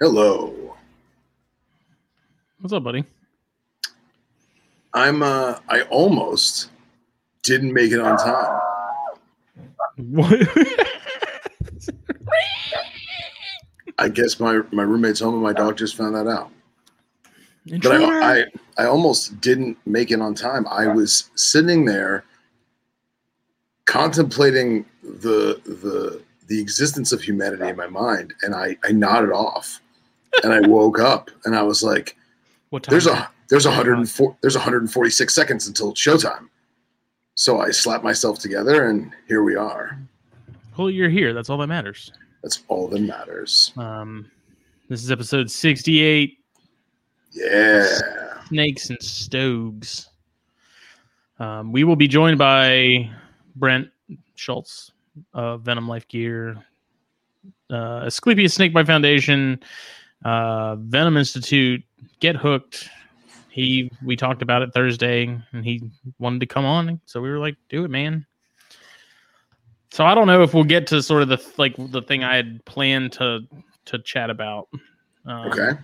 Hello. What's up, buddy? I'm uh I almost didn't make it on time. What? I guess my my roommate's home and my dog just found that out. But I, I I almost didn't make it on time. I was sitting there contemplating the the the existence of humanity in my mind and I I nodded off and I woke up and I was like what time? there's a there's hundred and four there's 146 seconds until showtime. So I slapped myself together and here we are. Well, you're here. That's all that matters. That's all that matters. Um, this is episode 68 Yeah. Snakes and Stogs. Um, we will be joined by Brent Schultz of Venom Life Gear, uh, Asclepius Snakebite Foundation, uh, Venom Institute, Get Hooked. He we talked about it Thursday, and he wanted to come on, so we were like, "Do it, man." So I don't know if we'll get to sort of the like the thing I had planned to to chat about. Um, Okay.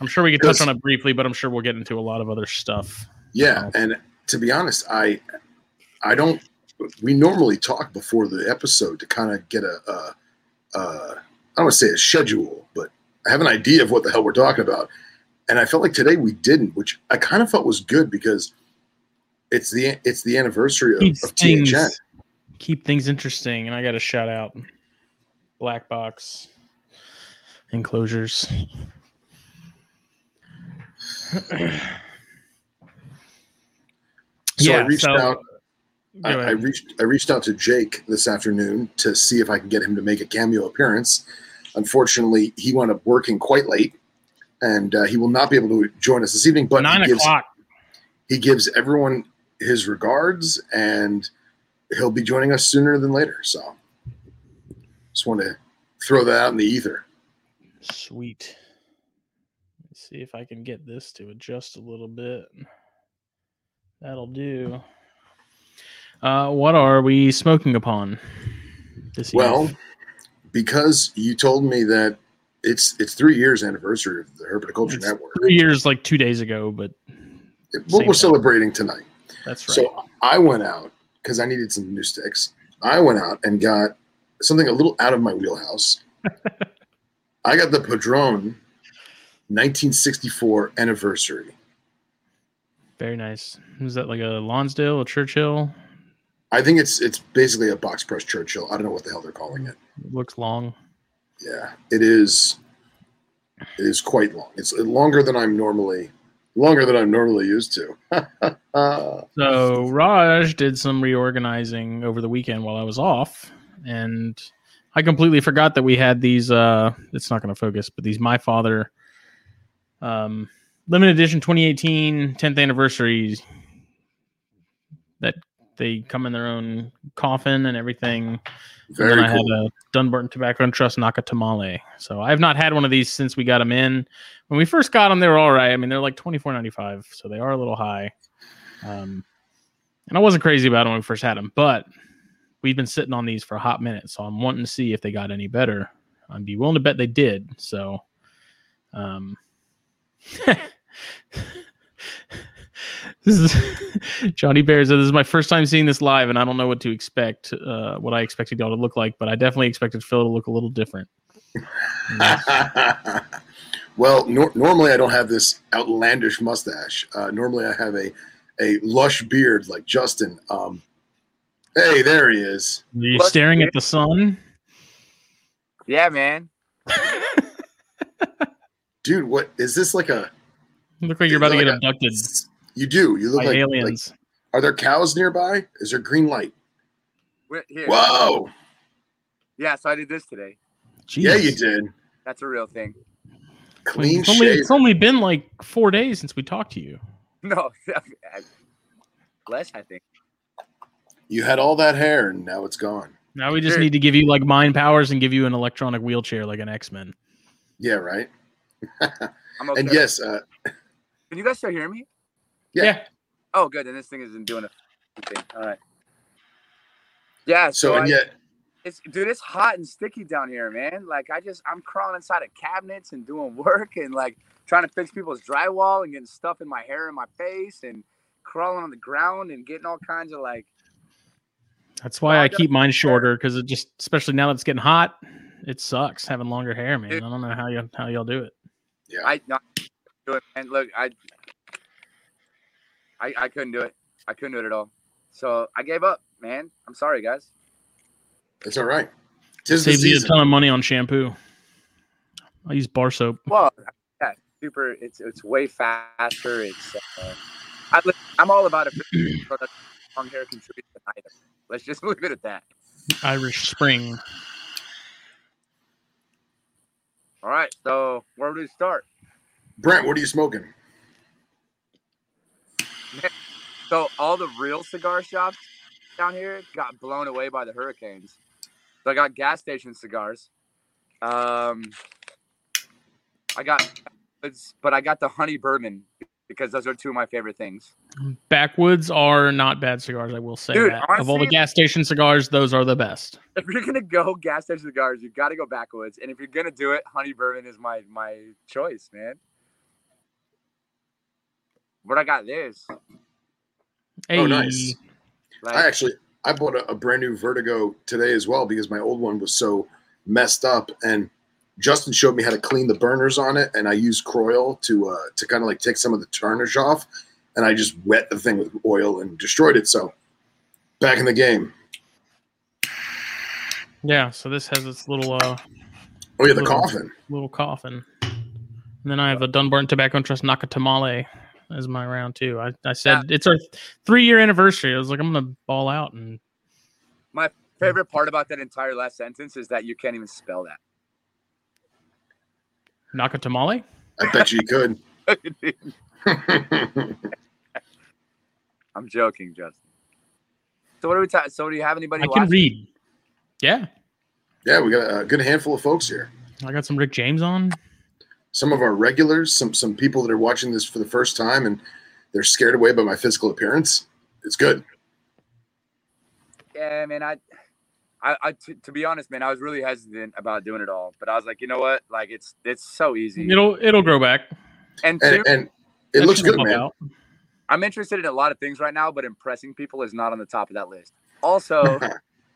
I'm sure we could touch on it briefly, but I'm sure we'll get into a lot of other stuff. Yeah, and to be honest, I I don't. We normally talk before the episode to kind of get a, a, a I don't want to say a schedule, I have an idea of what the hell we're talking about. And I felt like today we didn't, which I kind of felt was good because it's the it's the anniversary of, Keeps of THN. things keep things interesting, and I got to shout out Black Box enclosures. So I reached so- out. I, I reached I reached out to Jake this afternoon to see if I can get him to make a cameo appearance. Unfortunately, he wound up working quite late, and uh, he will not be able to join us this evening. But Nine he gives, o'clock. he gives everyone his regards, and he'll be joining us sooner than later. So, just want to throw that out in the ether. Sweet. Let's see if I can get this to adjust a little bit. That'll do. Uh, what are we smoking upon? This Well, evening? Because you told me that it's it's three years anniversary of the Herpetoculture It's Network. three years, like two days ago, but What we're celebrating tonight. that's right. So I went out because I needed some new sticks. I went out and got something a little out of my wheelhouse. I got the Padron 1964 anniversary. Very nice. Is that like a Lonsdale, a Churchill? I think it's it's basically a box press Churchill. I don't know what the hell they're calling it. It looks long. Yeah, it is. It is quite long. It's longer than I'm normally longer than I'm normally used to. So Raj did some reorganizing over the weekend while I was off, and I completely forgot that we had these. Uh, it's not going to focus, but these My Father, um, limited edition 2018 10th anniversary. That they come in their own coffin and everything. And Very then I cool. had a Dunbarton Tobacco and Trust Nacatamale. So I've not had one of these since we got them in. When we first got them, they were all right. I mean, they're like twenty four ninety five, so they are a little high. Um, and I wasn't crazy about them when we first had them, but we've been sitting on these for a hot minute, so I'm wanting to see if they got any better. I'd be willing to bet they did. So, um, this is Johnny Bear said this is my first time seeing this live, and I don't know what to expect, uh, what I expected y'all to look like, but I definitely expected Phil to look a little different. well, nor- normally I don't have this outlandish mustache. Uh, normally I have a a lush beard like Justin. Um, hey, there he is. Are you Look, staring dude. at the sun? Yeah, man. Dude, what is this like a look like you're about to get Like a- abducted You do. You look by like, like aliens. are there cows nearby? Is there green light? We're here. Whoa. Yeah, so I did this today. Yeah, you did. That's a real thing. Clean it's, only, it's only been like four days since we talked to you. No, less, I think. You had all that hair and now it's gone. Now we just Sure. need to give you like mind powers and give you an electronic wheelchair like an X Men. Yeah, right. I'm okay. And yes, uh, Can you guys still hear me? Yeah. Oh, good. Then this thing isn't doing a thing. All right. Yeah. so So, and I, yet It's dude, it's hot and sticky down here, man. Like I just I'm crawling inside of cabinets and doing work and like trying to fix people's drywall and getting stuff in my hair and my face and crawling on the ground and getting all kinds of like That's why I I keep mine shorter because it just, especially now that it's getting hot, it sucks having longer hair, man. I don't know how you how y'all do it. Yeah. I not do it. And look, I, I I couldn't do it. I couldn't do it at all. So I gave up, man. I'm sorry, guys. It's all right. Tis Saves you a ton of money on shampoo. I use bar soap. Well, yeah, super. It's it's way faster. It's uh, I, I'm all about it. product. Long hair contributes to neither. Let's just leave it at that. Irish Spring. All right. So where do we start? Brent, what are you smoking? So all the real cigar shops down here got blown away by the hurricanes. So I got gas station cigars. Um, I got, it's, but I got the honey bourbon because those are two of my favorite things. Backwoods are not bad cigars, I will say Dude, that. of all the gas station cigars, those are the best. If you're gonna go gas station cigars, you got to go backwoods. And if you're gonna do it, honey bourbon is my my choice, man. But I got this. Hey, Oh, nice. Like, I actually I bought a, a brand new Vertigo today as well because my old one was so messed up and Justin showed me how to clean the burners on it and I used Croyle to uh, to kind of like take some of the tarnish off and I just wet the thing with oil and destroyed it. So back in the game. Yeah, so this has its little uh Oh yeah, the Little- coffin. little coffin. And then I have a Dunbarton Tobacco and Trust Nacatamale as my round two. I, I said it's our three year anniversary. I was like, I'm gonna ball out and my favorite part about that entire last sentence is that you can't even spell that. Nacatamale. I bet you could. I'm joking, Justin. So what are we? Ta- so do you have anybody? I can read. Yeah, yeah, we got a good handful of folks here. I got some Rick James on. Some of our regulars, some some people that are watching this for the first time and they're scared away by my physical appearance. It's good. Yeah, man. I, I, I t- to be honest, man, I was really hesitant about doing it all, but I was like, you know what? Like, it's it's so easy. It'll it'll grow back. and two, And, and it looks good, pop man. out. I'm interested in a lot of things right now, but impressing people is not on the top of that list. Also,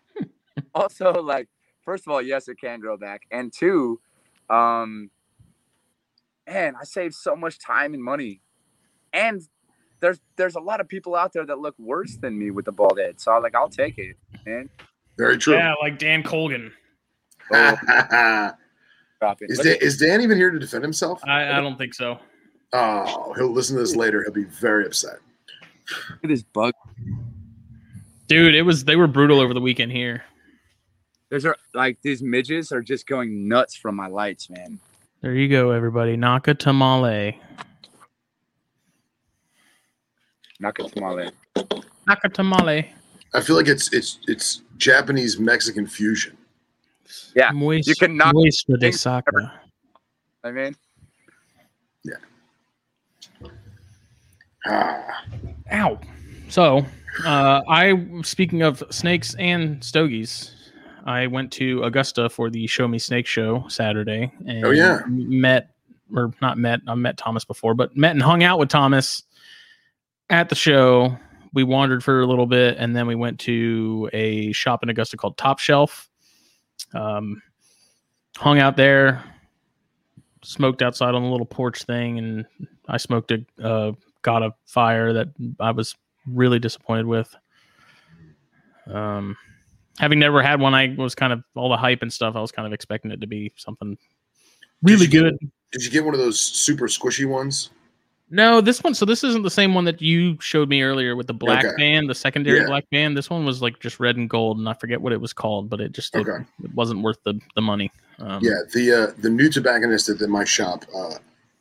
also like first of all, yes, it can grow back, and two, um, man, I saved so much time and money, and there's there's a lot of people out there that look worse than me with the bald head, so I'm like, I'll take it, man. Very true. Yeah, like Dan Colgan. Oh, stop it. is, Let's- Dan, is Dan even here to defend himself? I, I don't think so. Oh, he'll listen to this later. He'll be very upset. Look at this bug. Dude, it was they were brutal over the weekend here. There's a, like these midges are just going nuts from my lights, man. There you go, everybody. Nacatamale. Nacatamale. Nacatamale. I feel like it's it's it's Japanese Mexican fusion. Yeah, Moist, you can knock Muestra de things Saka. I mean, Ah, Ow. So, uh, I speaking of snakes and stogies, I went to Augusta for the Show Me Snake show Saturday. And Oh, yeah. met or not met. I met Thomas before, but met and hung out with Thomas at the show. We wandered for a little bit, and then we went to a shop in Augusta called Top Shelf. Um, hung out there, smoked outside on the little porch thing, and I smoked a uh, got a fire that I was really disappointed with. Um, having never had one, I was kind of all the hype and stuff. I was kind of expecting it to be something really Did you good. did you get one of those super squishy ones? No, this one. So this isn't the same one that you showed me earlier with the black Okay. band, the secondary Yeah. black band. This one was like just red and gold, and I forget what it was called, but it just it, Okay. it wasn't worth the the money. Um, Yeah, the uh, the new tobacconist at the, my shop, uh,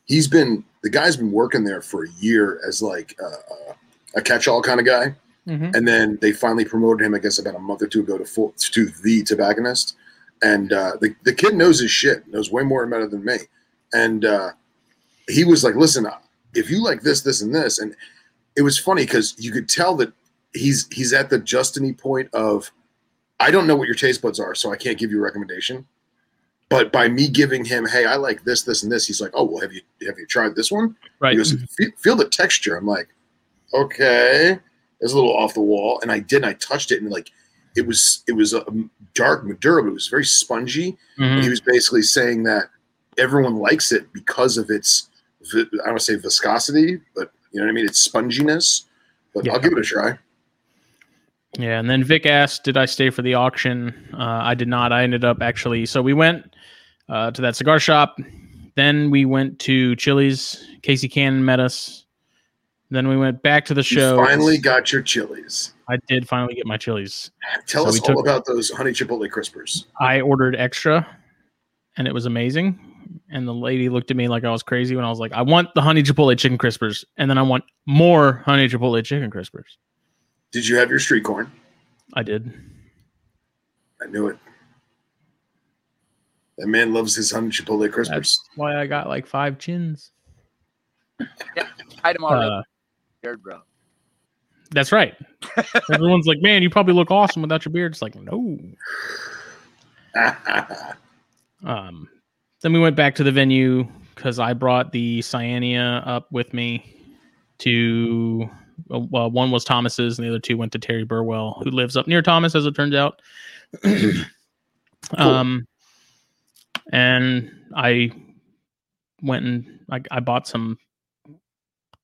he's been the guy's been working there for a year as like uh, uh, a catch-all kind of guy, mhm. and then they finally promoted him, I guess, about a month or two ago to full to the tobacconist, and uh, the the kid knows his shit, knows way more about it than me, and uh, he was like, "Listen, if you like this, this, and this," and it was funny because you could tell that he's he's at the Justiny point of I don't know what your taste buds are, so I can't give you a recommendation. But by me giving him, hey, I like this, this, and this, he's like, oh, well, have you have you tried this one? Right. He goes, feel, feel the texture. I'm like, okay, it's a little off the wall, and I did. And I touched it, and like, it was it was a dark Maduro, but it was very spongy. Mhm. And he was basically saying that everyone likes it because of its, I don't want to say viscosity, but you know what I mean, its sponginess. But Yeah. I'll give it a try. Yeah, and then Vic asked, "Did I stay for the auction?" Uh, I did not. I ended up actually. So we went uh, to that cigar shop. Then we went to Chili's. Casey Cannon met us. Then we went back to the You show. finally got your chilies. I did finally get my Chili's. Tell So us all took- about those honey chipotle crispers. I ordered extra, and it was amazing. And the lady looked at me like I was crazy when I was like, "I want the honey chipotle chicken crispers, and then I want more honey chipotle chicken crispers." Did you have your street corn? I did. I knew it. That man loves his honey chipotle crispers. That's why I got like five chins. Item already, Uh, scared, bro. That's right. Everyone's like, man, you probably look awesome without your beard. It's like, no. Um, then we went back to the venue because I brought the Cyania up with me to, uh, well, one was Thomas's and the other two went to Terry Burwell, who lives up near Thomas, as it turns out. Um, and I went and I, I bought some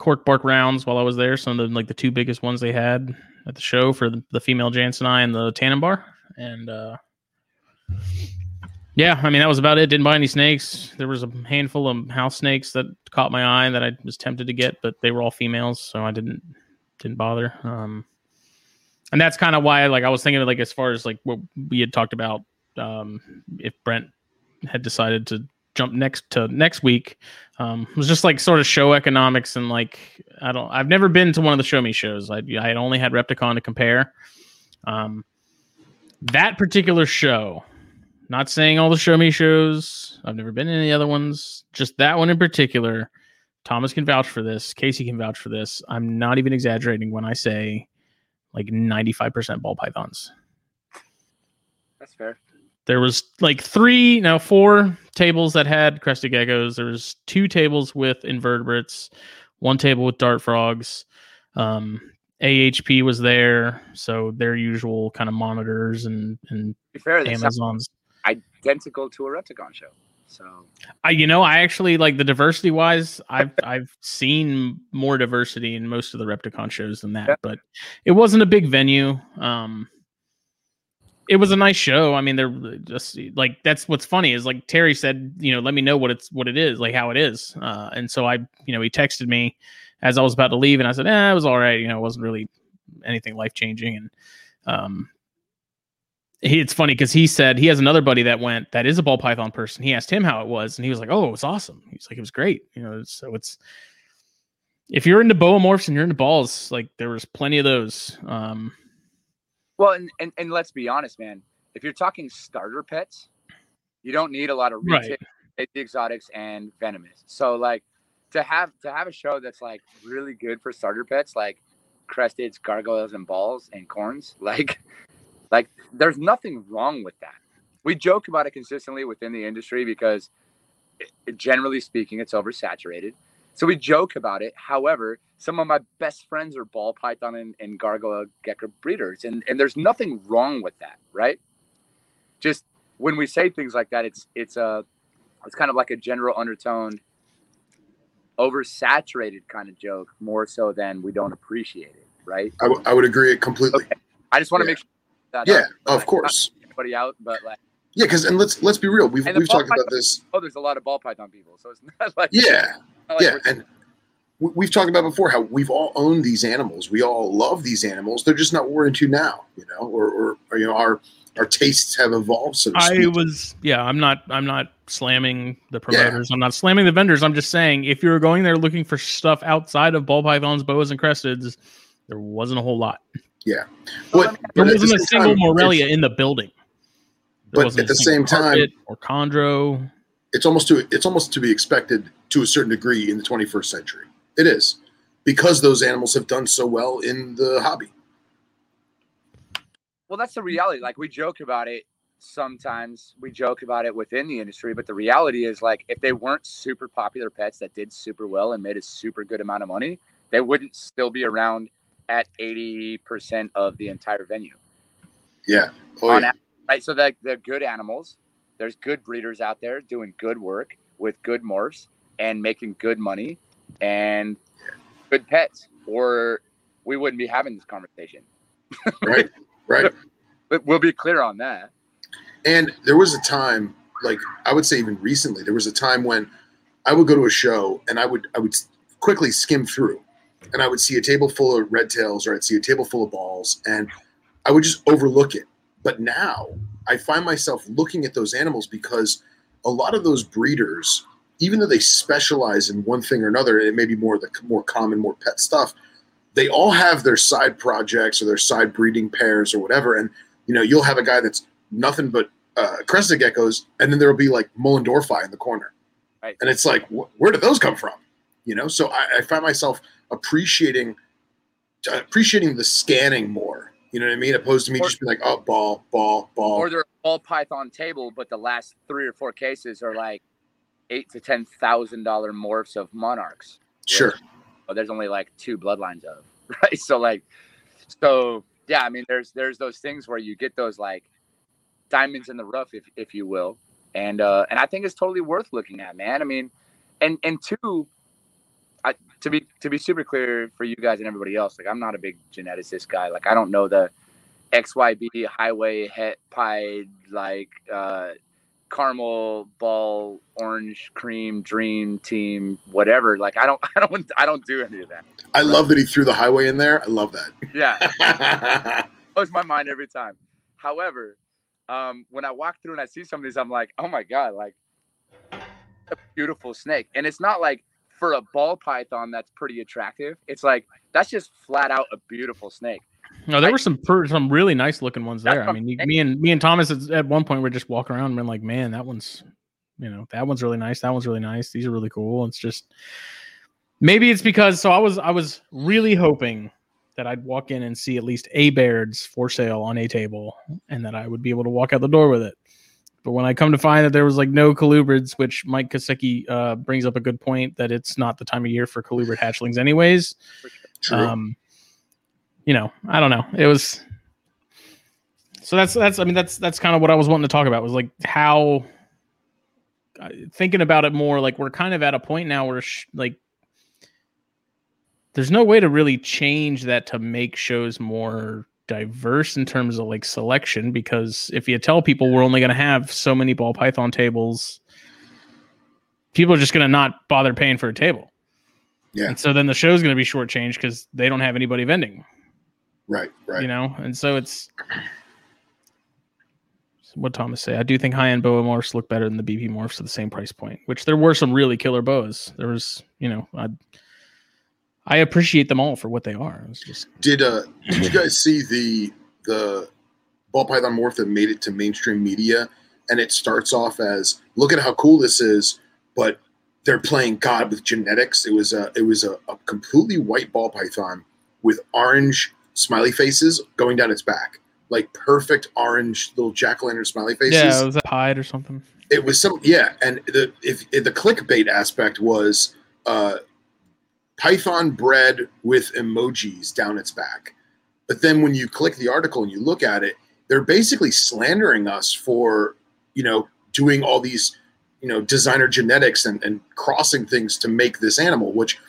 cork bark rounds while I was there. Some of the like the two biggest ones they had at the show for the, the female jansenii and the Tanimbar. And uh yeah, I mean that was about it. Didn't buy any snakes. There was a handful of house snakes that caught my eye that I was tempted to get, but they were all females, so I didn't didn't bother. Um and that's kind of why like I was thinking like as far as like what we had talked about um if Brent had decided to jump next to next week um it was just like sort of show economics and like i don't i've never been to one of the show me shows. I, I had only had repticon to compare. Um that particular show not saying all the show me shows i've never been in any other ones just that one in particular. Thomas can vouch for this. Casey can vouch for this. I'm not even exaggerating when i say like 95% ball pythons. That's fair. There was like three now four tables that had crested geckos there was two tables with invertebrates one table with dart frogs um ahp was there so their usual kind of monitors and and fair, amazons identical to a Repticon show. So I, you know, I actually like the diversity wise. I've I've seen more diversity in most of the Repticon shows than that, Yeah. but it wasn't a big venue. Um, it was a nice show. I mean, they're just like that's what's funny is like Terry said, you know, let me know what it's what it is, like how it is. Uh, and so I, you know, he texted me as I was about to leave, and I said, eh, it was all right. You know, it wasn't really anything life changing, and um, he, it's funny because he said he has another buddy that went that is a ball python person. He asked him how it was, and he was like, "Oh, it was awesome." He's like, "It was great." You know, so it's if you're into boa morphs and you're into balls, like there was plenty of those. Um, well, and, and and let's be honest, man. If you're talking starter pets, you don't need a lot of retail, right. exotics, and venomous. So like to have to have a show that's like really good for starter pets, like cresteds, gargoyles, and balls and corns, like like there's nothing wrong with that. We joke about it consistently within the industry because it- generally speaking, it's oversaturated. So we joke about it. However, some of my best friends are ball python and, and gargoyle gecko breeders, and, and there's nothing wrong with that, right? Just when we say things like that, it's it's a it's kind of like a general undertone, oversaturated kind of joke, more so than we don't appreciate it, right? I, w- I would agree completely. Okay. I just want to Yeah. make sure that Yeah, uh, of course. anybody out, but like, Yeah, because and let's let's be real. We've we've talked about this. oh, there's a lot of ball python people, so it's not like Yeah, like yeah, and we- we've talked about before how we've all owned these animals. We all love these animals. They're just not what we're into now, you know, or, or, or you know, our our tastes have evolved. So to I speak. was, yeah, I'm not, I'm not slamming the promoters. I'm not slamming the vendors. I'm just saying if you were going there looking for stuff outside of ball pythons, boas, and cresteds, there wasn't a whole lot. Yeah, But, There but wasn't a single time, Morelia in the building. But at the single same time- carpet or chondro. It's almost to it's almost to be expected to a certain degree in the 21st century. It is because those animals have done so well in the hobby. well, that's the reality. Like we joke about it sometimes. We joke about it within the industry, but the reality is like if they weren't super popular pets that did super well and made a super good amount of money, they wouldn't still be around at 80% of the entire venue. Yeah. Oh, yeah. a- right? So that they're good animals. There's good breeders out there doing good work with good morphs and making good money and good pets, or we wouldn't be having this conversation. Right. Right. But we'll be clear on that. And there was a time, like I would say even recently, there was a time when I would go to a show and I would I would quickly skim through and I would see a table full of red tails or I'd see a table full of balls and I would just overlook it. But now I find myself looking at those animals because a lot of those breeders, even though they specialize in one thing or another, and it may be more the more common, more pet stuff, they all have their side projects or their side breeding pairs or whatever. And you know, you'll have a guy that's nothing but uh, crested geckos, and then there'll be like moellendorffi in the corner, Right. and it's like, wh- where did those come from? You know, so I, I find myself appreciating uh, appreciating the scanning more. You know what I mean? Opposed to me Or- just being like, oh, ball, ball, ball. Or they're a ball python table, but the last three or four cases are like eight to ten thousand dollar morphs of monarchs. sure, but there's only like two bloodlines of right so like so yeah i mean there's there's those things where you get those like diamonds in the rough if, if you will and uh and i think it's totally worth looking at man i mean and and two to be to be super clear for you guys and everybody else like i'm not a big geneticist guy. Like i don't know the xyb highway het pied like uh caramel ball orange cream dream team whatever. Like i don't i don't i don't do any of that. I love that he threw the highway in there. I love that. yeah. Blows my mind every time. However um when i walk through and i see some of these i'm like oh my god like a beautiful snake. And it's not like for a ball python that's pretty attractive it's like that's just flat out a beautiful snake No, there I- were some per, some really nice looking ones there. I mean, you- me and me and Thomas at, at one point were just walking around and been like, man, that one's, you know, that one's really nice. That one's really nice. These are really cool. It's just maybe it's because so I was I was really hoping that I'd walk in and see at least a Baird's for sale on a table, and that I would be able to walk out the door with it. But when I come to find that there was like no colubrids, which Mike Kosicki uh, brings up a good point that it's not the time of year for colubrid hatchlings, anyways. True. Um, you know, I don't know. It was so that's that's I mean that's that's kind of what I was wanting to talk about was like how uh, thinking about it more like we're kind of at a point now where sh- like there's no way to really change that to make shows more diverse in terms of like selection because if you tell people we're only going to have so many ball python tables people are just going to not bother paying for a table Yeah. and so then the show's going to be shortchanged because they don't have anybody vending right, right. you know and so it's what thomas say i do think high-end boa morphs look better than the bp morphs at the same price point which there were some really killer boas there was you know i i appreciate them all for what they are just Did uh did you guys see the the ball python morph that made it to mainstream media? And it starts off as look at how cool this is, but they're playing God with genetics. It was a it was a, a completely white ball python with orange smiley faces going down its back, like perfect orange little jack o' lantern smiley faces. yeah was that pied or something It was some yeah, and the if, if the clickbait aspect was uh, Python bred with emojis down its back, but then when you click the article and you look at it, they're basically slandering us for you know doing all these you know designer genetics and, and crossing things to make this animal, which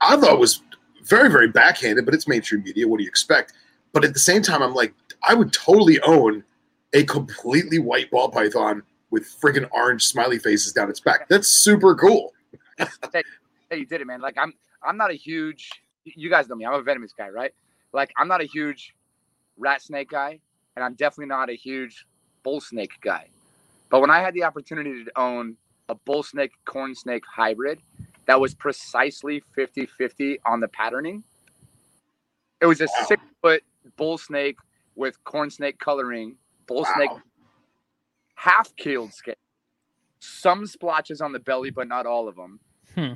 I thought was very very backhanded, but it's mainstream media. What do you expect? But at the same time, I'm like, I would totally own a completely white ball python with freaking orange smiley faces down its back. That's super cool. hey, you did it, man. Like I'm, I'm not a huge. You guys know me. I'm a venomous guy, right? Like I'm not a huge rat snake guy, and I'm definitely not a huge bull snake guy. But when I had the opportunity to own a bull snake corn snake hybrid that was precisely 50-50 on the patterning, it was a Wow. six foot bull snake with corn snake coloring, bull snake half keeled scale. Some splotches on the belly, but not all of them. Hmm.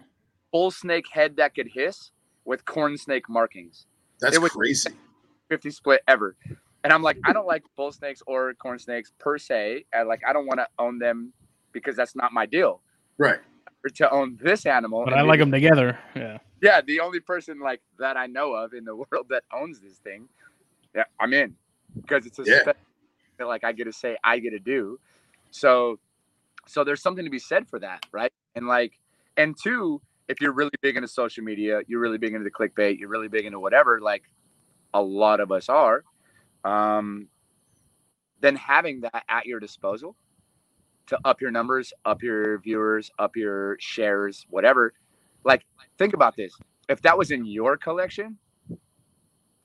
Bull snake head that could hiss with corn snake markings. That's It was- crazy. 50 split ever. And I'm like, I don't like bull snakes or corn snakes per se. And like, I don't want to own them because that's not my deal. Right. Or to own this animal. But I like them together. Yeah. Yeah, the only person like that I know of in the world that owns this thing. Yeah, I'm in because it's a Yeah. spe- that like I get to say I get to do. So, so there's something to be said for that, right? And like, and two, if you're really big into social media, you're really big into the clickbait, you're really big into whatever, like a lot of us are, um, then having that at your disposal to up your numbers, up your viewers, up your shares, whatever. Like, think about this. If that was in your collection,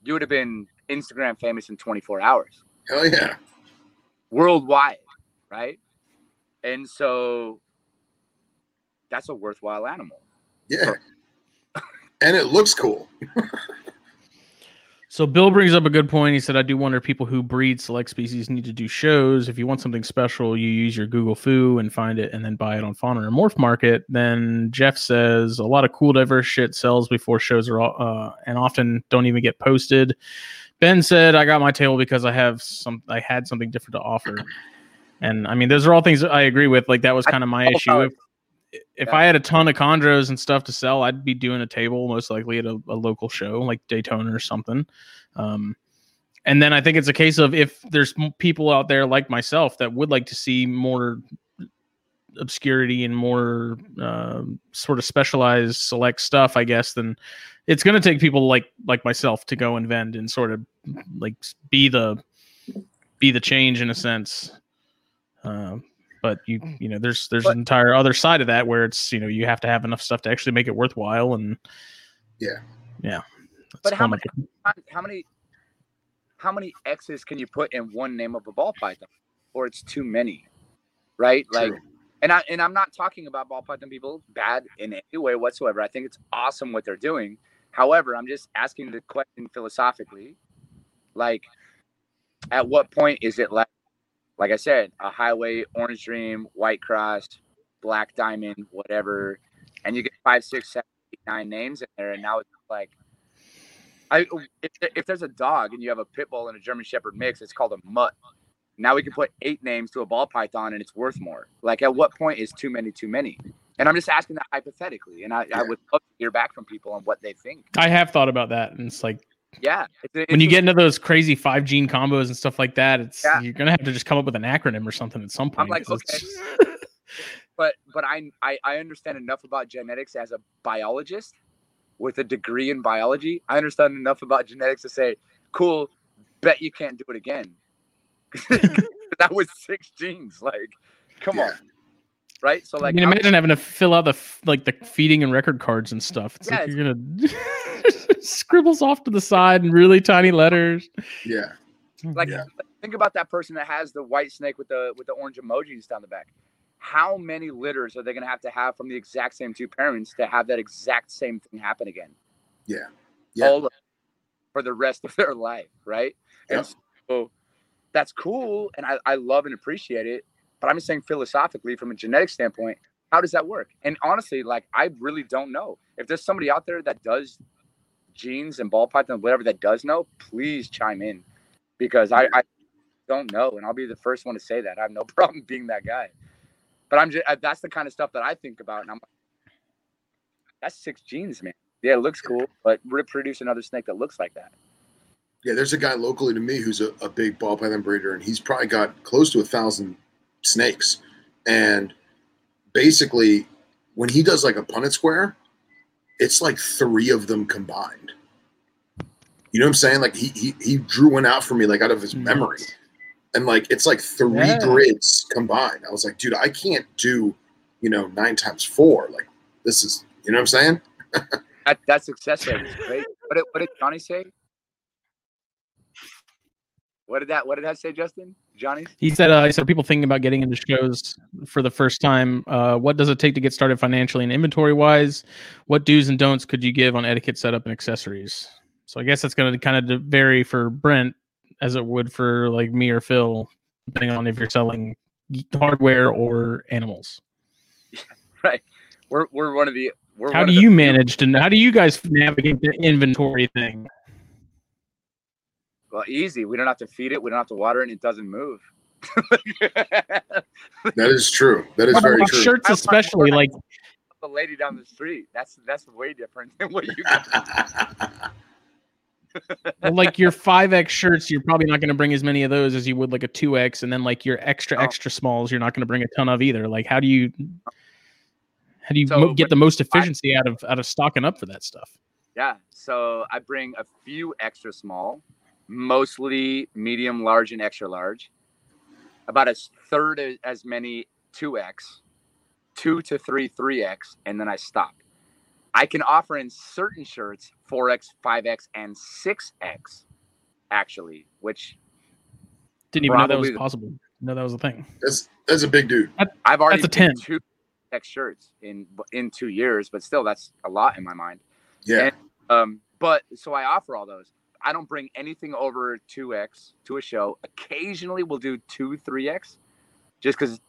you would have been Instagram famous in 24 hours Hell yeah. worldwide, right? And so that's a worthwhile animal. Yeah. And it looks cool. So Bill brings up a good point. He said, "I do wonder if people who breed select species need to do shows. If you want something special, you use your Google Foo and find it, and then buy it on Fauna or Morph Market." Then Jeff says, "A lot of cool, diverse shit sells before shows are, all- uh, and often don't even get posted." Ben said, "I got my table because I have some. I had something different to offer." And I mean, those are all things I agree with. Like that was kind of my issue. solid. If, if Yeah. I had a ton of chondros and stuff to sell, I'd be doing a table most likely at a, a local show like Daytona or something. Um, and then I think it's a case of if there's people out there like myself that would like to see more obscurity and more um sort of specialized select stuff, I guess, then it's going to take people like like myself to go and vend and sort of like be the be the change in a sense. Uh, but you mm. you know there's there's But- an entire other side of that where it's you know you have to have enough stuff to actually make it worthwhile and Yeah. yeah. But how fun. many, how- how many, how many X's can you put in one name of a ball python, or it's too many, right? Like, and I and I'm not talking about ball python people bad in any way whatsoever. I think it's awesome what they're doing. However, I'm just asking the question philosophically, like, at what point is it like, like I said, a highway, orange dream, white cross, black diamond, whatever, and you get five, six, seven, eight, nine names in there, and now it's like. I, if, if there's a dog and you have a pit bull and a German Shepherd mix, it's called a mutt. Now we can put eight names to a ball python and it's worth more. Like, at what point is too many too many? And I'm just asking that hypothetically, and I, I would love to hear back from people on what they think. I have thought about that, and it's like Yeah, it's, when you get into those crazy five gene combos and stuff like that, it's Yeah. you're gonna have to just come up with an acronym or something at some point. I'm like, it's- but but I, I I understand enough about genetics as a biologist with a degree in biology. I understand enough about genetics to say, cool, bet you can't do it again. that was six genes. Like, come on, Yeah. Right? So I like, mean, I'm- imagine having to fill out the f- like the feeding and record cards and stuff. It's Yeah, like you're gonna scribbles off to the side in really tiny letters. Yeah. like Yeah. think about that person that has the white snake with the with the orange emojis down the back. How many litters are they going to have to have from the exact same two parents to have that exact same thing happen again? Yeah. Yeah. all of for the rest of their life, right? Yep. And so that's cool, and I, I love and appreciate it. But I'm just saying philosophically, from a genetic standpoint, how does that work? And honestly, like I really don't know. If there's somebody out there that does genes and ball python, whatever that does know, please chime in because I, I don't know, and I'll be the first one to say that. I have no problem being that guy. But I'm just uh, that's the kind of stuff that I think about, and I'm like, that's six genes, man. Yeah, it looks cool, but reproduce another snake that looks like that. Yeah, there's a guy locally to me who's a, a big ball python breeder, and he's probably got close to a thousand snakes. And basically, when he does like a Punnett square, it's like three of them combined. You know what I'm saying? Like he he, he drew one out for me like out of his memory, and like it's like three Yeah. grids combined. I was like, dude, I can't do, you know, nine times four. Like this is, you know what I'm saying? That that success rate is great. What did, what did Johnny say? What did that What did that say, Justin? Johnny? He said, uh, he said, people thinking about getting into shows for the first time. Uh, what does it take to get started financially and inventory wise? What do's and don'ts could you give on etiquette, setup, and accessories? So I guess that's going to kind of vary for Brent as it would for like me or Phil, depending on if you're selling hardware or animals. Right. We're we're one of the. We're How do you manage to? How do you guys navigate the inventory thing? Well, easy. We don't have to feed it. We don't have to water it. And it doesn't move. That is true. That is Well, very true. shirts, especially like the lady down the street. That's that's way different than what you got. well, like your five X shirts, you're probably not going to bring as many of those as you would like a two X, and then like your extra Oh. extra smalls, you're not going to bring a ton of either. Like, how do you how do you So, mo- get the most efficiency out of out of stocking up for that stuff? Yeah. So I bring a few extra small, mostly medium, large, and extra large. About a third as many 2X, two to three 3X, and then I stop. I can offer in certain shirts 4X, 5X, and 6X, actually, which Didn't even know that was the- possible. No, that was a thing. That's that's a big dude. I've already That's a been 10. two X shirts in in two years, but still, that's a lot in my mind. Yeah. Um, but so I offer all those. I don't bring anything over 2x to a show. Occasionally we'll do 2 3x just cuz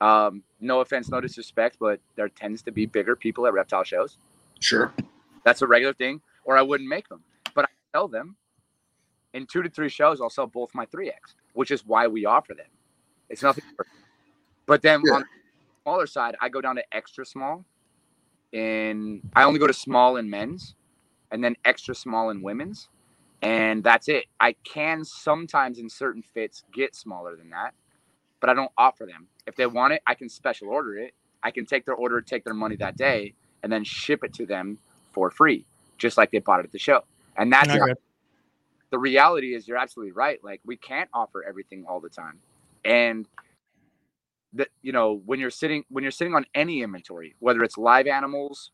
um no offense, no disrespect, but there tends to be bigger people at reptile shows. Sure. That's a regular thing or I wouldn't make them. But I sell them. In 2 to 3 shows I'll sell both my 3x, which is why we offer them. It's nothing But then Yeah. on the smaller side, I go down to extra small in I only go to small in men's and then extra small in women's. And that's it. I can sometimes in certain fits get smaller than that, but I don't offer them. If they want it, I can special order it. I can take their order, take their money that day, and then ship it to them for free, just like they bought it at the show. And that's Okay. the reality is you're absolutely right. Like we can't offer everything all the time. And that you know, when you're sitting when you're sitting on any inventory, whether it's live animals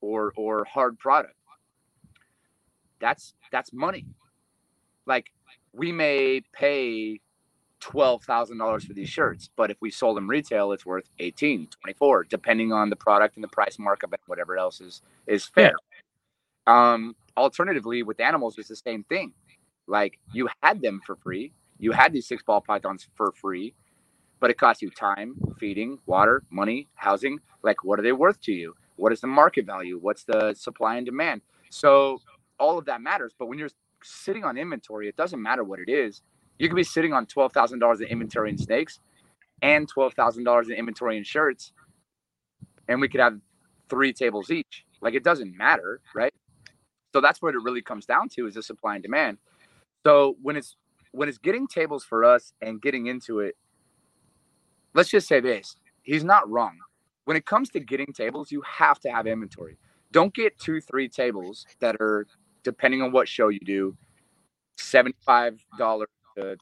or or hard product, that's that's money. Like we may pay twelve thousand dollars for these shirts, but if we sold them retail, it's worth 18, 24, depending on the product and the price markup and whatever else is is fair. Um, alternatively, with animals, it's the same thing. Like you had them for free, you had these six ball pythons for free, but it costs you time, feeding, water, money, housing. Like, what are they worth to you? What is the market value? What's the supply and demand? So all of that matters. But when you're sitting on inventory, it doesn't matter what it is. You could be sitting on twelve thousand dollars in inventory in snakes, and twelve thousand dollars in inventory in shirts, and we could have three tables each. Like it doesn't matter, right? So that's what it really comes down to is the supply and demand. So when it's when it's getting tables for us and getting into it, let's just say this: he's not wrong. When it comes to getting tables, you have to have inventory. Don't get two, three tables that are, depending on what show you do, seventy-five dollars to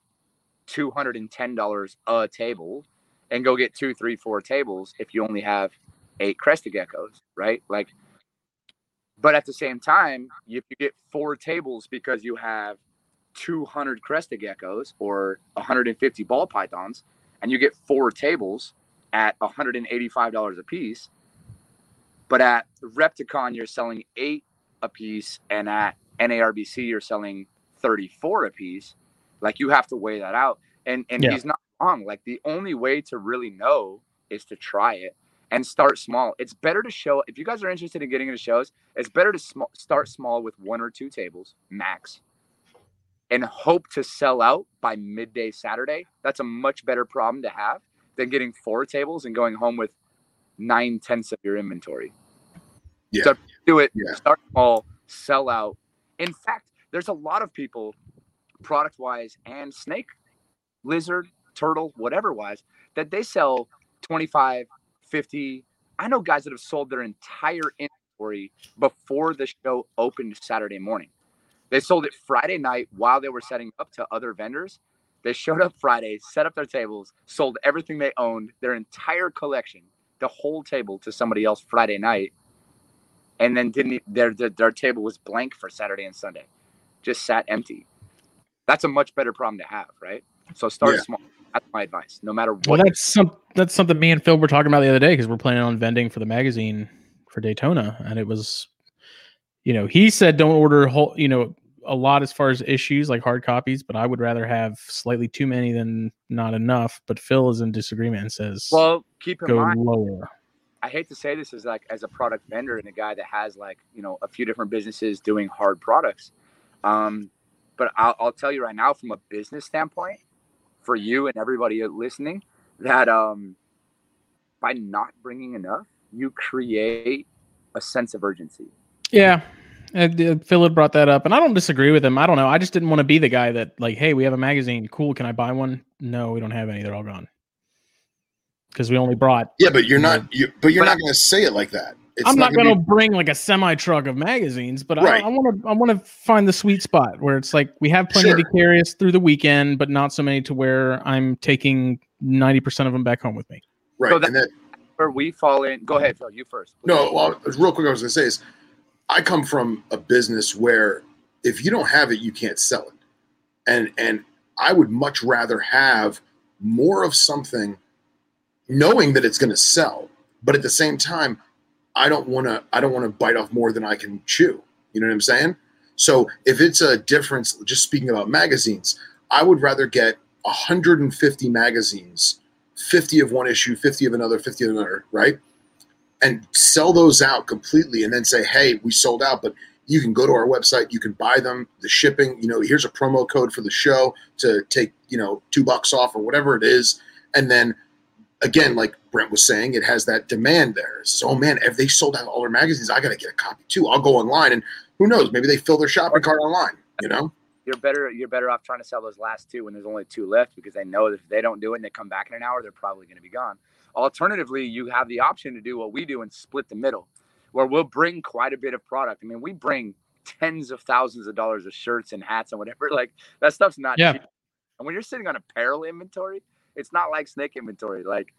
two hundred and ten dollars a table, and go get two, three, four tables if you only have eight crested geckos, right? Like, but at the same time, if you get four tables because you have 200 crested geckos or 150 ball pythons, and you get four tables at $185 a piece, but at Repticon you're selling eight a piece, and at NARBC you're selling 34 a piece. Like you have to weigh that out, and and Yeah. he's not wrong. Like the only way to really know is to try it and start small. It's better to show if you guys are interested in getting into shows. It's better to sm- start small with one or two tables max, and hope to sell out by midday Saturday. That's a much better problem to have than getting four tables and going home with nine tenths of your inventory. Yeah. So do it. Yeah. Start small, sell out. In fact, there's a lot of people, product wise and snake, lizard, turtle, whatever wise, that they sell 25, 50. I know guys that have sold their entire inventory before the show opened Saturday morning. They sold it Friday night while they were setting up to other vendors. They showed up Friday, set up their tables, sold everything they owned, their entire collection, the whole table to somebody else Friday night, and then didn't their their, their table was blank for Saturday and Sunday, just sat empty. That's a much better problem to have, right? So start Yeah. small. That's my advice. No matter what. Well, that's some that's something me and Phil were talking about the other day because we're planning on vending for the magazine for Daytona, and it was, you know, he said don't order whole, you know, a lot as far as issues like hard copies, but I would rather have slightly too many than not enough. But Phil is in disagreement and says well, keep in go mind. lower. I hate to say this as like as a product vendor and a guy that has like you know a few different businesses doing hard products. Um, But I'll, I'll tell you right now, from a business standpoint, for you and everybody listening, that um, by not bringing enough, you create a sense of urgency. Yeah. Uh, Phil had brought that up, and I don't disagree with him. I don't know. I just didn't want to be the guy that, like, hey, we have a magazine. Cool. Can I buy one? No, we don't have any. They're all gone. Because we only brought. Yeah, but you're not. You, but you're not going to say it like that. It's I'm not, not going to be... bring like a semi truck of magazines, but right. I want to. I want to find the sweet spot where it's like we have plenty sure. to carry us through the weekend, but not so many to where I'm taking ninety percent of them back home with me. Right, so that, and that where we fall in. Go ahead, Phil. You first. Please. No, well, real quick, I was going to say is, I come from a business where if you don't have it, you can't sell it, and and I would much rather have more of something, knowing that it's going to sell, but at the same time, I don't want to. I don't want to bite off more than I can chew. You know what I'm saying? So if it's a difference, just speaking about magazines, I would rather get 150 magazines 50 of one issue, 50 of another, 50 of another, right? And sell those out completely and then say, hey, we sold out, but you can go to our website, you can buy them, the shipping, you know, here's a promo code for the show to take, you know, two bucks off or whatever it is. And then again, like Brent was saying, it has that demand there. So, oh man, if they sold out all their magazines, I got to get a copy too. I'll go online and who knows, maybe they fill their shopping cart online, you know? you're better you're better off trying to sell those last two when there's only two left because they know that if they don't do it and they come back in an hour, they're probably going to be gone. Alternatively, you have the option to do what we do and split the middle, where we'll bring quite a bit of product. I mean, we bring tens of thousands of dollars of shirts and hats and whatever. Like that stuff's not yeah. cheap. And when you're sitting on apparel inventory, it's not like snake inventory. Like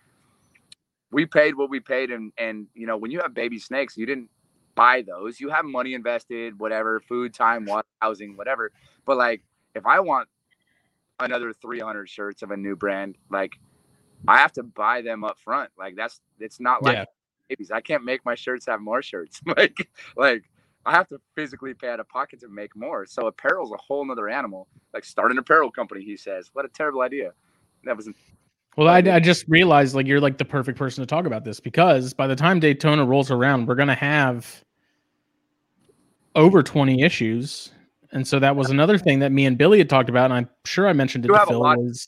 we paid what we paid, and and you know when you have baby snakes, you didn't buy those. You have money invested, whatever, food, time, water, housing, whatever. But like, if I want another 300 shirts of a new brand, like I have to buy them up front. Like that's it's not like yeah. babies. I can't make my shirts have more shirts. like like I have to physically pay out of pocket to make more. So apparel's a whole nother animal. Like start an apparel company, he says. What a terrible idea. That was well, I, I just realized like you're like the perfect person to talk about this because by the time Daytona rolls around, we're gonna have over 20 issues. And so that was another thing that me and Billy had talked about, and I'm sure I mentioned it you to Phil was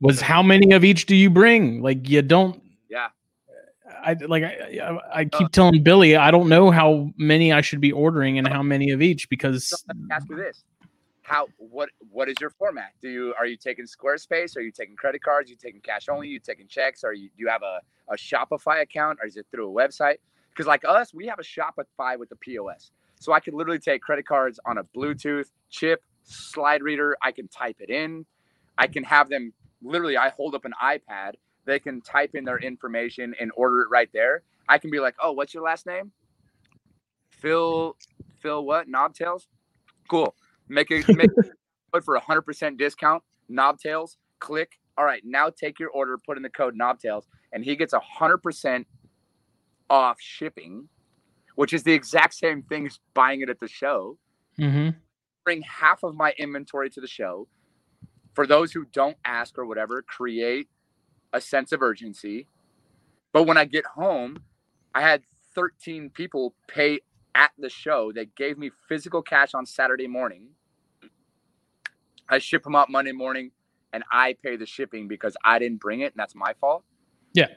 was how many of each do you bring? Like you don't. Yeah. I like I, I keep uh, telling Billy I don't know how many I should be ordering and how many of each because. ask you this: How what what is your format? Do you are you taking Squarespace? Are you taking credit cards? Are you taking cash only? Are you taking checks? Are you do you have a, a Shopify account or is it through a website? Because like us, we have a Shopify with the POS. So I could literally take credit cards on a Bluetooth chip, slide reader. I can type it in. I can have them literally, I hold up an iPad. They can type in their information and order it right there. I can be like, oh, what's your last name? Phil, Phil, what? Knobtails? Cool. Make it, make for a 100% discount. Knobtails, click. All right, now take your order, put in the code Knobtails, and he gets a 100% off shipping which is the exact same thing as buying it at the show. Mm-hmm. Bring half of my inventory to the show. For those who don't ask or whatever, create a sense of urgency. But when I get home, I had 13 people pay at the show. They gave me physical cash on Saturday morning. I ship them out Monday morning and I pay the shipping because I didn't bring it and that's my fault. Yeah.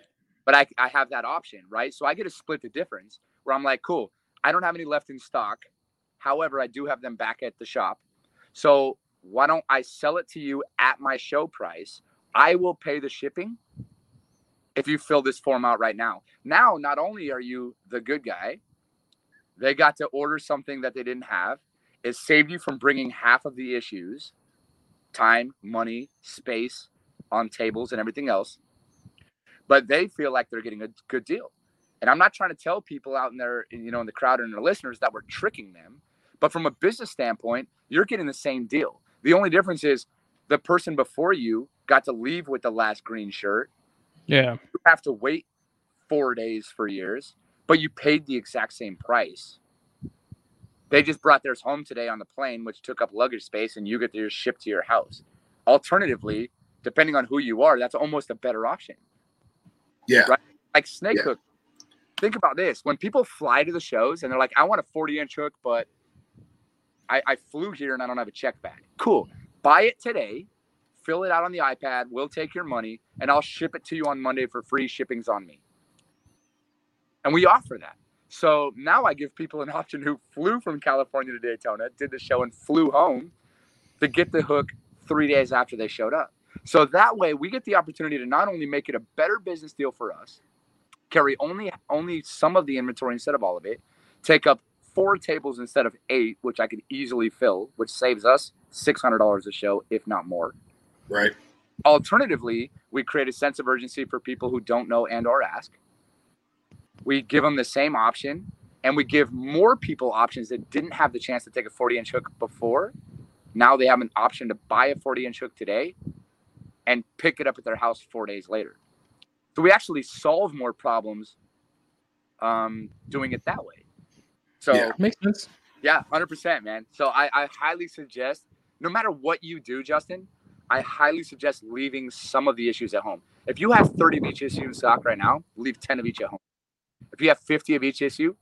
But I, I have that option, right? So I get to split the difference where I'm like, cool, I don't have any left in stock. However, I do have them back at the shop. So why don't I sell it to you at my show price? I will pay the shipping if you fill this form out right now. Now, not only are you the good guy, they got to order something that they didn't have. It saved you from bringing half of the issues time, money, space on tables, and everything else. But they feel like they're getting a good deal. And I'm not trying to tell people out in there, you know, in the crowd and their listeners that we're tricking them. But from a business standpoint, you're getting the same deal. The only difference is the person before you got to leave with the last green shirt. Yeah. You have to wait four days for years, but you paid the exact same price. They just brought theirs home today on the plane, which took up luggage space, and you get theirs shipped to your house. Alternatively, depending on who you are, that's almost a better option. Yeah. Right? Like snake yeah. hook think about this when people fly to the shows and they're like, I want a 40 inch hook, but I, I flew here and I don't have a check bag. Cool. Buy it today, fill it out on the iPad. We'll take your money and I'll ship it to you on Monday for free. Shipping's on me. And we offer that. So now I give people an option who flew from California to Daytona, did the show, and flew home to get the hook three days after they showed up. So that way we get the opportunity to not only make it a better business deal for us, carry only only some of the inventory instead of all of it, take up four tables instead of eight, which I could easily fill, which saves us six hundred dollars a show, if not more. Right. Alternatively, we create a sense of urgency for people who don't know and or ask. We give them the same option, and we give more people options that didn't have the chance to take a 40 inch hook before. Now they have an option to buy a 40 inch hook today and pick it up at their house four days later. So we actually solve more problems um, doing it that way. So Yeah. Makes sense. yeah, hundred percent, man. So I, I highly suggest, no matter what you do, Justin, I highly suggest leaving some of the issues at home. If you have 30 of each issue in stock right now, leave 10 of each at home. If you have 50 of each issue,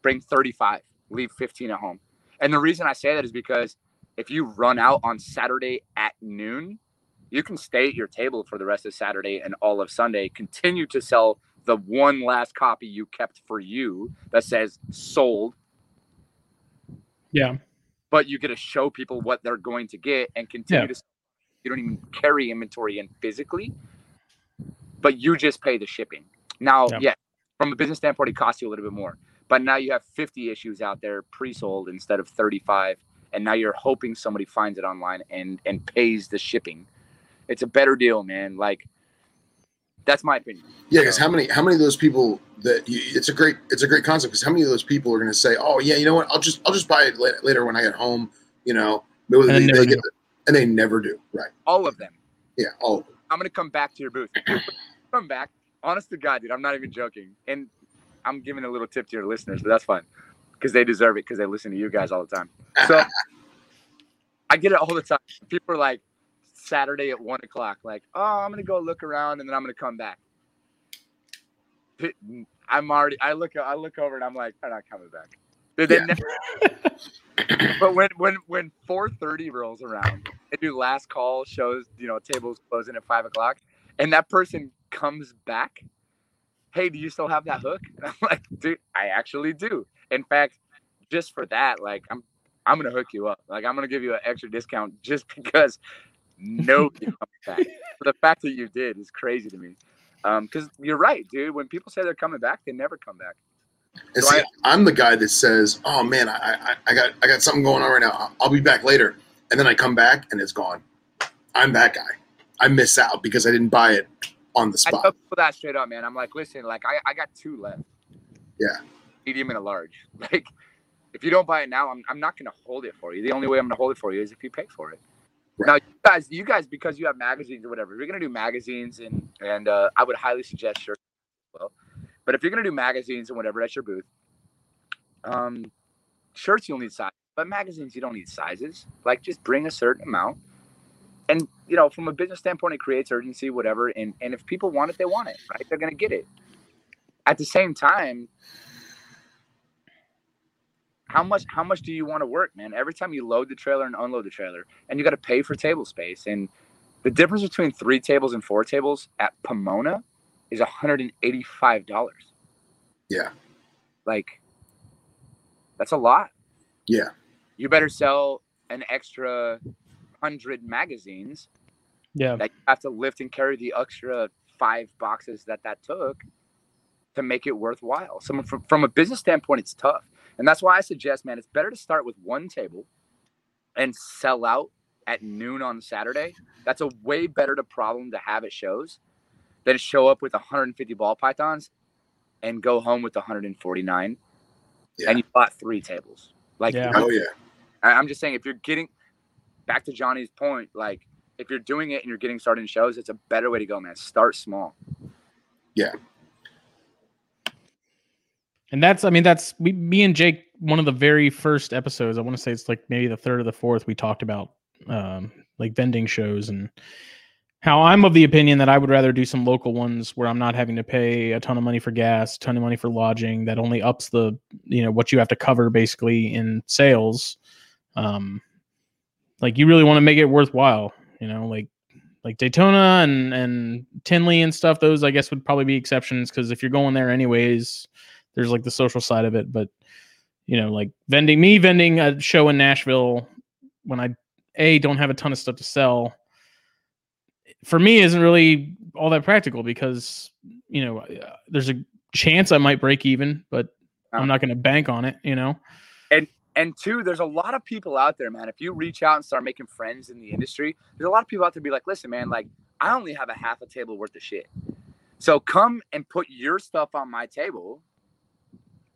bring 35, leave 15 at home. And the reason I say that is because if you run out on Saturday at noon, you can stay at your table for the rest of Saturday and all of Sunday, continue to sell the one last copy you kept for you that says sold Yeah. but you get to show people what they're going to get and continue Yeah. to you don't even carry inventory in physically but you just pay the shipping now Yeah. yeah from a business standpoint it costs you a little bit more but now you have 50 issues out there pre-sold instead of 35 and now you're hoping somebody finds it online and and pays the shipping it's a better deal man like that's my opinion Yeah, because how many how many of those people that you, it's a great it's a great concept because how many of those people are going to say, oh yeah, you know what, I'll just I'll just buy it later, later when I get home, you know, maybe And they, never they get do. the, and they never do, right? all of them Yeah, all of them. I'm gonna come back to your booth. come back. Honest to God, dude, I'm not even joking. And I'm giving a little tip to your listeners, but that's fine because they deserve it because they listen to you guys all the time. So I get it all the time. People are like Saturday at one o'clock, like, oh, I'm gonna go look around and then I'm gonna come back. I'm already. I look. I look over and I'm like, I'm not coming back. Dude, they Yeah. never- but when when when 4:30 rolls around, they do last call shows. You know, tables closing at five o'clock, and that person comes back. Hey, do you still have that hook? And I'm like, dude, I actually do. In fact, just for that, like, I'm I'm gonna hook you up. Like, I'm gonna give you an extra discount just because nobody comes back. But the fact that you did is crazy to me. Um, because you're right, dude. When people say they're coming back, they never come back. And So see, I- I'm the guy that says, "Oh man, I, I I got I got something going on right now. I'll- I'll be back later," and then I come back and it's gone. I'm that guy. I miss out because I didn't buy it on the I tell spot. people that straight up, man. I'm like, listen, like I, I got two left. Yeah. Medium and a large. Like, if you don't buy it now, I'm, I'm not gonna hold it for you. The only way I'm gonna hold it for you is if you pay for it. Right. Now, you guys, you guys, because you have magazines or whatever, you're gonna do magazines and and uh, I would highly suggest shirts well. But if you're gonna do magazines and whatever at your booth, um, shirts you'll need size, but magazines you don't need sizes. Like, just bring a certain amount and you know from a business standpoint it creates urgency whatever and and if people want it they want it right? They're going to get it. At the same time how much how much do you want to work man? Every time you load the trailer and unload the trailer and you got to pay for table space and the difference between three tables and four tables at pomona is $185 Yeah. like that's a lot. Yeah, you better sell an extra 100 magazines Yeah. that you have to lift and carry the extra five boxes that that took to make it worthwhile. So from, from a business standpoint, it's tough. And that's why I suggest, man, it's better to start with one table and sell out at noon on Saturday. That's a way better to problem to have at shows than show up with 150 ball pythons and go home with 149 Yeah. and you bought three tables. Like, Yeah. oh yeah, I- I'm just saying, if you're getting back to Johnny's point, like if you're doing it and you're getting started in shows, it's a better way to go, man. Start small. Yeah. And that's, I mean, that's we, me and Jake. One of the very first episodes, I want to say it's like maybe the third or the fourth. We talked about um, like vending shows and how I'm of the opinion that I would rather do some local ones where I'm not having to pay a ton of money for gas, a ton of money for lodging. That only ups the, you know, what you have to cover basically in sales. Um, like you really want to make it worthwhile, you know, like like Daytona and and Tinley and stuff. Those I guess would probably be exceptions because if you're going there anyways, there's like the social side of it. But you know, like vending me vending a show in Nashville when I a don't have a ton of stuff to sell for me isn't really all that practical because you know uh, there's a chance I might break even, but I'm not going to bank on it. You know. And two, there's a lot of people out there, man. If you reach out and start making friends in the industry, there's a lot of people out there to be like, listen, man, like I only have a half a table worth of shit. So come and put your stuff on my table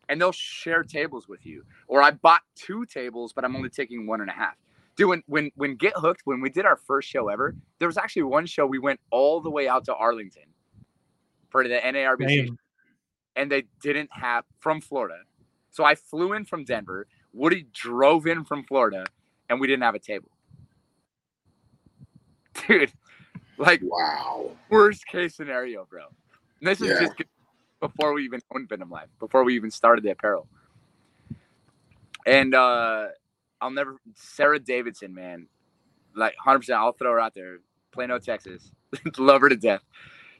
and they'll share tables with you. Or I bought two tables, but I'm only taking one and a half. Dude, when when when Get Hooked, when we did our first show ever, there was actually one show we went all the way out to Arlington for the NARBC, and they didn't have from Florida. So I flew in from Denver. Woody drove in from Florida, and we didn't have a table. Dude, like wow, worst case scenario, bro. And this is just before we even owned Venom Life, before we even started the apparel. And uh I'll never Sarah Davidson, man. Like 100%, I'll throw her out there. Plano, Texas. Love her to death.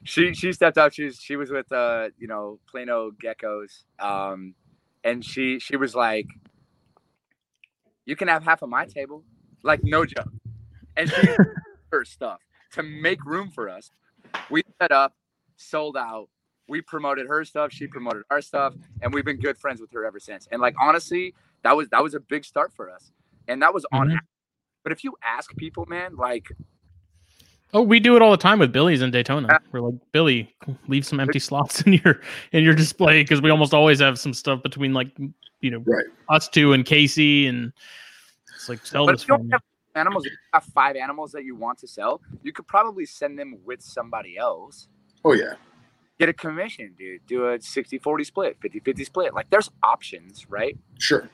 She she stepped up. She was she was with uh, you know, Plano Geckos. Um and she she was like you can have half of my table. Like no joke. And she her stuff to make room for us. We set up, sold out. We promoted her stuff, she promoted our stuff, and we've been good friends with her ever since. And like honestly, that was that was a big start for us. And that was on Mhm. but if you ask people, man, like Oh, we do it all the time with Billy's in Daytona. We're like, Billy, leave some empty slots in your in your display because we almost always have some stuff between like you know Right. us two and Casey and it's like sell but this if you don't have animals, if you have five animals that you want to sell, you could probably send them with somebody else. Oh yeah. Get a commission, dude. Do a 60-40 split, 50-50 split. Like there's options, right? Sure.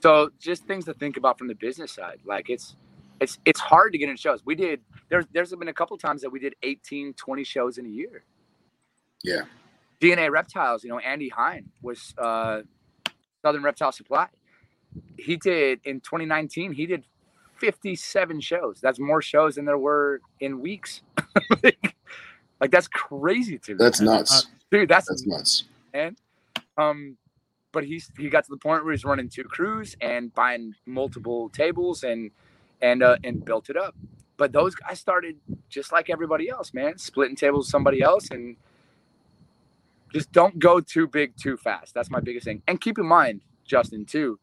So just things to think about from the business side. Like it's it's it's hard to get in shows. We did there's there's been a couple times that we did 18, 20 shows in a year. Yeah. DNA Reptiles, you know, Andy Hine was uh Southern Reptile Supply. He did in 2019, he did 57 shows. That's more shows than there were in weeks. like, like, that's crazy to me. That's nuts. dude. That's That's nuts. And um, but he's he got to the point where he's running two crews and buying multiple tables and and uh, and built it up. But those guys started just like everybody else, man, splitting tables with somebody else and just don't go too big too fast. That's my biggest thing. And keep in mind, Justin, too,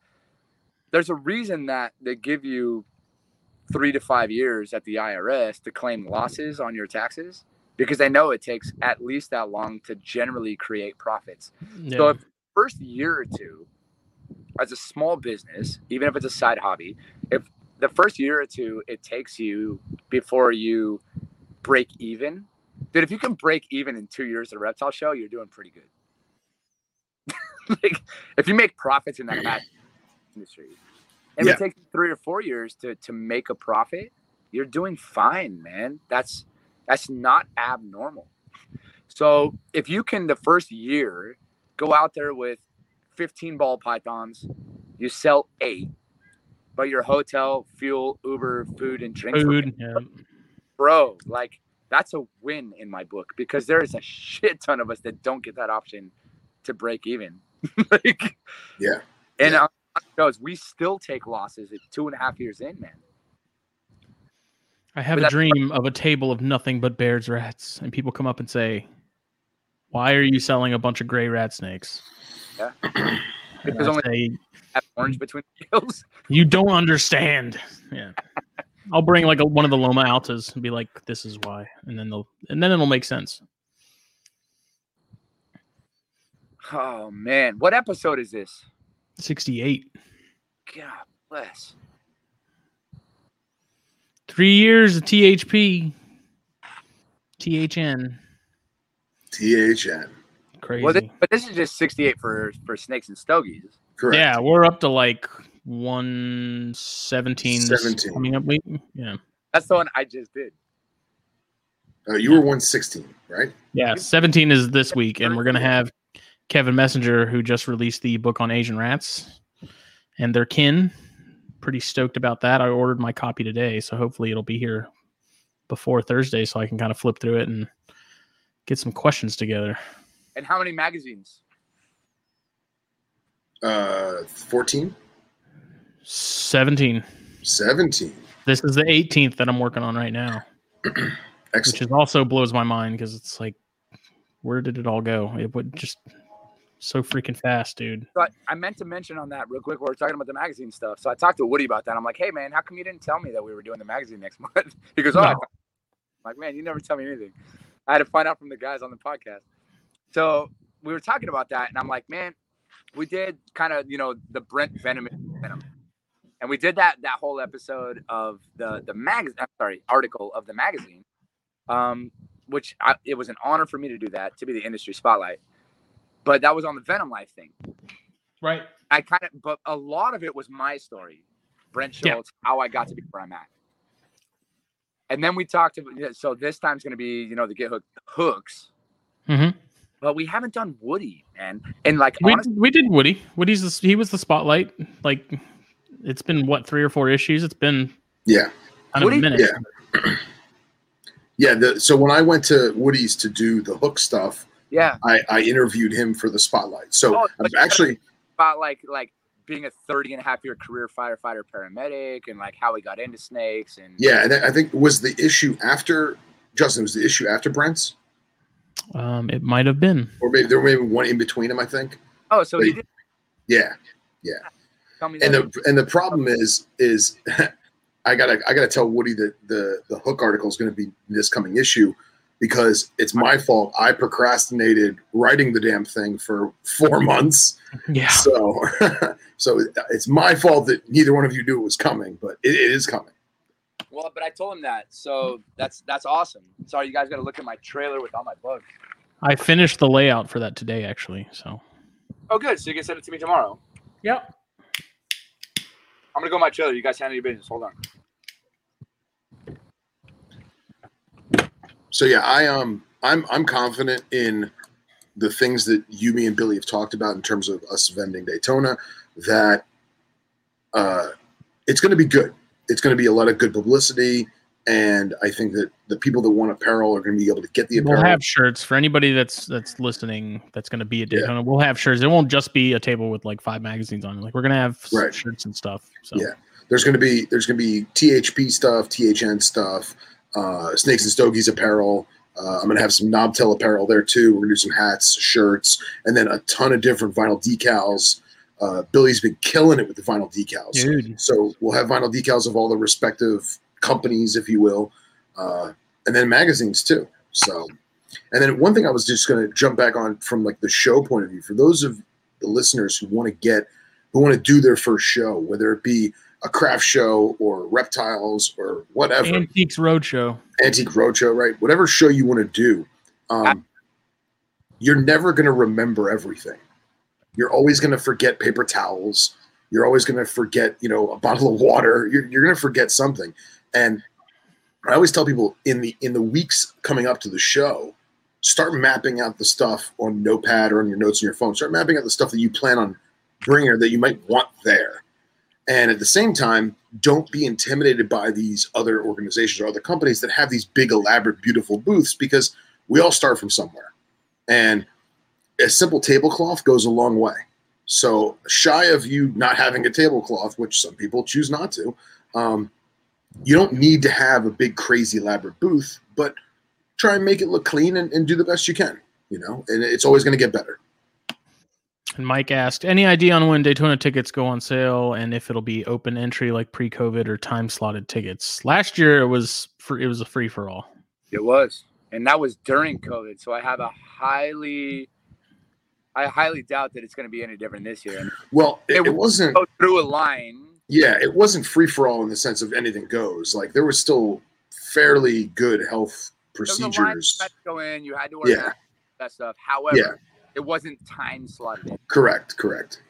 there's a reason that they give you three to five years at the IRS to claim losses on your taxes because they know it takes at least that long to generally create profits. Yeah. So if first year or two, as a small business, even if it's a side hobby, if the first year or two it takes you before you break even, dude, if you can break even in two years at a reptile show, you're doing pretty good. like if you make profits in that match industry, and Yeah. it takes three or four years to to make a profit, you're doing fine, man. That's that's not abnormal. So if you can the first year go out there with 15 ball pythons, you sell eight, but your hotel, fuel, Uber, food, and drinks, food. Yeah. bro, like that's a win in my book because there is a shit ton of us that don't get that option to break even. like, Yeah. and Yeah. on shows, we still take losses at two and a half years in, man. I have But a that's- dream of a table of nothing but Baird's, rats, and people come up and say, "Why are you selling a bunch of gray rat snakes?" Yeah. Because only- say, Have orange between the gills. you don't understand. Yeah, I'll bring like a, one of the Loma Altas and be like, "This is why," and then they'll and then it'll make sense. Oh man, what episode is this? Sixty-eight, God bless. three years of THP, THN, THN. crazy. Well, this, but this is just 68 for for snakes and stogies. Correct. Yeah, we're up to like one seventeen. 17. coming up week. Yeah, That's the one I just did. Uh, you were 116, right? yeah. Seventeen is this week, and we're gonna have Kevin Messenger, who just released the book on Asian rats and their kin, pretty stoked about that. I ordered my copy today, so hopefully it'll be here before Thursday, so I can kind of flip through it and get some questions together. And how many magazines? Uh, 14, 17. 17. This is the 18th that I'm working on right now, which is also blows my mind because it's like, where did it all go? It would just so freaking fast, dude. So I, I meant to mention on that real quick. We are talking about the magazine stuff. So I talked to Woody about that. I'm like, hey man, how come you didn't tell me that we were doing the magazine next month? he goes, oh, No. I'm like man, you never tell me anything. I had to find out from the guys on the podcast. So we were talking about that, and I'm like, man, we did kind of you know the Brent Venom, Venom, and we did that that whole episode of the the magazine. I'm sorry, article of the magazine, um, which I, it was an honor for me to do that to be the industry spotlight. But that was on the Venom Life thing. Right. I kind of, but a lot of it was my story, Brent Yeah. Schultz, how I got to be where I'm at. And then we talked about, so this time's going to be, you know, the Get Hooked hooks, Mm-hmm. but we haven't done Woody, man. And like, We, honestly, we did Woody. Woody's the, he was the spotlight. Like, it's been what three or four issues. It's been Yeah. kind Woody? of a minute. Yeah. Yeah. The, so when I went to Woody's to do the hook stuff, yeah, I, I interviewed him for the spotlight. So Oh, I've but- actually, about like, like being a 30 and a half year career firefighter paramedic and like how he got into snakes and yeah, and I think was the issue after Justin was the issue after Brent's, Um, it might have been. or maybe there may be one in between them. I think. Oh, so he Wait. did Yeah. tell me and that. the and the problem is is I gotta I gotta tell Woody that the the hook article is going to be this coming issue because it's my fault. I procrastinated writing the damn thing for four months, Yeah. so so it's my fault that neither one of you knew it was coming, but it, it is coming. well, but I told him that. So that's, that's awesome. Sorry, you guys got to look at my trailer with all my bugs. I finished the layout for that today, actually. So. Oh, good. So you can send it to me tomorrow. Yep. I'm gonna go my trailer. You guys handle your business. Hold on. So yeah, I um I'm I'm confident in the things that you, me, and Billy have talked about in terms of us vending Daytona. That uh, it's going to be good. It's going to be a lot of good publicity, and I think that the people that want apparel are going to be able to get the apparel. We'll have shirts for anybody that's that's listening. That's going to be at Yeah. Daytona. We'll have shirts. It won't just be a table with like five magazines on it. Like we're going to have Right. shirts and stuff. So Yeah. there's going to be there's going to be THP stuff, THN stuff, uh, Snakes and Stogies apparel. Uh, I'm going to have some Knobtail apparel there too. We're going to do some hats, shirts, and then a ton of different vinyl decals. Uh, Billy's been killing it with the vinyl decals. dude. So we'll have vinyl decals of all the respective companies, if you will, uh, and then magazines too. So, and then one thing I was just going to jump back on from like the show point of view for those of the listeners who want to get, who want to do their first show, whether it be a craft show or reptiles or whatever, Antiques Roadshow. antique roadshow, right? Whatever show you want to do, um, you're never going to remember everything. You're always going to forget paper towels. You're always going to forget, you know, a bottle of water. You're, you're going to forget something. And I always tell people in the in the weeks coming up to the show, start mapping out the stuff on Notepad or on your notes on your phone. Start mapping out the stuff that you plan on bringing or that you might want there. And at the same time, don't be intimidated by these other organizations or other companies that have these big, elaborate, beautiful booths because we all start from somewhere. And a simple tablecloth goes a long way. So, shy of you not having a tablecloth, which some people choose not to, um, you don't need to have a big, crazy, elaborate booth, but try and make it look clean and, and do the best you can, you know, and it's always going to get better. And Mike asked, any idea on when Daytona tickets go on sale and if it'll be open entry like pre-COVID or time slotted tickets? Last year it was for it was a free for all. It was, and that was during COVID. So I have a highly, I highly doubt that it's going to be any different this year. Well, it, It it wasn't. go through a line. Yeah, it wasn't free for all in the sense of anything goes. Like there was still fairly good health There was a line you procedures. had to go in. You had to wear Yeah. that stuff. However, Yeah. it wasn't time slotted. Correct, Correct,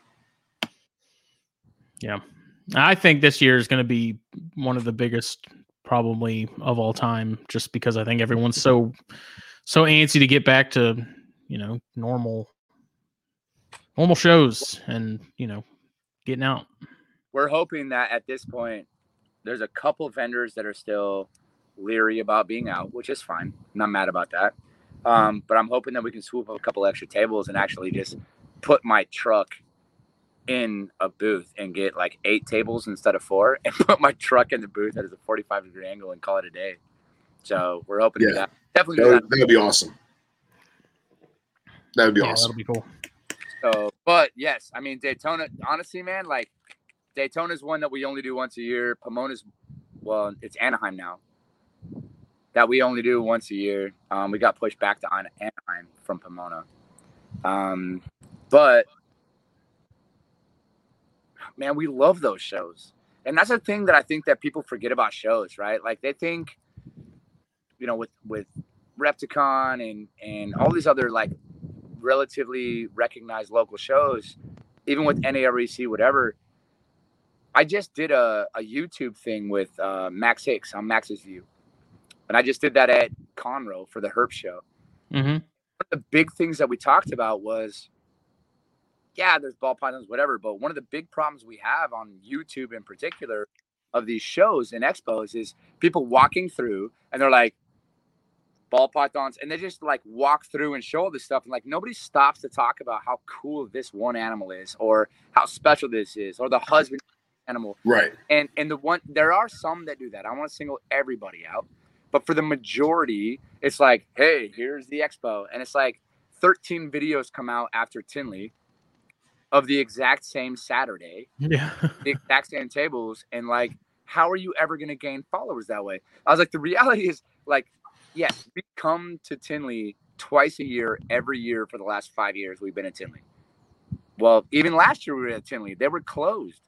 Yeah. I think this year is going to be one of the biggest probably of all time just because I think everyone's so so antsy to get back to, you know, normal normal shows and, you know, getting out. We're hoping that at this point, there's a couple vendors that are still leery about being out, which is fine. I'm not mad about that. Um, but I'm hoping that we can swoop up a couple extra tables and actually just put my truck in a booth and get like eight tables instead of four and put my truck in the booth at a 45 degree angle and call it a day. So we're hoping Yeah. to that. Definitely That would, that. that would be awesome. That would be Yeah, awesome. that'll be cool. So, but yes, I mean Daytona. Honestly, man, like Daytona's one that we only do once a year. Pomona's, well, it's Anaheim now. That we only do once a year. Um, we got pushed back to Anaheim from Pomona. Um, but man, we love those shows, and that's a thing that I think that people forget about shows, right? Like they think, you know, with with Repticon and and all these other like relatively recognized local shows, even with NAREC, whatever. I just did a, a YouTube thing with uh, Max Hicks on Max's View. And I just did that at Conroe for the Herp show. hmm One of the big things that we talked about was yeah, there's ball pythons, whatever. But one of the big problems we have on YouTube in particular of these shows and expos is people walking through and they're like, ball pythons, and they just like walk through and show all this stuff. And like nobody stops to talk about how cool this one animal is or how special this is or the husband animal. Right. And and the one there are some that do that. I want to single everybody out. But for the majority, it's like, hey, here's the expo. And it's like 13 videos come out after Tinley of the exact same Saturday, Yeah. the exact same tables. And like, how are you ever going to gain followers that way? I was like, the reality is like, yes, we come to Tinley twice a year, every year for the last five years we've been at Tinley. Well, even last year we were at Tinley. They were closed.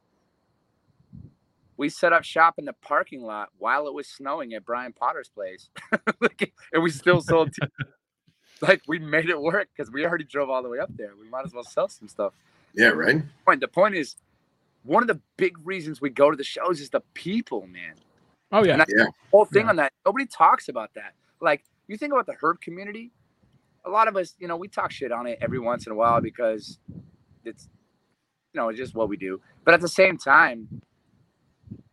We set up shop in the parking lot while it was snowing at Brian Potter's place. Like, and we still sold t- like we made it work because we already drove all the way up there. We might as well sell some stuff. Yeah. Right. Point. The point is, one of the big reasons we go to the shows is the people, man. Oh yeah. And I- Yeah. whole thing Yeah. on that. Nobody talks about that. Like you think about the herp community, a lot of us, you know, we talk shit on it every once in a while because it's, you know, it's just what we do. But at the same time,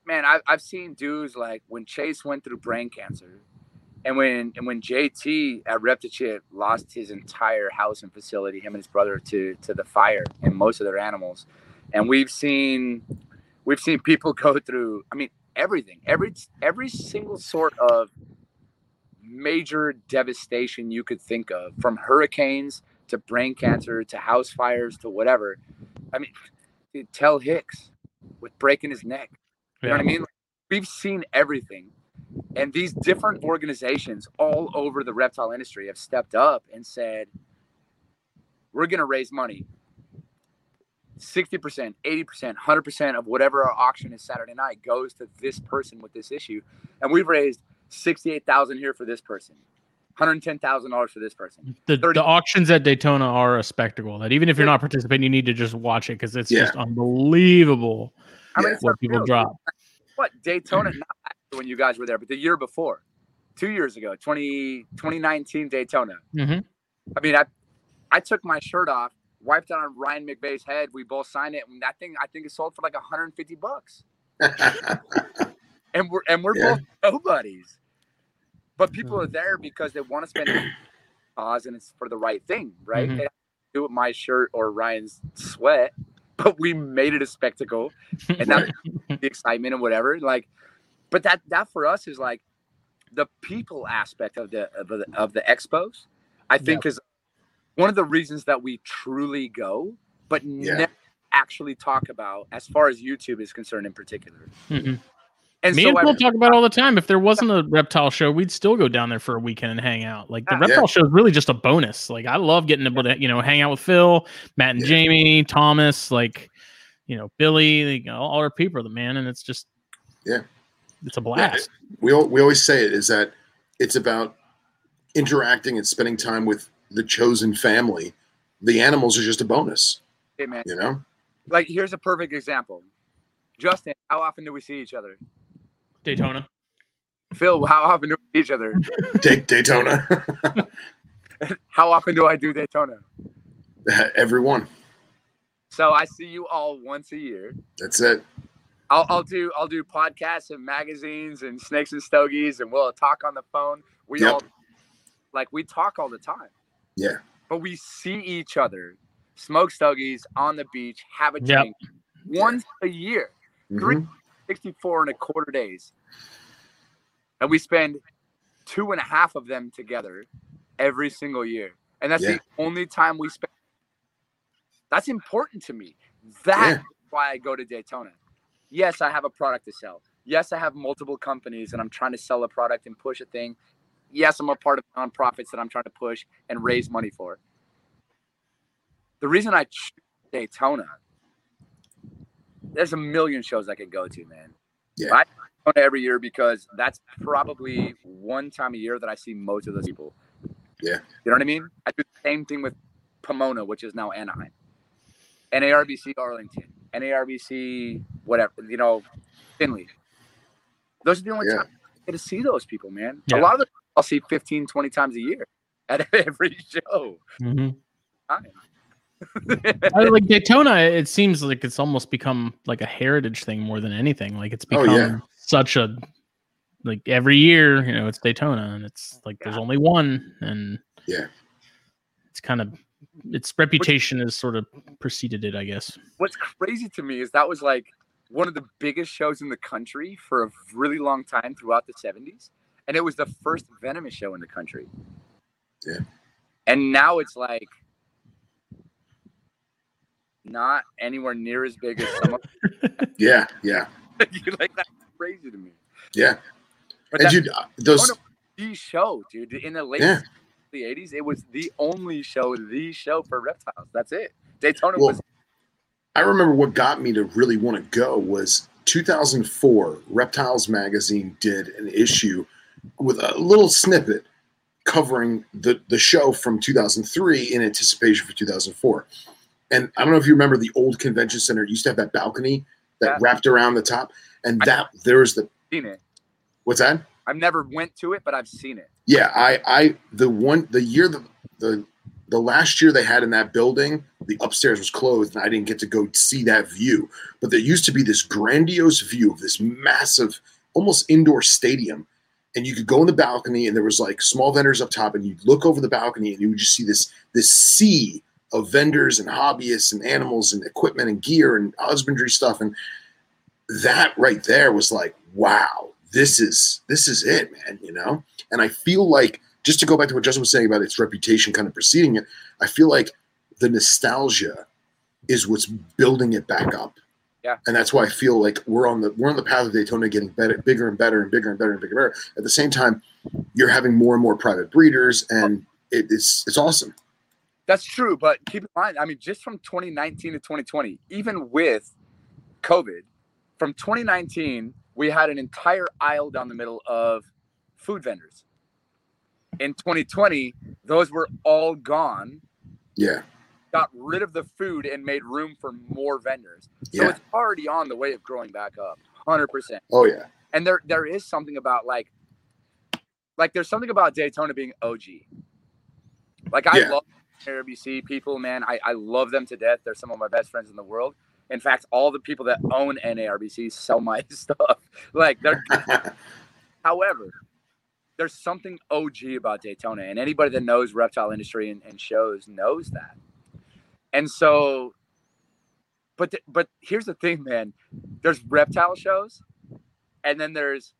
man, I've I've seen dudes like when Chase went through brain cancer, and when and when JT at Reptichip lost his entire house and facility, him and his brother to to the fire and most of their animals, and we've seen we've seen people go through. I mean, everything, every every single sort of major devastation you could think of, from hurricanes to brain cancer to house fires to whatever. I mean, tell Hicks with breaking his neck. You know what I mean? We've seen everything. And these different organizations all over the reptile industry have stepped up and said, we're going to raise money. 60%, 80%, 100% of whatever our auction is Saturday night goes to this person with this issue. And we've raised 68,000 here for this person. $110,000 for this person. The, 30 the auctions at Daytona are a spectacle. That even if you're not participating, you need to just watch it because it's Yeah. just unbelievable I mean, it's what people unreal. drop. What Daytona? Not when you guys were there, but the year before, two years ago, 20, 2019 Daytona. hmm I mean, I I took my shirt off, wiped it on Ryan McVeigh's head. We both signed it, and that thing I think it sold for like 150 bucks. And we're and we're Yeah. both nobodies. But people are there because they want to spend cause and it's for the right thing, right? Mhm. Don't it my shirt or Ryan's sweat, but we made it a spectacle and that the excitement and whatever. Like, but that that for us is like the people aspect of the of the, of the expos. I think is one of the reasons that we truly go, but Yeah. never actually talk about as far as YouTube is concerned in particular. Mhm. And Me so and I, Phil talk about it all the time. If there wasn't a reptile show, we'd still go down there for a weekend and hang out. Like the ah, Yeah. reptile show is really just a bonus. Like I love getting able to, you know, hang out with Phil, Matt and Yeah. Jamie, Thomas, like, you know, Billy, like, all our people, the man, and it's just, Yeah. it's a blast. we al- we always say it is that it's about interacting and spending time with the chosen family. The animals are just a bonus, hey, man, you know. like here's a perfect example. Justin, how often do we see each other? Daytona. Phil, how often do we see each other? Day- Daytona, How often do I do Daytona? everyone. So I see you all once a year. That's it. I'll, I'll do I'll do podcasts and magazines and snakes and stogies and we'll talk on the phone. We Yep. all like we talk all the time. Yeah. But we see each other, smoke stogies on the beach, have a Yep. drink once a year, Three- Mhm. 64 and a quarter days. And we spend two and a half of them together every single year. And that's Yeah. the only time we spend. That's important to me. That's Yeah. why I go to Daytona. Yes, I have a product to sell. Yes, I have multiple companies and I'm trying to sell a product and push a thing. Yes, I'm a part of nonprofits that I'm trying to push and raise money for. The reason I choose Daytona, there's a million shows I could go to, man. Yeah. I go to every year because that's probably one time a year that I see most of those people. Yeah. You know what I mean? I do the same thing with Pomona, which is now Anaheim. NARBC Arlington, NARBC whatever, you know, Tinley. Those are the only Yeah. times I get to see those people, man. Yeah. A lot of them I'll see 15, 20 times a year at every show. Mhm. Time. I, like Daytona, it seems like it's almost become like a heritage thing more than anything. Like it's Oh, become yeah. such a like every year, you know, it's Daytona, and it's like there's only one, and Yeah. it's kind of its reputation has sort of preceded it, I guess. What's crazy to me is that was like one of the biggest shows in the country for a really long time throughout the 70s. And it was the first venomous show in the country. Yeah. And now it's like not anywhere near as big as some of Yeah. Yeah. like that's crazy to me. Yeah. But And you, uh, those, the show, dude. In the late Yeah. the 80s, it was the only show, the show for reptiles. That's it. Daytona Well, was I remember what got me to really want to go was 2004. Reptiles magazine did an issue with a little snippet covering the the show from 2003 in anticipation for 2004. And I don't know if you remember the old convention center used to have that balcony that Yeah. wrapped around the top, and that there was the seen it. what's that? I've never went to it, but I've seen it. Yeah, I, I, the one, the year the, the, the last year they had in that building, the upstairs was closed, and I didn't get to go see that view. But there used to be this grandiose view of this massive, almost indoor stadium, and you could go in the balcony, and there was like small vendors up top, and you'd look over the balcony, and you would just see this this sea of vendors and hobbyists and animals and equipment and gear and husbandry stuff, and that right there was like, wow, this is this is it, man, you know. And I feel like just to go back to what Justin was saying about its reputation kind of preceding it, I feel like the nostalgia is what's building it back up. Yeah. And that's why I feel like we're on the we're on the path of Daytona getting better, bigger and better and bigger and better and bigger and better. At the same time, you're having more and more private breeders and it, it's it's awesome. That's true, but keep in mind, I mean, just from 2019 to 2020, even with COVID, from 2019, we had an entire aisle down the middle of food vendors. In 2020, those were all gone, Yeah. got rid of the food and made room for more vendors. So Yeah. it's already on the way of growing back up, 100%. Oh yeah. And there there is something about like like there's something about Daytona being OG. Like I Yeah. love RBC people, man. I, I love them to death. They're some of my best friends in the world. In fact, all the people that own NARBC sell my stuff. Like they're however, there's something OG about Daytona, and anybody that knows reptile industry and, and shows knows that. And so, but th- but here's the thing, man. There's reptile shows, and then there's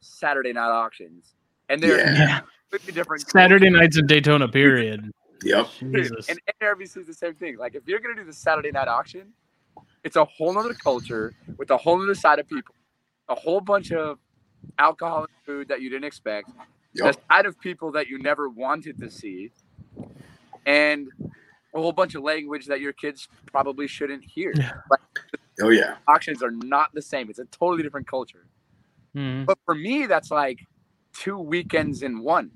Saturday night auctions, and they're Yeah. Yeah. completely different. Saturday nights in Daytona, period. Yep. Jesus. And NRBC is the same thing. Like if you're gonna do the Saturday night auction, it's a whole nother culture with a whole nother side of people, a whole bunch of alcohol and food that you didn't expect, Yep. the side of people that you never wanted to see, and a whole bunch of language that your kids probably shouldn't hear. Yeah. Like Oh yeah. auctions are not the same. It's a totally different culture. Mhm. But for me, that's like two weekends in one.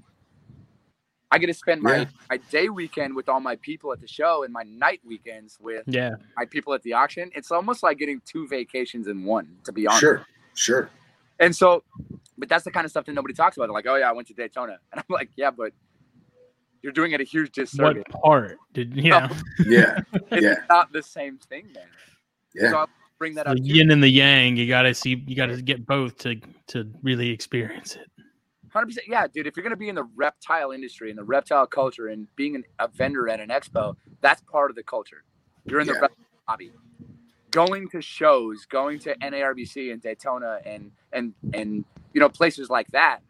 I get to spend my, Yeah. my day weekend with all my people at the show and my night weekends with Yeah. my people at the auction. It's almost like getting two vacations in one, to be honest. Sure. Sure. And so, but that's the kind of stuff that nobody talks about. They're like, oh, yeah, I went to Daytona. And I'm like, yeah, but you're doing it a huge disservice. What part did yeah? Yeah. It's Yeah. not the same thing, man. Yeah. So bring that the up. too. yin and the yang. You gotta see. You gotta get both to to really experience it. Hundred percent, yeah, dude. If you're gonna be in the reptile industry and the reptile culture and being an, a vendor at an expo, that's part of the culture. You're in the Yeah. reptile hobby. Going to shows, going to NARBC and Daytona and and and you know places like that,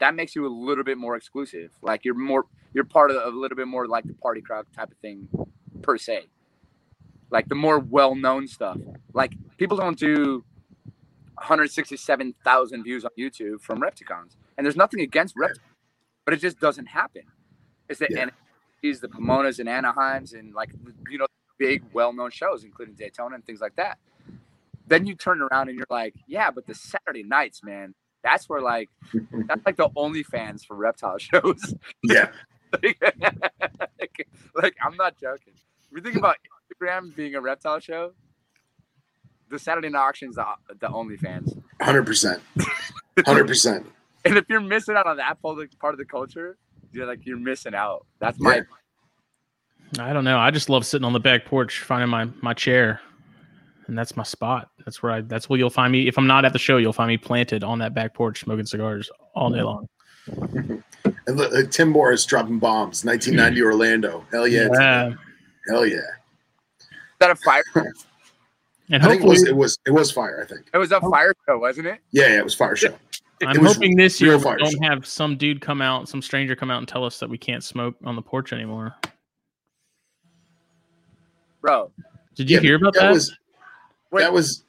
that makes you a little bit more exclusive. Like you're more, you're part of a little bit more like the party crowd type of thing, per se. Like the more well-known stuff. Like people don't do 167,000 views on YouTube from Repticons. And there's nothing against. Repticons, but it just doesn't happen. It's the Yeah. NFTs, the Pomonas and Anaheims and like, you know, big well-known shows, including Daytona and things like that. Then you turn around and you're like, yeah, but the Saturday nights, man, that's where like, that's like the only fans for reptile shows. yeah, like, like, I'm not joking. You think about Instagram being a reptile show, the Saturday night auction's the, the only fans. hundred percent, hundred percent. And if you're missing out on that public part of the culture, you're like you're missing out. That's my Yeah. I don't know. I just love sitting on the back porch, finding my my chair, and that's my spot. That's where I. That's where you'll find me. If I'm not at the show, you'll find me planted on that back porch, smoking cigars all day long. And look, uh, Tim Morris dropping bombs. 1990 Orlando. Hell yeah, Yeah. hell yeah. Is that a fire? And I think it was it was it was fire. I think. It was a fire show, wasn't it? Yeah, yeah, it was fire show. I'm was hoping this year we don't have some dude come out, some stranger come out and tell us that we can't smoke on the porch anymore. Bro. Did you Yeah, hear about that? that? Was Wait. that was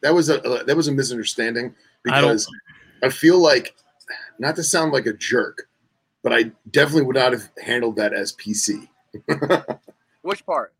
that was a uh, that was a misunderstanding I because I, feel like not to sound like a jerk, but I definitely would not have handled that as PC. Which part?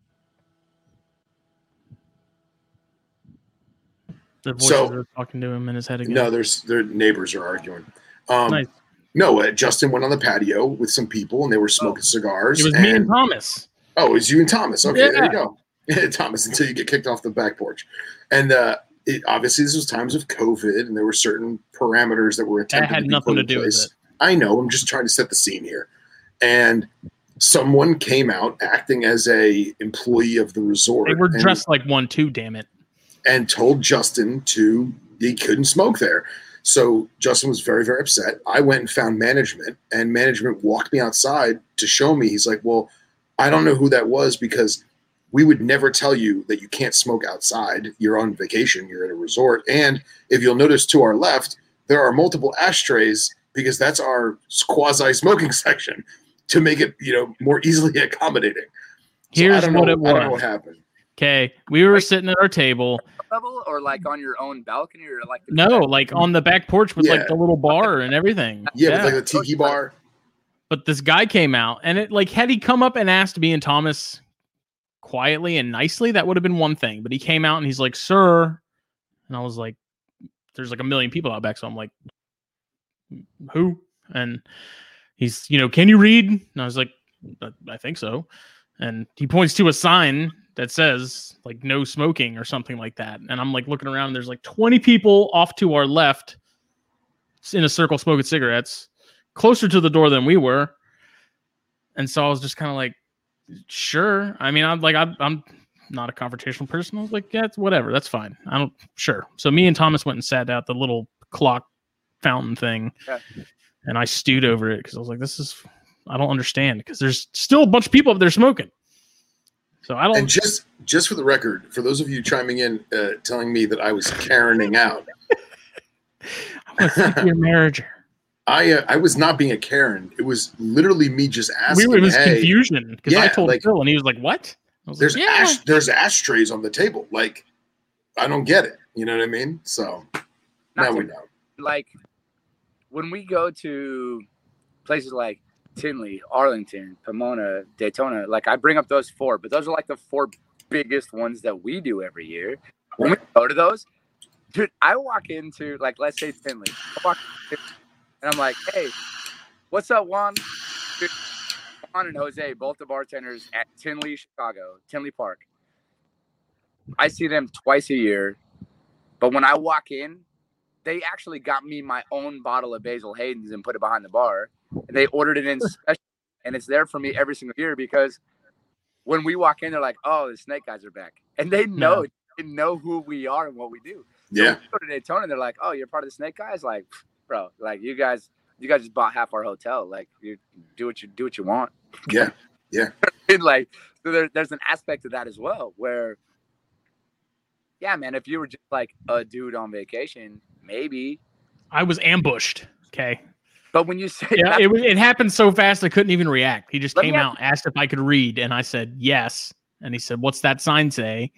The voices so- are talking to him in his head again. No, there's their neighbors are arguing. Um, Nice. No, uh, Justin went on the patio with some people and they were smoking cigars. it was me and Thomas. Oh, it was you and Thomas. Okay, there you go. Thomas, until you get kicked off the back porch. And uh, it, obviously, this was times of COVID, and there were certain parameters that were That attempted had to be nothing to do with it. I know. I'm just trying to set the scene here. And someone came out acting as a employee of the resort. They were and- dressed like one too. Damn it! And told Justin to he couldn't smoke there. So Justin was very, very upset. I went and found management, and management walked me outside to show me. He's like, Well, I don't know who that was because we would never tell you that you can't smoke outside. You're on vacation, you're at a resort. And if you'll notice to our left, there are multiple ashtrays because that's our quasi smoking section to make it, you know, more easily accommodating. So I Here's what know- it know what happened. Okay, we were sitting at our table. Level or like mm. on your own balcony or like the No, like on the back porch with Yeah. like the little bar and everything. Yeah, with like the tiki bar. but this guy came out and it like had he come up and asked me and Thomas quietly and nicely, that would have been one thing. But he came out and he's like, "Sir," and I was like, "There's like a million people out back," so I'm like, "Who?" And he's, you know, "Can you read?" And I was like, "I- "I think so." And he points to a sign that says like "No smoking" or something like that. And I'm like looking around, and there's like 20 people off to our left in a circle smoking cigarettes closer to the door than we were. And so I was just kind of like, sure. I mean, I'm like, I'm, I'm not a confrontational person. I was like, yeah, it's whatever. That's fine. I don't, sure. So me and Thomas went and sat out the little clock fountain thing. Yeah. And I stewed over it because I was like, this is, I don't understand because there's still a bunch of people up there smoking. So I don't, And just just for the record, for those of you chiming in, uh, telling me that I was Karening out, I'm a fifth-year marriager. I uh, I was not being a Karen. It was literally me just We asking. were, it was hey, confusion because I told like- Phil and he was like, what? Was there's like, yeah. ash there's ashtrays on the table. Like, I don't get it. You know what I mean? So Not now to- we know. like when we go to places like Tinley, Arlington, Pomona, Daytona, like I bring up those four, but those are like the four biggest ones that we do every year. When we go to those, dude, I walk into like let's say Tinley, and I'm like, hey, what's up, Juan? Dude, Juan and Jose, both the bartenders at Tinley, Chicago, Tinley Park. I see them twice a year, but when I walk in, they actually got me my own bottle of Basil Hayden's and put it behind the bar. And they ordered it in special, and it's there for me every single year because when we walk in, they're like, "Oh, the snake guys are back," and they know they know who we are and what we do. So Yeah. we go to Daytona, they're like, "Oh, you're part of the Snake Guys." Like, bro, like you guys, you guys just bought half our hotel. Like, you do what you do what you want. Yeah, yeah. And like, so there, there's an aspect of that as well, where, yeah, man, if you were just like a dude on vacation, maybe. I was ambushed. Okay. But when you say Yeah, it, it happened so fast I couldn't even react. He just came out, asked if I could read, and I said yes. And he said, "What's that sign say?"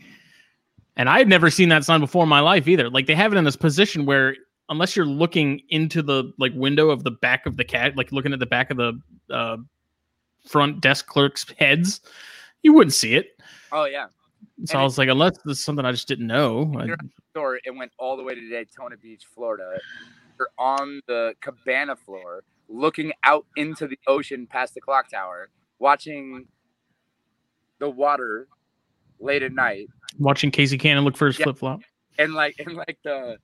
And I had never seen that sign before in my life either. Like they have it in this position where unless you're looking into the like window of the back of the cat, like looking at the back of the uh, front desk clerks' heads, you wouldn't see it. oh yeah, So And I was like, unless this is something I just didn't know. I- store, it went all the way to Daytona Beach, Florida. You're on the cabana floor, looking out into the ocean past the clock tower, watching the water late at night, watching Casey Cannon look for his Yeah. flip flop. and like and like the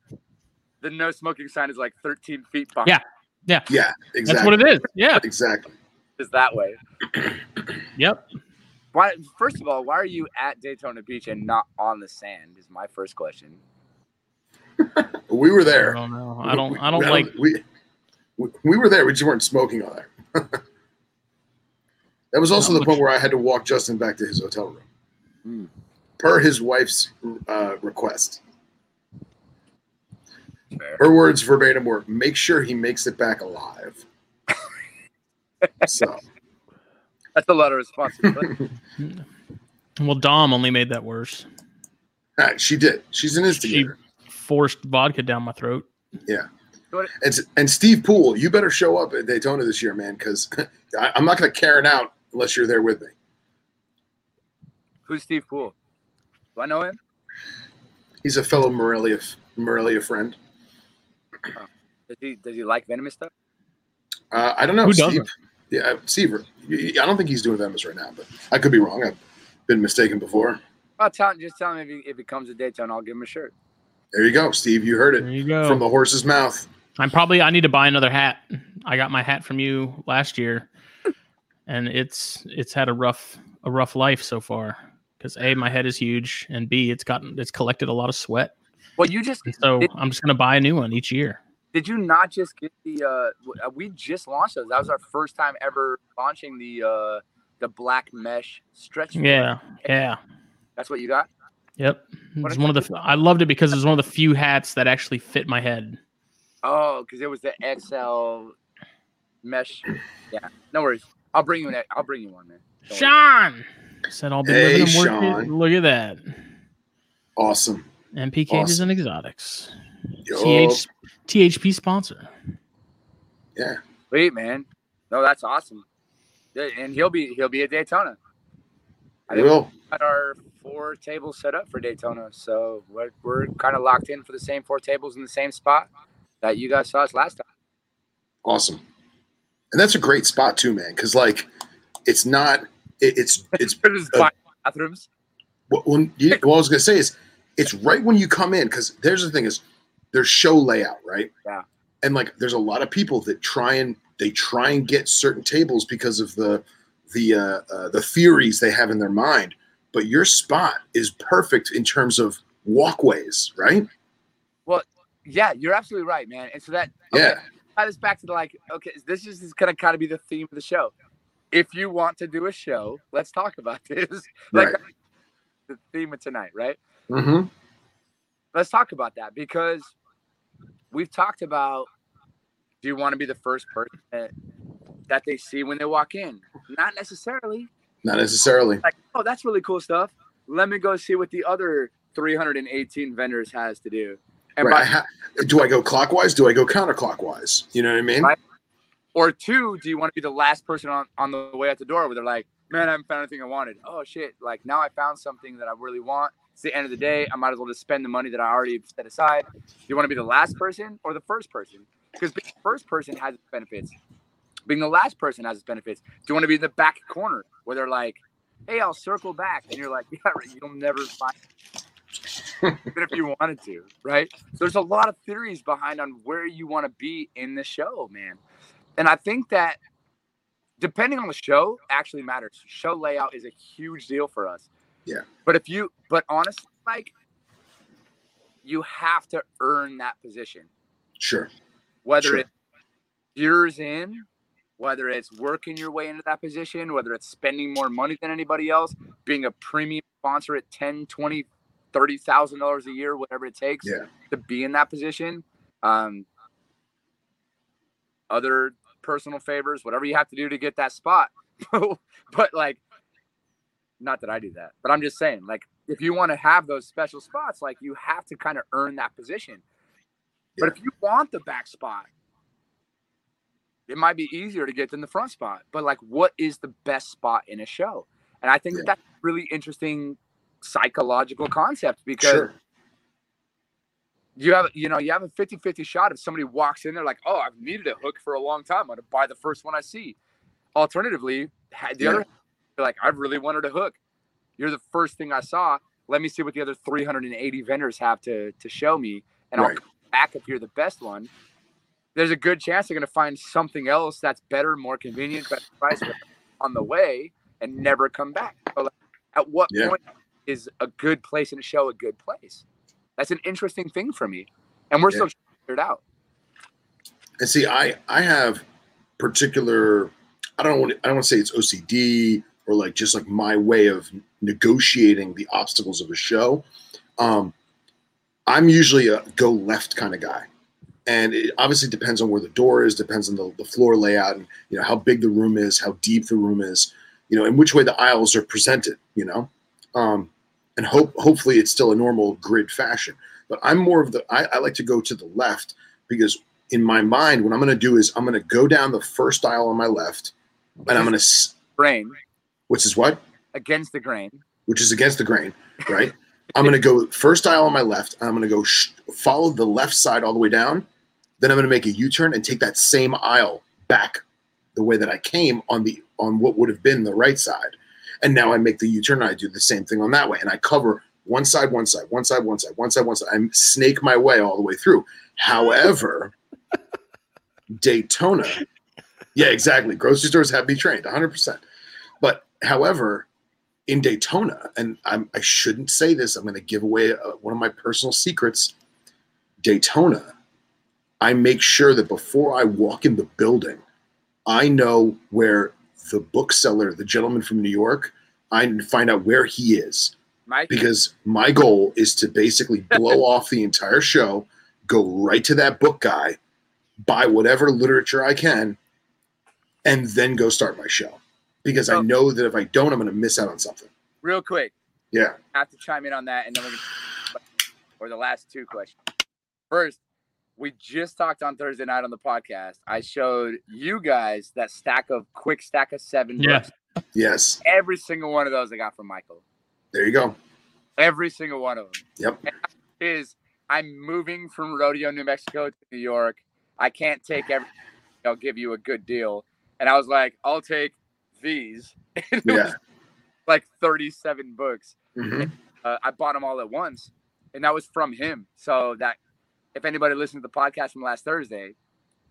the no smoking sign is like 13 feet behind. Yeah. Yeah. Exactly. That's what it is. Yeah. Exactly. is that way. Yep. Why? First of all, why are you at Daytona Beach and not on the sand? Is my first question. We were I there. don't know. I don't. We- I don't we- like. We, we, we were there. We just weren't smoking on there. that was also Not the point where I had to walk Justin back to his hotel room, Hmm. per his wife's uh, request. Fair. Her words verbatim were, "Make sure he makes it back alive." so That's a lot of responsibility. Well, Dom only made that worse. uh, she did. She's an instigator. Forced vodka down my throat. Yeah. And, and Steve Poole, you better show up at Daytona this year, man, because I'm not going to Karen out unless you're there with me. Who's Steve Poole? Do I know him? He's a fellow Morelia Morelia friend. Does he does he like venomous stuff? Uh, I don't know, Who Steve. doesn't? Yeah, Steve. I don't think he's doing Venomous right now, but I could be wrong. I've been mistaken before. I'll tell just tell him if he if he comes to Daytona, I'll give him a shirt. There you go, Steve. You heard There it you go. from the horse's mouth. I'm probably. I need to buy another hat. I got my hat from you last year, and it's it's had a rough a rough life so far. Because a my head is huge, and b it's gotten it's collected a lot of sweat. Well, you just And so Did- I'm just gonna buy a new one each year. did you not just get the uh uh, we just launched those. That was our first time ever launching the uh the black mesh stretch. Yeah, yeah. That's what you got? Yep. What It's is one of the. I loved it because it was one of the few hats that actually fit my head. Oh, because it was the XL mesh. Yeah, no worries. I'll bring you an I'll bring you one, man. Don't worry. Sean said I'll be Hey, living and working. Look at that. Awesome. MP cages Awesome. and exotics. TH, THP sponsor. yeah. Wait, man. No, that's awesome. And he'll be he'll be at Daytona. I think will. got our four tables set up for Daytona, so we're, we're kind of locked in for the same four tables in the same spot that you guys saw us last time. Awesome. And that's a great spot too, man. Because like, it's not. It, it's it's Uh, bathrooms. what when you, what I was gonna say is it's right when you come in because there's the thing is there's show layout right Yeah. and like there's a lot of people that try and they try and get certain tables because of the the uh, uh, the theories they have in their mind but your spot is perfect in terms of walkways right Well, Yeah, you're absolutely right, man. And so that okay, yeah tie this back to the like, okay, this is, is gonna kind of be the theme of the show. If you want to do a show, let's talk about this. like right the theme of tonight, right? mm-hmm. Let's talk about that because we've talked about do you want to be the first person that, that they see when they walk in? Not necessarily. not necessarily Like, oh, that's really cool stuff. Let me go see what the other 318 vendors has to do. And right. By, ha- do I go clockwise do I go counterclockwise you know what I mean Right. or two, do you want to be the last person on, on the way out the door where they're like, man, I haven't found anything I wanted. Oh shit! Like now I found something that I really want. It's the end of the day. I might as well just spend the money that I already set aside. Do you want to be the last person or the first person? Because being the first person has its benefits. Being the last person has its benefits. Do you want to be in the back corner where they're like, hey, I'll circle back, and you're like, yeah, right, you'll never find. Even if you wanted to, right? There's a lot of theories behind on where you want to be in the show, man. And I think that depending on the show actually matters. Show layout is a huge deal for us. Yeah. But if you, but honestly, like you have to earn that position. Sure. Whether Sure. it's years in, whether it's working your way into that position, whether it's spending more money than anybody else, being a premium sponsor at 10, 20, 30,000 dollars a year, whatever it takes Yeah. to be in that position. Um, other personal favors, whatever you have to do to get that spot. but like, not that I do that, but I'm just saying, like, if you want to have those special spots, like you have to kind of earn that position. But if you want the back spot, it might be easier to get than the front spot. But like, what is the best spot in a show? And I think Yeah. that's a really interesting psychological concept because Sure. you have you know you have a 50-50 shot if somebody walks in there like oh i've needed a hook for a long time i'm gonna buy the first one i see alternatively the Yeah. other like i've really wanted a hook you're the first thing i saw let me see what the other 380 vendors have to to show me and Right. i'll come back if you're the best one there's a good chance they're going to find something else that's better more convenient better price on the way and never come back so like, at what Yeah. point is a good place in a show a good place that's an interesting thing for me and we're Yeah. still trying to figure it out And see, I I have particular. I don't want. I don't want to say it's OCD or like just like my way of negotiating the obstacles of a show. Um, I'm usually a go left kind of guy, and it obviously depends on where the door is, depends on the, the floor layout, and you know how big the room is, how deep the room is, you know, and which way the aisles are presented. You know, um, and hope hopefully it's still a normal grid fashion. But I'm more of the. I, I like to go to the left because in my mind, what I'm going to do is I'm going to go down the first aisle on my left, and I'm going to, grain which is what, against the grain which is against the grain, right? I'm going to go first aisle on my left. I'm going to go sh- follow the left side all the way down. Then I'm going to make a U-turn and take that same aisle back the way that I came on the on what would have been the right side. And now I make the U-turn and I do the same thing on that way, and I cover one side, one side, one side, one side, one side, one side. I snake my way all the way through. However, Daytona. Yeah, exactly. Grocery stores have me trained 100%. But however, in Daytona, and I'm, I shouldn't say this, I'm going to give away uh, one of my personal secrets. Daytona, I make sure that before I walk in the building, I know where the bookseller, the gentleman from New York, I find out where he is mike because my goal is to basically blow off the entire show, go right to that book guy, buy whatever literature I can, and then go start my show. Because I Oh. know that if I don't, I'm going to miss out on something. real quick Yeah. I have to chime in on that and then we're gonna or the last two questions first we just talked on thursday night on the podcast i showed you guys that stack of quick stack of seven Yeah. books Yes. every single one of those i got from michael There you go. every single one of them Yep. And is i'm moving from rodeo new mexico to new york i can't take everything i'll give you a good deal and i was like i'll take these it Yeah. was like 37 books hmm uh, I bought them all at once, and that was from him. So that if anybody listened to the podcast from last Thursday,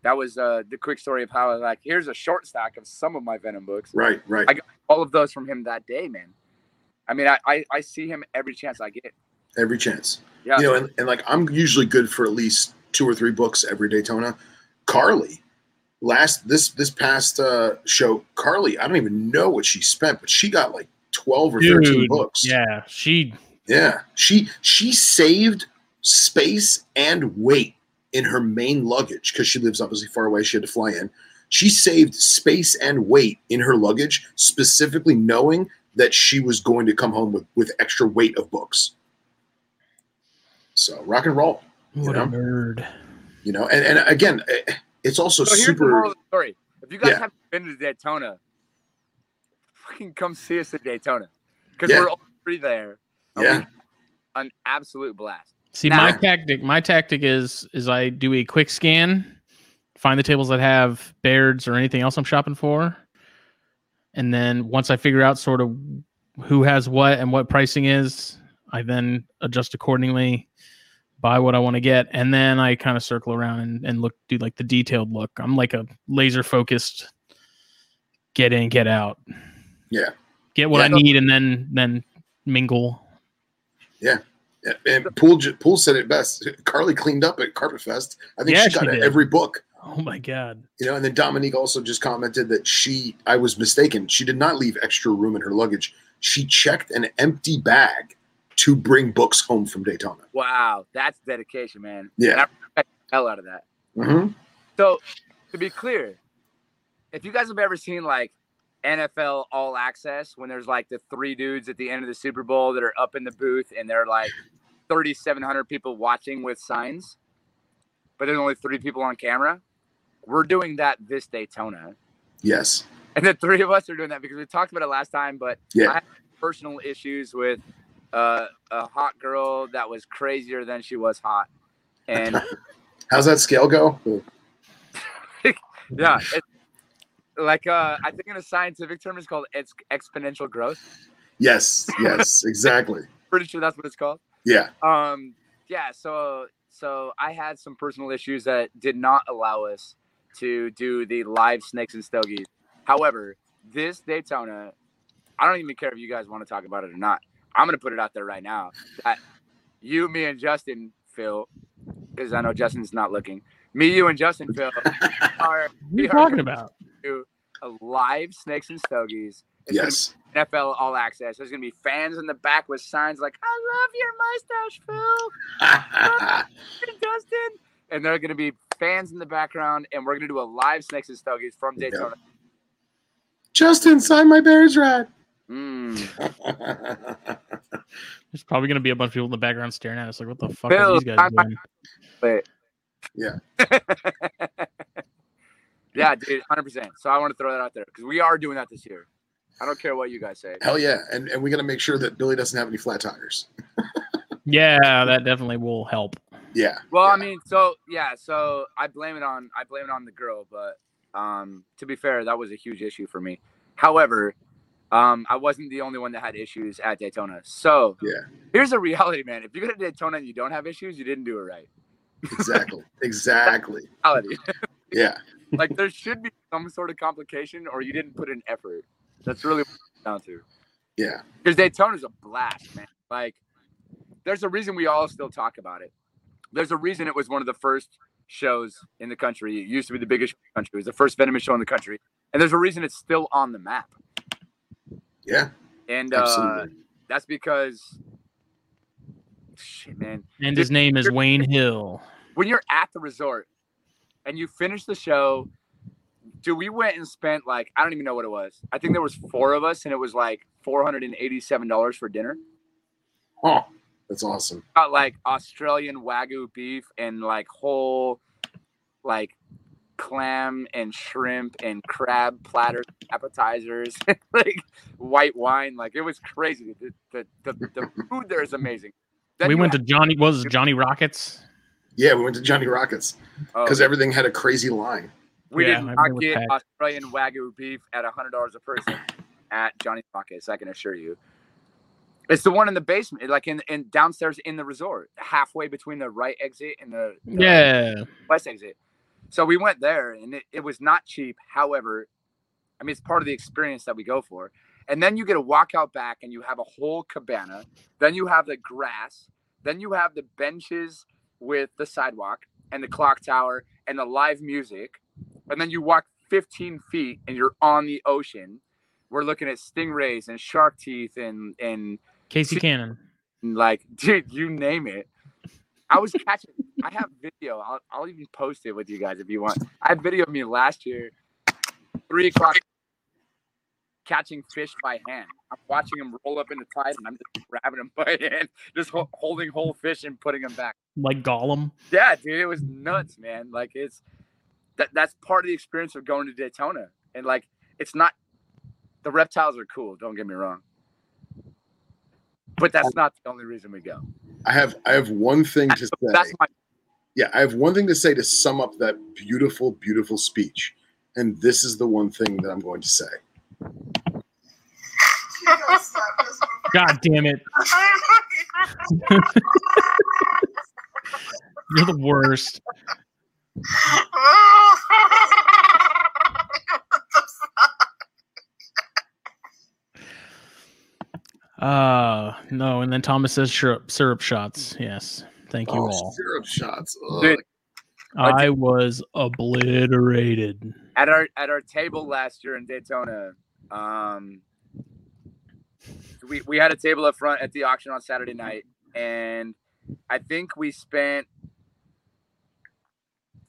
that was uh, the quick story of how like here's a short stack of some of my Venom books. Right. Right. I- got All of those from him that day, man. I mean, I I, I see him every chance I get. Every chance. Yeah, You know, and, and like I'm usually good for at least two or three books every Daytona. Carly, last this this past uh, show, Carly, I don't even know what she spent, but she got like twelve or thirteen books. Yeah, she Yeah, she she saved space and weight in her main luggage because she lives obviously far away. She had to fly in. She saved space and weight in her luggage, specifically knowing that she was going to come home with with extra weight of books. So rock and roll, what You a know? nerd. you know. And and again, eh, it's also So here's the super. moral of the story. If you guys Yeah. haven't been to Daytona, fucking come see us at Daytona because Yeah. we're all three there. Yeah. An absolute blast. See, Now- my tactic, my tactic is is I do a quick scan, find the tables that have Baird's or anything else I'm shopping for, and then once I figure out sort of who has what and what pricing is, I then adjust accordingly, buy what I want to get, and then I kind of circle around and, and look do like the detailed look. I'm like a laser focused get in, get out. Yeah. Get what Yeah. I need and then then mingle. And Poole Poole said it best. Carly cleaned up at Carpet Fest. I think Yeah, she she got did. every book. Oh my god. You know, and then Dominique also just commented that she, I was mistaken. She did not leave extra room in her luggage. She checked an empty bag to bring books home from Daytona. Wow, that's dedication, man. Yeah. I the hell out of that. Mhm. So, to be clear, if you guys have ever seen like NFL All Access, when there's like the three dudes at the end of the Super Bowl that are up in the booth and they're like 3,700 people watching with signs, but there's only three people on camera, we're doing that this Daytona. Yes. And the three of us are doing that because we talked about it last time, but Yeah. I had personal issues with uh, a hot girl that was crazier than she was hot. And How's that scale go? yeah, it's like uh, I think in a scientific term, it's called ex- exponential growth. Yes. Yes. Exactly. Pretty sure that's what it's called. Yeah. Um, yeah. So so I had some personal issues that did not allow us to do the live snakes and stogies. However, this Daytona, I don't even care if you guys want to talk about it or not. I'm gonna put it out there right now that you, me, and Justin, Phil, because I know Justin's not looking. Me, you, and Justin, Phil, are What are we you are talking about? do a live snakes and stogies. It's Yes. NFL All Access. There's gonna be fans in the back with signs like "I love your mustache, Phil." Dustin. And there are going to be fans in the background, and we're going to do a live Snakes and Stogies from Daytona. Justin, sign my Baird's rat. Mm. There's probably gonna be a bunch of people in the background staring at us like, what the fuck Bill, are these guys I'm- doing? But Yeah. yeah, dude, hundred percent. So I want to throw that out there because we are doing that this year. I don't care what you guys say. Hell yeah. And, and we got to make sure that Billy doesn't have any flat tires. Yeah, that definitely will help. Yeah. Well, yeah. I mean, so yeah, so I blame it on I blame it on the girl, but um, to be fair, that was a huge issue for me. However, um, I wasn't the only one that had issues at Daytona. So Yeah. here's a reality, man. If you go to Daytona and you don't have issues, you didn't do it right. Exactly. exactly. Yeah. like there should be some sort of complication, or you didn't put in effort. That's really down to. Yeah. Because Daytona's a blast, man. Like, there's a reason we all still talk about it. There's a reason it was one of the first shows in the country. It used to be the biggest show in the country. It was the first venomous show in the country, and there's a reason it's still on the map. Yeah. And uh, that's because, shit, man. And his name is Wayne Hill. When you're at the resort and you finish the show, dude, we went and spent like I don't even know what it was. I think there was four of us, and it was like four hundred and eighty-seven dollars for dinner. Oh, that's awesome. got like Australian wagyu beef and like whole like clam and shrimp and crab platter appetizers, like white wine. Like it was crazy. The the, the, the food there is amazing. Then we you went to Johnny what was Johnny Rockets. Yeah, we went to Johnny Rockets oh, because everything had a crazy line. we Yeah, did not get packed. Australian wagyu beef at a hundred dollars a person at Johnny Rockets. I can assure you. It's the one in the basement, like in, in downstairs in the resort, halfway between the right exit and the, the Yeah. west exit. So we went there and it, it was not cheap. However, I mean, it's part of the experience that we go for. And then you get to walk out back and you have a whole cabana. Then you have the grass. Then you have the benches with the sidewalk and the clock tower and the live music. And then you walk 15 feet and you're on the ocean. We're looking at stingrays and shark teeth and, and Casey See- Cannon. like dude you name it i was catching i have video I'll, I'll even post it with you guys if you want i have video of me last year three o'clock catching fish by hand i'm watching them roll up in the tide and i'm just grabbing them by hand just ho- holding whole fish and putting them back Like Gollum. yeah dude it was nuts man like it's that that's part of the experience of going to daytona and like it's not the reptiles are cool don't get me wrong but that's not the only reason we go I have I have one thing to say. that's my Yeah, I have one thing to say to sum up that beautiful, beautiful speech. And this is the one thing that I'm going to say. God damn it. You're the worst. Uh no, and then Thomas says syrup syrup shots. Yes. Thank you Oh, all. syrup shots. Dude. I was obliterated. at our at our table last year in Daytona, um, we we had a table up front at the auction on Saturday night, and I think we spent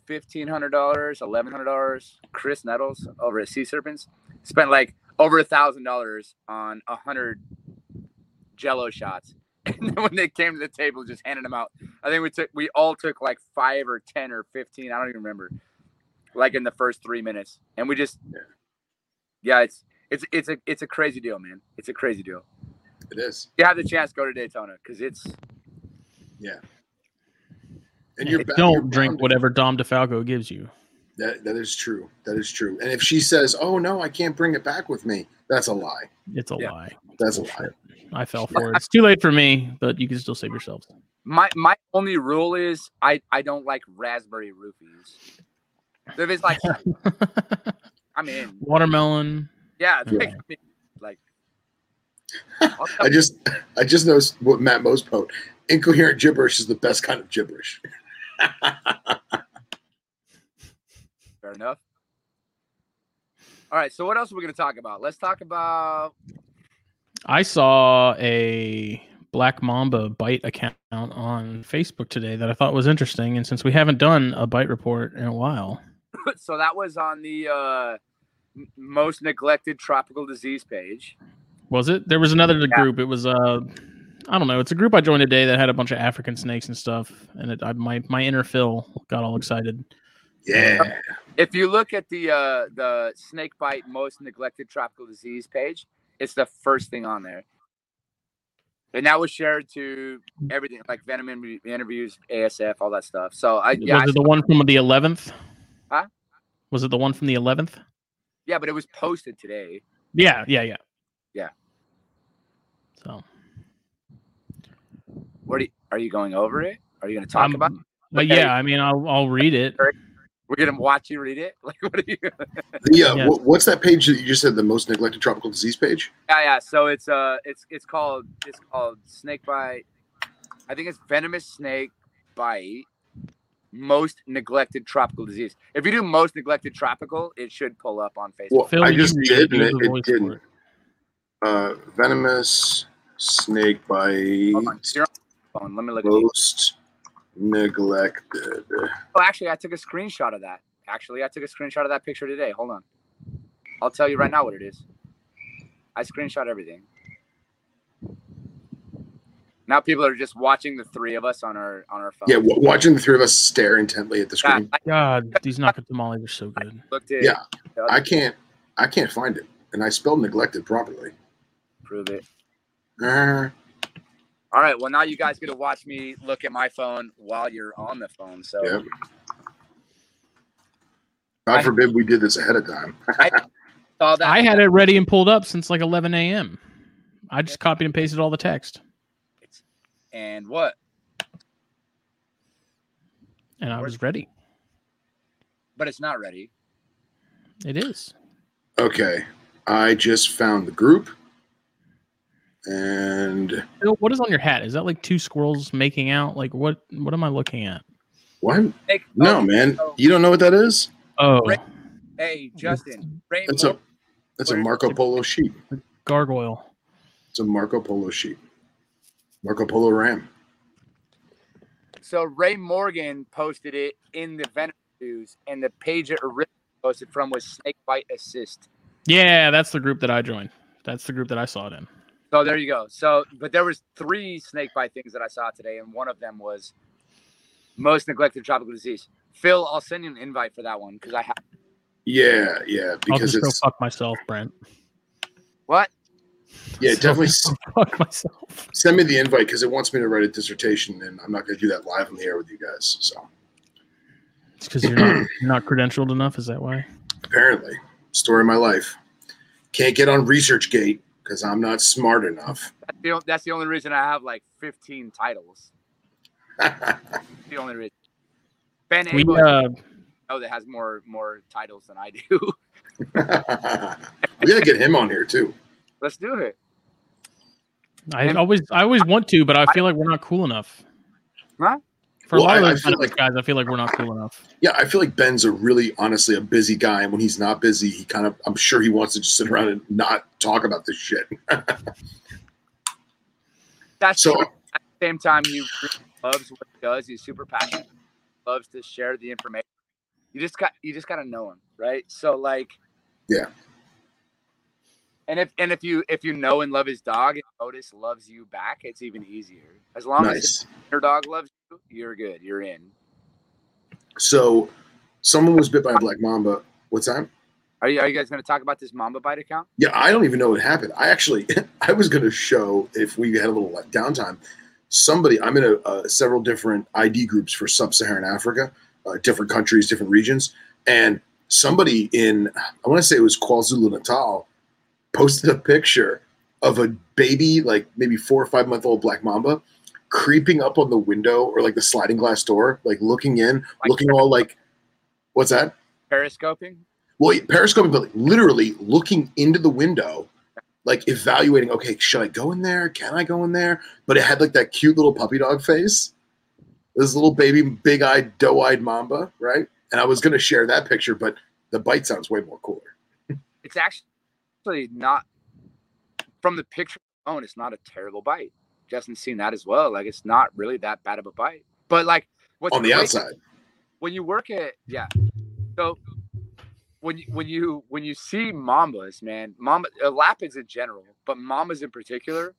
fifteen hundred dollars, eleven hundred dollars. Chris Nettles over at Sea Serpents spent like over a thousand dollars on a hundred Jello shots. And then when they came to the table, just handing them out. I think we took we all took like five or ten or fifteen. I don't even remember. Like in the first three minutes, and we just yeah, it's it's it's a it's a crazy deal, man. It's a crazy deal. It is. You have the chance, go to Daytona because it's Yeah. And you're ba- you're Don't drink bound to- whatever Dom DeFalco gives you. That that is true. That is true. And if she says, "Oh no, I can't bring it back with me," that's a lie. It's a Yeah. lie. That's a lie. I fell for it. It's too late for me, but you can still save yourselves. my my only rule is I I don't like raspberry roofies. If it's like I'm in, Watermelon. Yeah, Yeah. like, like I'll tell I just I just noticed what Matt Mose wrote. Incoherent gibberish is the best kind of gibberish. fair enough. All right, so what else are we gonna talk about? Let's talk about I saw a Black Mamba bite account on Facebook today that I thought was interesting. And since we haven't done a bite report in a while, so that was on the uh m- most neglected tropical disease page. was it? There was another Yeah. group. It was uh I don't know. It's a group I joined today that had a bunch of African snakes and stuff. And it, I, my my inner Phil got all excited. Yeah. If you look at the uh the snake bite most neglected tropical disease page, it's the first thing on there. And that was shared to everything like Venom interviews, ASF, all that stuff. So I yeah, was I it the one from the 11th? Huh? Was it the one from the 11th? Yeah, but it was posted today. Yeah, yeah, yeah. Yeah. So, What are you, are you going over it? Are you going to talk I'm- about? it? but Okay. yeah, I mean, I'll I'll read it. We're going to watch you read it. Like what are you? The, uh, Yeah. what, what's that page that you just said? The most neglected tropical disease page. Yeah, yeah. So it's uh, it's it's called it's called snake bite. I think it's venomous snake bite. Most neglected tropical disease. If you do most neglected tropical, it should pull up on Facebook. Well, Phil, I just did, You and it, it didn't. Uh, venomous snake bite. Hold on, you're on the phone. Let me look. Most neglected. Oh, actually, I took a screenshot of that. Actually, I took a screenshot of that picture today. Hold on. I'll tell you right now what it is. I screenshot everything. Now people are just watching the three of us on our on our phone. Yeah, w- watching the three of us stare intently at the screen. I God, these Nacatamales are so good. looked at Yeah. I can't. I can't find it, and I spelled neglected properly. prove it. Uh, All right. Well, now you guys get to watch me look at my phone while you're on the phone. So yeah. God I- forbid we did this ahead of time. saw that. I had it ready and pulled up since like 11 a.m. I just copied and pasted all the text, and what? and I was ready. But it's not ready. It is. Okay, I just found the group, and what is on your hat? Is that like two squirrels making out? Like what? What am I looking at? what? Hey, No, oh, man, so- you don't know what that is? Oh, Right. Hey, Justin. Ray That's a Mor- that's a Marco Polo sheep. gargoyle. It's a Marco Polo sheep. Marco Polo ram. So Ray Morgan posted it in the Venom News, and the page it originally posted from was Snake Bite Assist. Yeah, that's the group that I joined. That's the group that I saw it in. So there you go. So, but there was three snake bite things that I saw today, and one of them was most neglected tropical disease. Phil, I'll send you an invite for that one because I have Yeah, yeah, I'll because just go fuck myself, Brent. what? Yeah, So- definitely s- fuck myself. send me the invite because it wants me to write a dissertation, and I'm not going to do that live on the air with you guys. So It's because you're not you're not credentialed enough. Is that why? apparently, story of my life. Can't get on ResearchGate because I'm not smart enough. That's the, that's the only reason I have like 15 titles. The only reason. Ben We Abel uh, oh, that has more more titles than I do. we got to get him on here too. Let's do it. I And- always I always want to, but I feel like we're not cool enough. Huh? For a Well, lot of I- I those feel Venomous guys, I feel like we're not cool enough. Yeah, I feel like Ben's a really honestly a busy guy, and when he's not busy, he kind of I'm sure he wants to just sit around and not talk about this shit. That's So true. At the same time, he really loves what he does. He's super passionate. Loves to share the information. You just got you just gotta know him, right? So like, Yeah. And if and if you if you know and love his dog, and Otis loves you back, it's even easier. As long as your dog loves you, you're good. You're in. So someone was bit by a black mamba. What's that? Are you, are you guys going to talk about this Mamba Bite account? Yeah, I don't even know what happened. I actually, I was going to show if we had a little downtime. Somebody, I'm in a, uh, several different ID groups for sub-Saharan Africa, uh, different countries, different regions, and somebody in, I want to say it was KwaZulu Natal, posted a picture of a baby, like maybe four or five month old black mamba, creeping up on the window or like the sliding glass door, like looking in, Like looking all like, what's that? Periscoping? Well, periscoping, but like literally looking into the window, like evaluating. Okay, should I go in there? Can I go in there? But it had like that cute little puppy dog face, this little baby, big-eyed, doe-eyed mamba, right? And I was gonna share that picture, but the bite sounds way more cooler. It's actually not, from the picture alone, it's not a terrible bite. Justin's seen that as well. Like, it's not really that bad of a bite. But, like, what's On the outside, when you work at yeah so when you when you when you see mambas man mamba uh, lapids in general but mambas in particular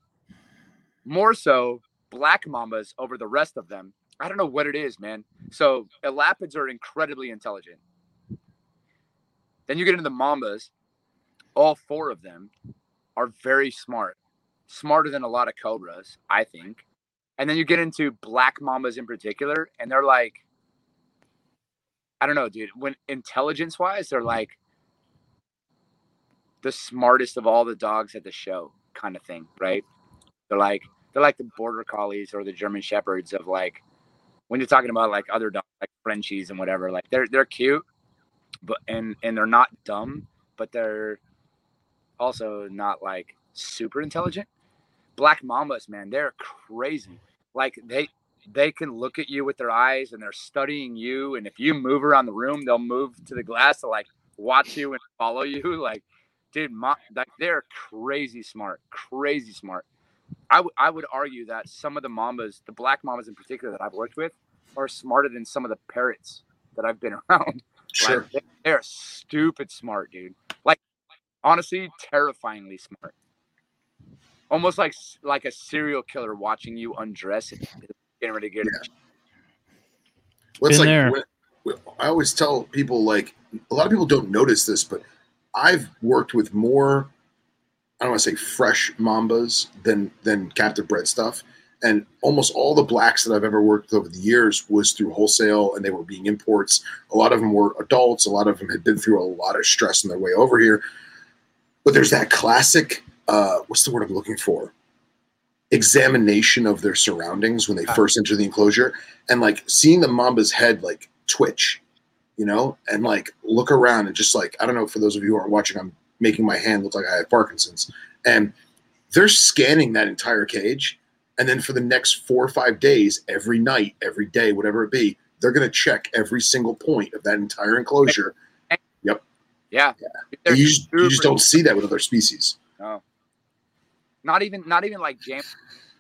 more so black mambas over the rest of them i don't know what it is man so elapids are incredibly intelligent then you get into the mambas all four of them are very smart smarter than a lot of cobras i think and then you get into black mambas in particular and they're like I don't know, dude. When intelligence wise, they're like the smartest of all the dogs at the show, kind of thing, right? They're like they're like the border collies or the German shepherds of like when you're talking about like other dogs like Frenchies and whatever. Like they're they're cute, but and and they're not dumb, but they're also not like super intelligent. Black Mambas, man, they're crazy. Like they they can look at you with their eyes and they're studying you. And if you move around the room, they'll move to the glass to like watch you and follow you. Like, dude, mo- like they're crazy smart, crazy smart. I would I would argue that some of the mambas, the black mambas in particular that I've worked with, are smarter than some of the parrots that I've been around. sure. Like, they're stupid smart, dude. Like, honestly, terrifyingly smart. Almost like like a serial killer watching you undress and getting ready to get. Yeah. Well, it's Been like there. when- when- I always tell people like a lot of people don't notice this, but I've worked with more. I don't want to say fresh mambas than than captive bred stuff, and almost all the blacks that I've ever worked with over the years was through wholesale, and they were being imports. A lot of them were adults. A lot of them had been through a lot of stress on their way over here. But there's that classic. Uh, what's the word I'm looking for? Examination of their surroundings when they Ah. first enter the enclosure and like seeing the mamba's head like twitch, you know, and like look around and just like I don't know for those of you who aren't watching, I'm making my hand look like I have Parkinson's, and they're scanning that entire cage, and then for the next four or five days, every night, every day, whatever it be, they're gonna check every single point of that entire enclosure. Yeah, They're you just, you just don't see that with other species. No. Not even not even like James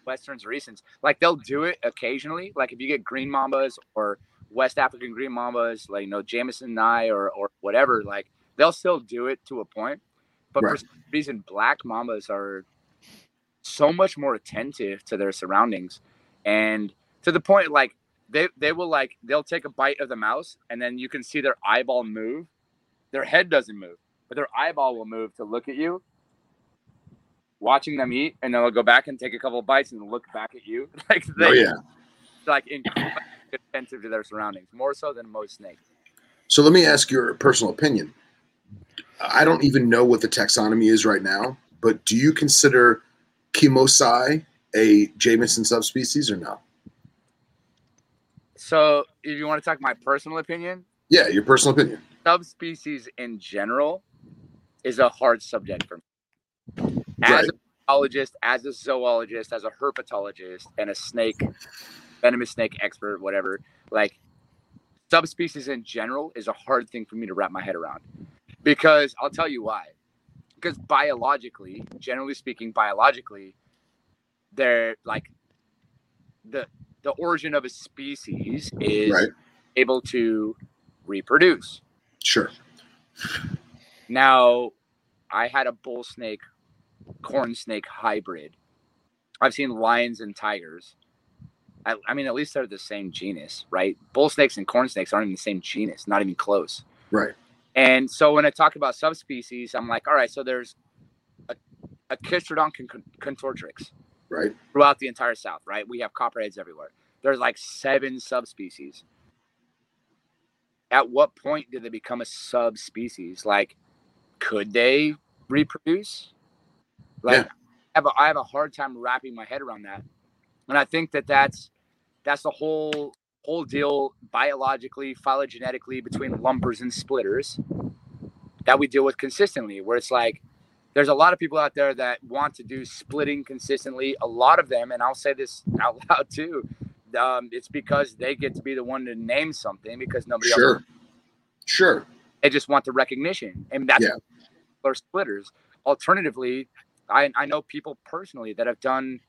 Westerns recents. Like they'll do it occasionally. Like if you get green mambas or West African green mambas, like you know, jamesoni or or whatever, like they'll still do it to a point. But for Right. some reason, black mambas are so much more attentive to their surroundings. And to the point like they they will like they'll take a bite of the mouse and then you can see their eyeball move. Their head doesn't move, but their eyeball will move to look at you watching them eat, and then they'll go back and take a couple bites and look back at you. Like oh, they, Oh yeah. like incredibly attentive to their surroundings, more so than most snakes. So let me ask your personal opinion. I don't even know what the taxonomy is right now, but do you consider kaimosae a Jameson subspecies or no? So, if you want to talk my personal opinion, Yeah, your personal opinion. Subspecies in general is a hard subject for me. As Right. a biologist, as a zoologist, as a herpetologist, and a snake, venomous snake expert, whatever, like subspecies in general is a hard thing for me to wrap my head around. Because I'll tell you why. Because biologically, generally speaking, biologically, they're like the the origin of a species is Right. able to reproduce. Sure. Now, I had a bull snake, corn snake hybrid. I've seen lions and tigers. I, I mean, at least they're the same genus, right? Bull snakes and corn snakes aren't even the same genus, not even close. Right. And so when I talk about subspecies, I'm like, all right, so there's a, a Agkistrodon con- contortrix Right. throughout the entire South, right? We have copperheads everywhere. There's like seven subspecies. At what point did they become a subspecies? Like, could they reproduce? Like, Yeah. I, have a, I have a hard time wrapping my head around that, and I think that that's that's the whole whole deal biologically, phylogenetically between lumpers and splitters that we deal with consistently. Where it's like there's a lot of people out there that want to do splitting consistently. A lot of them, and I'll say this out loud too, um, it's because they get to be the one to name something because nobody else. Sure. Sure. They just want the recognition, and that's Yeah. are splitters. Alternatively, I, I know people personally that have done.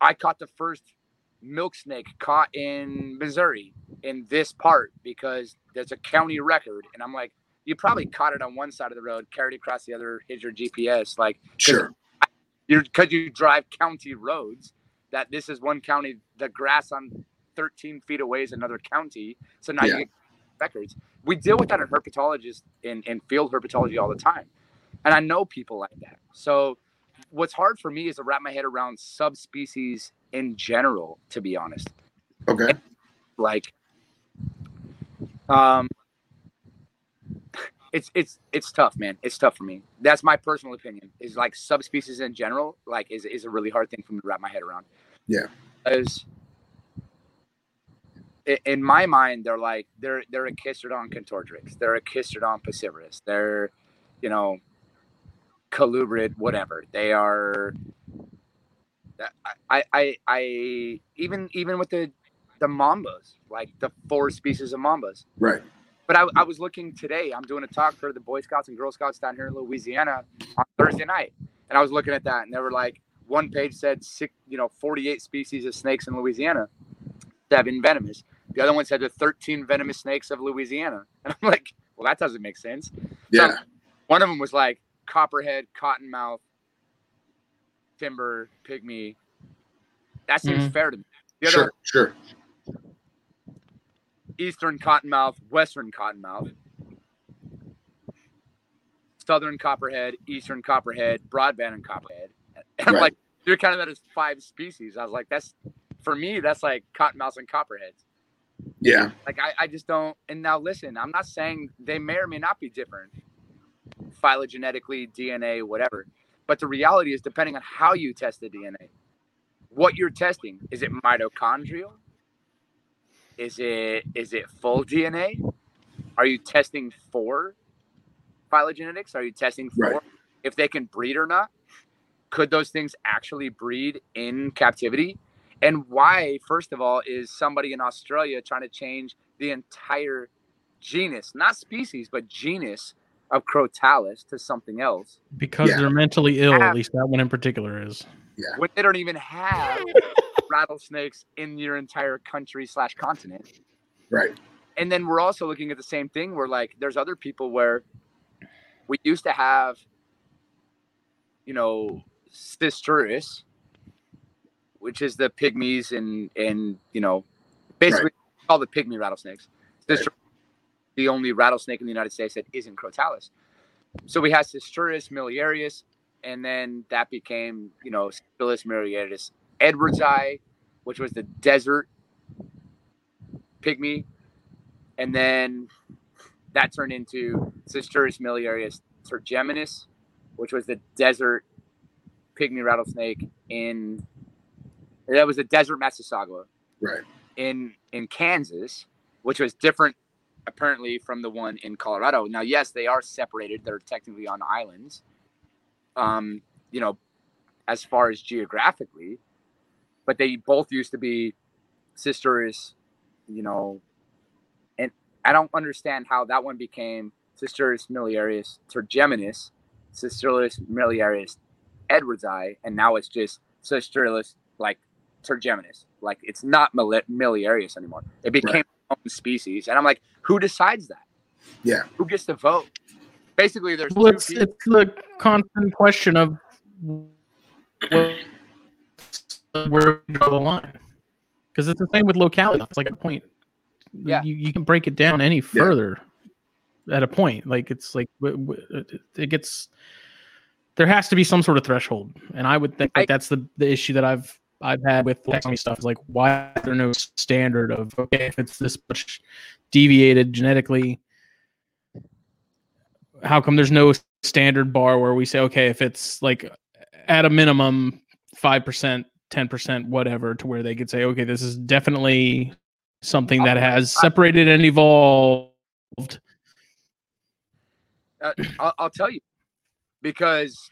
I caught the first milk snake caught in Missouri in this part because there's a county record, and I'm like, you probably caught it on one side of the road, carried across the other, hit your GPS, like Sure. you're because you drive county roads that this is one county the grass on 13 feet away is another county. So now Yeah. you get records. We deal with that in herpetologists in, in field herpetology all the time. And i know people like that. So what's hard for me is to wrap my head around subspecies in general to be honest. Okay. like um it's it's it's tough man it's tough for me that's my personal opinion is like subspecies in general like is, is a really hard thing for me to wrap my head around Yeah. because in my mind they're like they're they're a Agkistrodon contortrix they're a Agkistrodon piscivorus they're you know colubrid whatever they are I, I I even even with the the mambas, like the four species of mambas. Right. But I, I was looking today. I'm doing a talk for the Boy Scouts and Girl Scouts down here in Louisiana on Thursday night, and I was looking at that, and they were like, one page said six, you know, 48 species of snakes in Louisiana, seven venomous. The other one said the 13 venomous snakes of Louisiana, and I'm like, well, that doesn't make sense. Yeah. One of them was like copperhead, cottonmouth, timber, pygmy. That seems Mhm. fair to me. The other Sure. Sure. Eastern cottonmouth, western cottonmouth, southern copperhead, eastern copperhead, broadband and copperhead. And I'm Right. like, you're kind of that as five species. I was like, that's for me, that's like cottonmouths and copperheads. Yeah. Like I, I just don't. And now listen, I'm not saying they may or may not be different, phylogenetically, DNA, whatever. But the reality is, depending on how you test the DNA, what you're testing is it mitochondrial? Is it is it full DNA? Are you testing for phylogenetics? Are you testing for Right. if they can breed or not? Could those things actually breed in captivity? And why, first of all, is somebody in Australia trying to change the entire genus, not species, but genus of Crotalus to something else because Yeah. they're mentally ill. Ah. At least that one in particular is. when they don't even have rattlesnakes in your entire country slash continent? Right. and then we're also looking at the same thing where like there's other people where we used to have you know Sistrurus, which is the pygmies and and you know basically all the pygmy rattlesnakes Right. The only rattlesnake in the united states that isn't crotalus so we had Sistrurus miliarius and then that became you know Sistrurus miliarius edwardsii which was the desert pygmy and then that turned into Sistrurus miliarius tergeminus, which was the desert pygmy rattlesnake in that was the desert Massasauga Right. in in Kansas, which was different apparently from the one in Colorado. Now, yes, they are separated; they're technically on islands. Um, you know, as far as geographically, but they both used to be Sistrurus, you know, and I don't understand how that one became Sistrurus miliarius tergeminus, Sistrurus miliarius Edward's eye, and now it's just Sistrurus like tergeminus. Like it's not miliarius anymore. It became right. own species, and I'm like, who decides that? Yeah, who gets to vote? Basically, there's well, it's, it's the constant question of where we draw the line because it's the same with locality. It's like a point. Yeah, you, you can break it down any further yeah. at a point. Like it's like it gets. There has to be some sort of threshold, and I would think like that's the the issue that I've I've had with taxonomy stuff is like why is there no standard of okay if it's this much deviated genetically how come there's no standard bar where we say okay if it's like at a minimum 5% 10% whatever to where they could say okay this is definitely something that has separated and evolved uh, I'll, I'll tell you because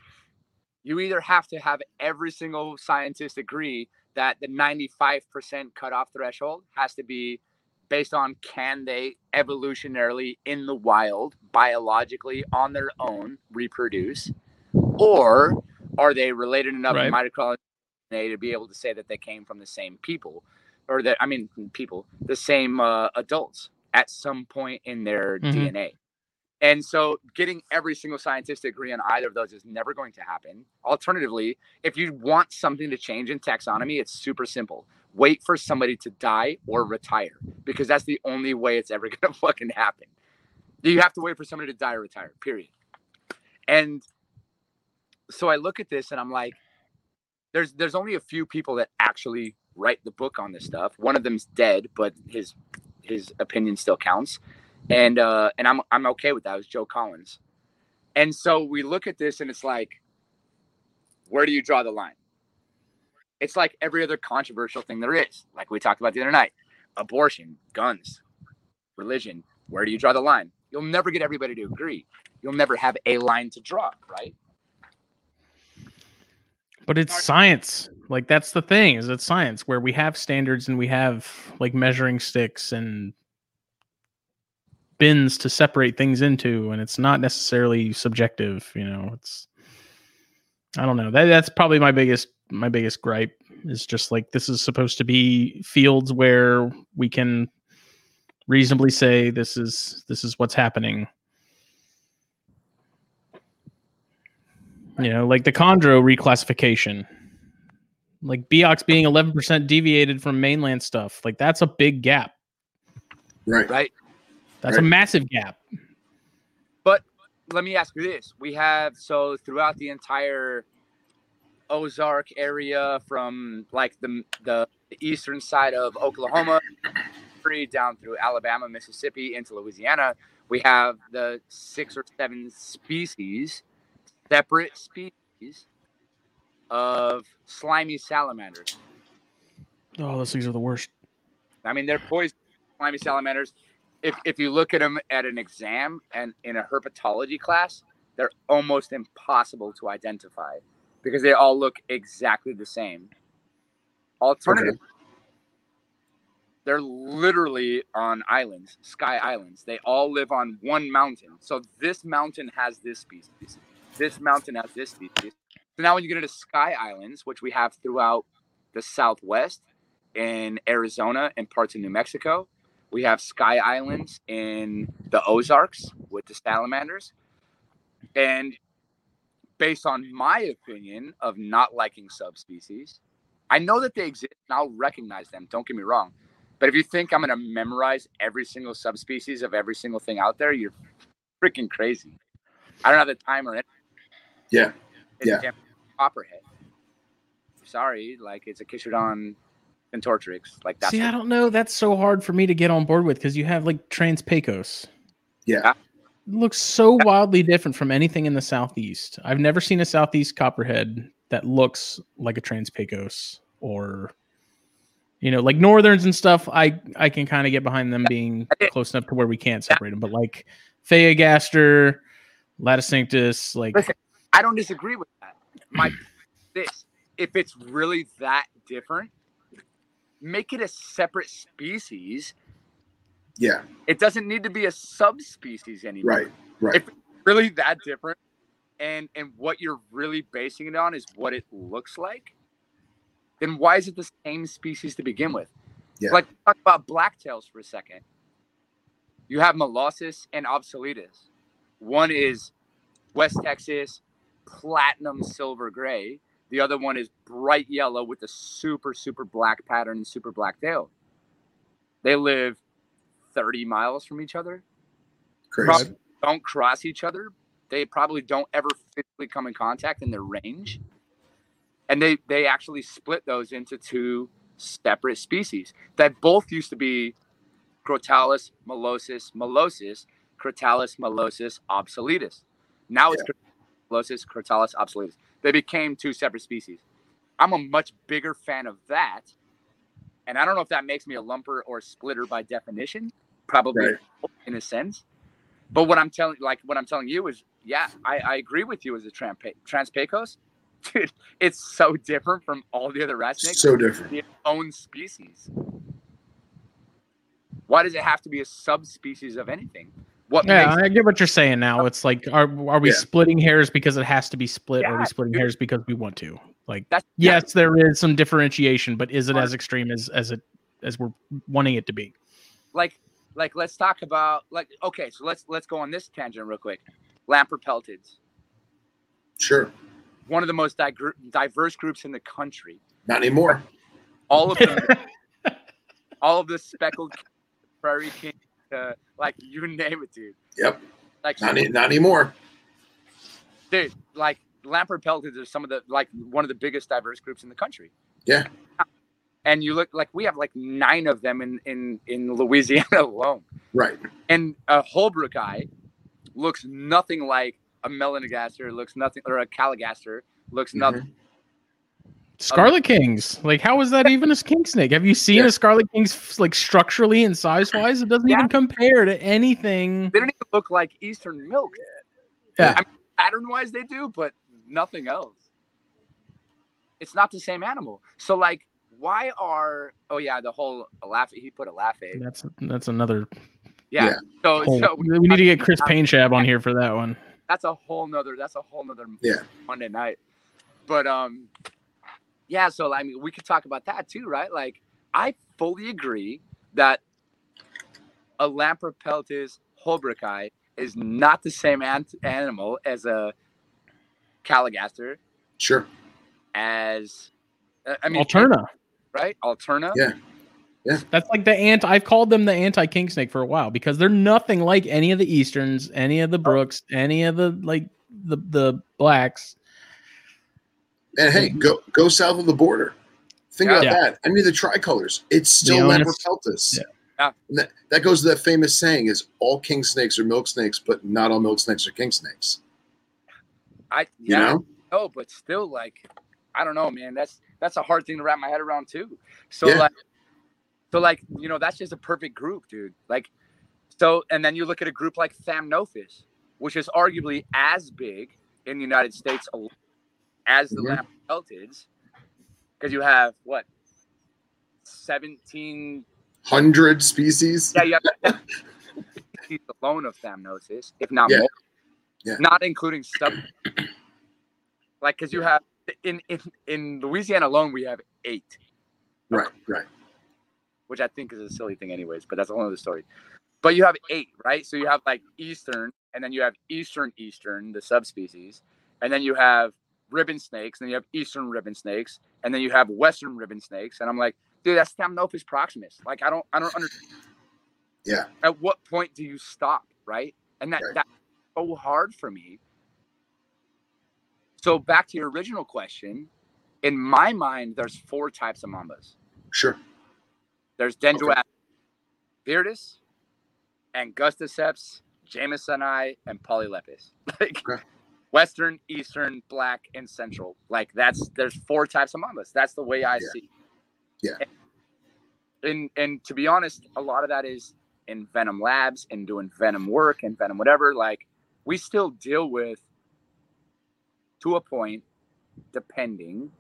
you either have to have every single scientist agree that the 95% cutoff threshold has to be based on can they evolutionarily in the wild biologically on their own reproduce or are they related enough right. to mitochondrial To be able to say that they came from the same people or that i mean people the same uh, adults at some point in their mm-hmm. dna and so getting every single scientist to agree on either of those is never going to happen. Alternatively, if you want something to change in taxonomy, it's super simple. Wait for somebody to die or retire because that's the only way it's ever going to fucking happen. You have to wait for somebody to die or retire, period. And so I look at this and I'm like, there's there's only a few people that actually write the book on this stuff. One of them's dead, but his his opinion still counts and uh, and I'm I'm okay with that. It was Joe Collins, and so we look at this and it's like, where do you draw the line? It's like every other controversial thing there is, like we talked about the other night: abortion, guns, religion. Where do you draw the line? You'll never get everybody to agree. You'll never have a line to draw, right? But it's science. Like that's the thing, is it's science where we have standards and we have like measuring sticks and bins to separate things into and it's not necessarily subjective you know it's i don't know that, that's probably my biggest my biggest gripe is just like this is supposed to be fields where we can reasonably say this is this is what's happening you know like the chondro reclassification. Like Biaks being 11% deviated from mainland stuff. Like that's a big gap. Right. Right. That's right. a massive gap. But let me ask you this: We have so throughout the entire Ozark area, from like the the eastern side of Oklahoma, free down through Alabama, Mississippi, into Louisiana, we have the six or seven species, separate species of slimy salamanders. Oh, those things are the worst. I mean, they're poison slimy salamanders if if you look at them at an exam and in a herpetology class, they're almost impossible to identify because they all look exactly the same. Alternative, okay. they're literally on islands, sky islands. They all live on one mountain. So this mountain has this species. This mountain has this species. So now when you get into sky islands, which we have throughout the Southwest, in Arizona and parts of New Mexico, we have Sky Islands in the Ozarks with the salamanders. And based on my opinion of not liking subspecies, I know that they exist and I'll recognize them. Don't get me wrong. But if you think I'm going to memorize every single subspecies of every single thing out there, you're freaking crazy. I don't have the time or anything. Yeah. It's yeah. Copperhead. Sorry, like it's a Kichodon and Tortrix. Like that's See, I don't know. That's so hard for me to get on board with because you have like Trans-Pecos. Yeah. It looks so wildly different from anything in the southeast. I've never seen a southeast copperhead that looks like a Trans-Pecos or you know, like northerns and stuff. I I can kind of get behind them being close enough to where we can't separate them, but like Phaeogaster, Laticinctus, like Listen, I don't disagree with that. My hmm. this if it's really that different, make it a separate species. Yeah. It doesn't need to be a subspecies anymore. Right. Right. If it's really that different, and and what you're really basing it on is what it looks like, then why is it the same species to begin with? Yeah. Like talk about blacktails for a second. You have Molossus and Obsoletus. One is West Texas platinum silver gray. The other one is bright yellow with a super, super black pattern and super black tail. They live 30 miles from each other, Crazy. Don't cross each other. They probably don't ever physically come in contact in their range. And they, they actually split those into two separate species that both used to be Crotalus molossus molossus, Crotalus molossus obsoletus. Now it's Molossus Crotalus obsoletus. They became two separate species. I'm a much bigger fan of that. And I don't know if that makes me a lumper or a splitter by definition. Probably Right. in a sense. But what I'm telling like what I'm telling you is yeah, I, I agree with you as a trampa- transpecos. Dude, it's so different from all the other rat snakes. So different. its own species. Why does it have to be a subspecies of anything? What Yeah, makes I get what you're saying now. It's like, are are we Yeah. splitting hairs because it has to be split? or are we splitting dude. hairs because we want to? Like, that's yes, there is some differentiation, but is it as extreme as as it as we're wanting it to be? like like let's talk about like okay so let's let's go on this tangent real quick lampropeltids Sure. one of the most digr diverse groups in the country Not anymore. all of them all of the speckled prairie king like you name it dude Yep. like Not, not anymore. dude like lampropeltids are some of the like one of the biggest diverse groups in the country Yeah. and you look like we have like nine of them in in in louisiana alone Right. and a holbrooki looks nothing like a melanogaster, looks nothing, or a calligaster looks Mm-hmm. Nothing. Scarlet Kings. Like, how is that even a king snake? Have you seen Yeah. a Scarlet King's like structurally and size wise? It doesn't Yeah. even compare to anything. They don't even look like Eastern milk. Yeah. I mean, pattern wise, they do, but nothing else. It's not the same animal. So, like, why are, oh, yeah, the whole laugh, he put a laugh egg. That's that's another. Yeah. Yeah. So, Whole, so we need to get Chris Painshab on here for that one. that's a whole nother that's a whole nother Yeah. Monday night. But um yeah, so I mean we could talk about that too, right? Like I fully agree that a Lamprey peltis holbrooki is not the same ant- animal as a calligaster Sure. as uh, I mean Alterna. right? Alterna. Yeah. That's like the ant. I've called them the anti king snake for a while because they're nothing like any of the easterns, any of the brooks, any of the like the the blacks. And hey, mm-hmm. go go south of the border. Think about Yeah. that. I mean, the tricolors. It's still Yeah, Lamper it's- peltis. Yeah. That, that goes to that famous saying: "Is all king snakes are milk snakes, but not all milk snakes are king snakes." I You yeah, know? no, but still like I don't know, man. That's that's a hard thing to wrap my head around too. So Yeah. like so like, you know, that's just a perfect group, dude. Like so and then you look at a group like Thamnophis, which is arguably as big in the United States al- as the mm peltids. Because you have what 17 Hundred species. yeah, yeah. have alone of Thamnophis, if not Yeah. more. Yeah. Not including sub. like, because you have in, in in Louisiana alone, we have eight, Right. Right. which I think is a silly thing, anyways. But that's a whole other story. But you have eight, right? So you have like Eastern, and then you have Eastern Eastern, the subspecies, and then you have ribbon snakes, and then you have Eastern ribbon snakes, and then you have Western ribbon snakes. And I'm like, dude, that's Thamnophis proximus. Like, I don't, I don't understand. Yeah. At what point do you stop, right? And that Right. that's so hard for me. So back to your original question, in my mind, there's four types of mambas. Sure. There's Dendroaspis viridis, Angusticeps, Jamesoni, and Polylepis. Like Okay. Western, Eastern, Black, and Central. Like that's there's four types of mambas. That's the way I Yeah. see. Yeah. And and to be honest, a lot of that is in Venom Labs and doing Venom work and Venom whatever. Like we still deal with to a point, depending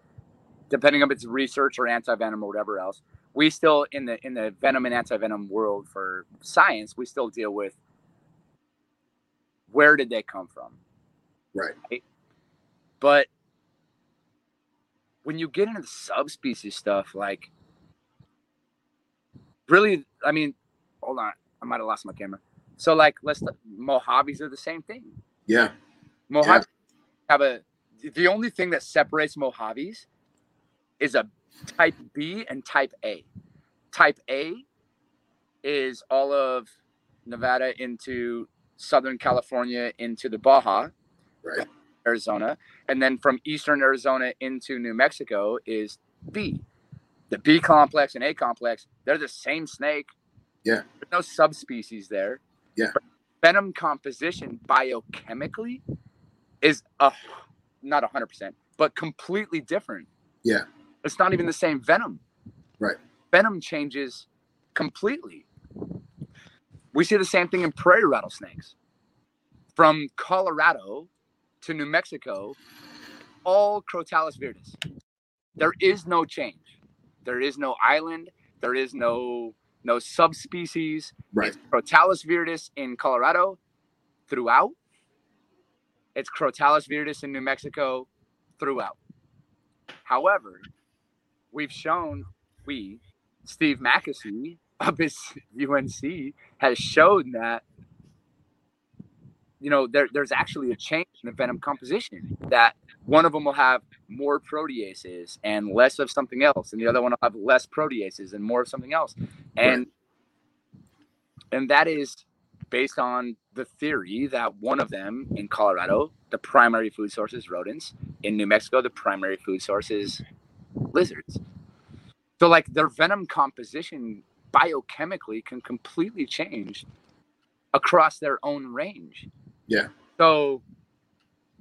depending on if it's research or anti-venom or whatever else we still in the in the venom and anti-venom world for science we still deal with where did they come from Right. but when you get into the subspecies stuff like really i mean hold on i might have lost my camera. So like let's mojaves are the same thing. Yeah. mojaves have a the only thing that separates mojaves is a type b and type a. Type a is all of nevada into southern california into the baja Right. Arizona, and then from eastern Arizona into New Mexico is B. The B complex and A complex, they're the same snake. Yeah. There's no subspecies there. Yeah. But venom composition biochemically is a not hundred percent, but completely different. Yeah. It's not even the same venom. Right. Venom changes completely. We see the same thing in prairie rattlesnakes. From Colorado to New Mexico, all Crotalus viridis. There is no change. There is no island. There is no no subspecies. Right. It's Crotalus viridis in Colorado throughout. It's Crotalus viridis in New Mexico throughout. However, we've shown we Steve Mackessy of his UNC has shown that you know there, there's actually a change in the venom composition that one of them will have more proteases and less of something else and the other one will have less proteases and more of something else. And and that is based on the theory that one of them in colorado the primary food source is rodents. In new mexico the primary food source is lizards. So like their venom composition biochemically can completely change across their own range. Yeah. So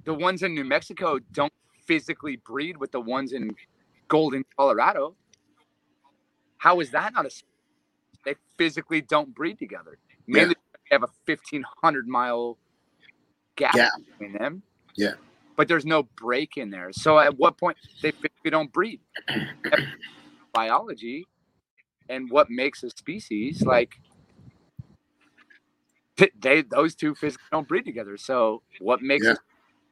the ones in New Mexico don't physically breed with the ones in Golden, Colorado. How is that not a? They physically don't breed together. Mainly they have a fifteen hundred mile gap, Gap. between them. Yeah. But there's no break in there. So at what point they physically don't breed? Biology and what makes a species like they those two physically don't breed together. So what makes Yeah. a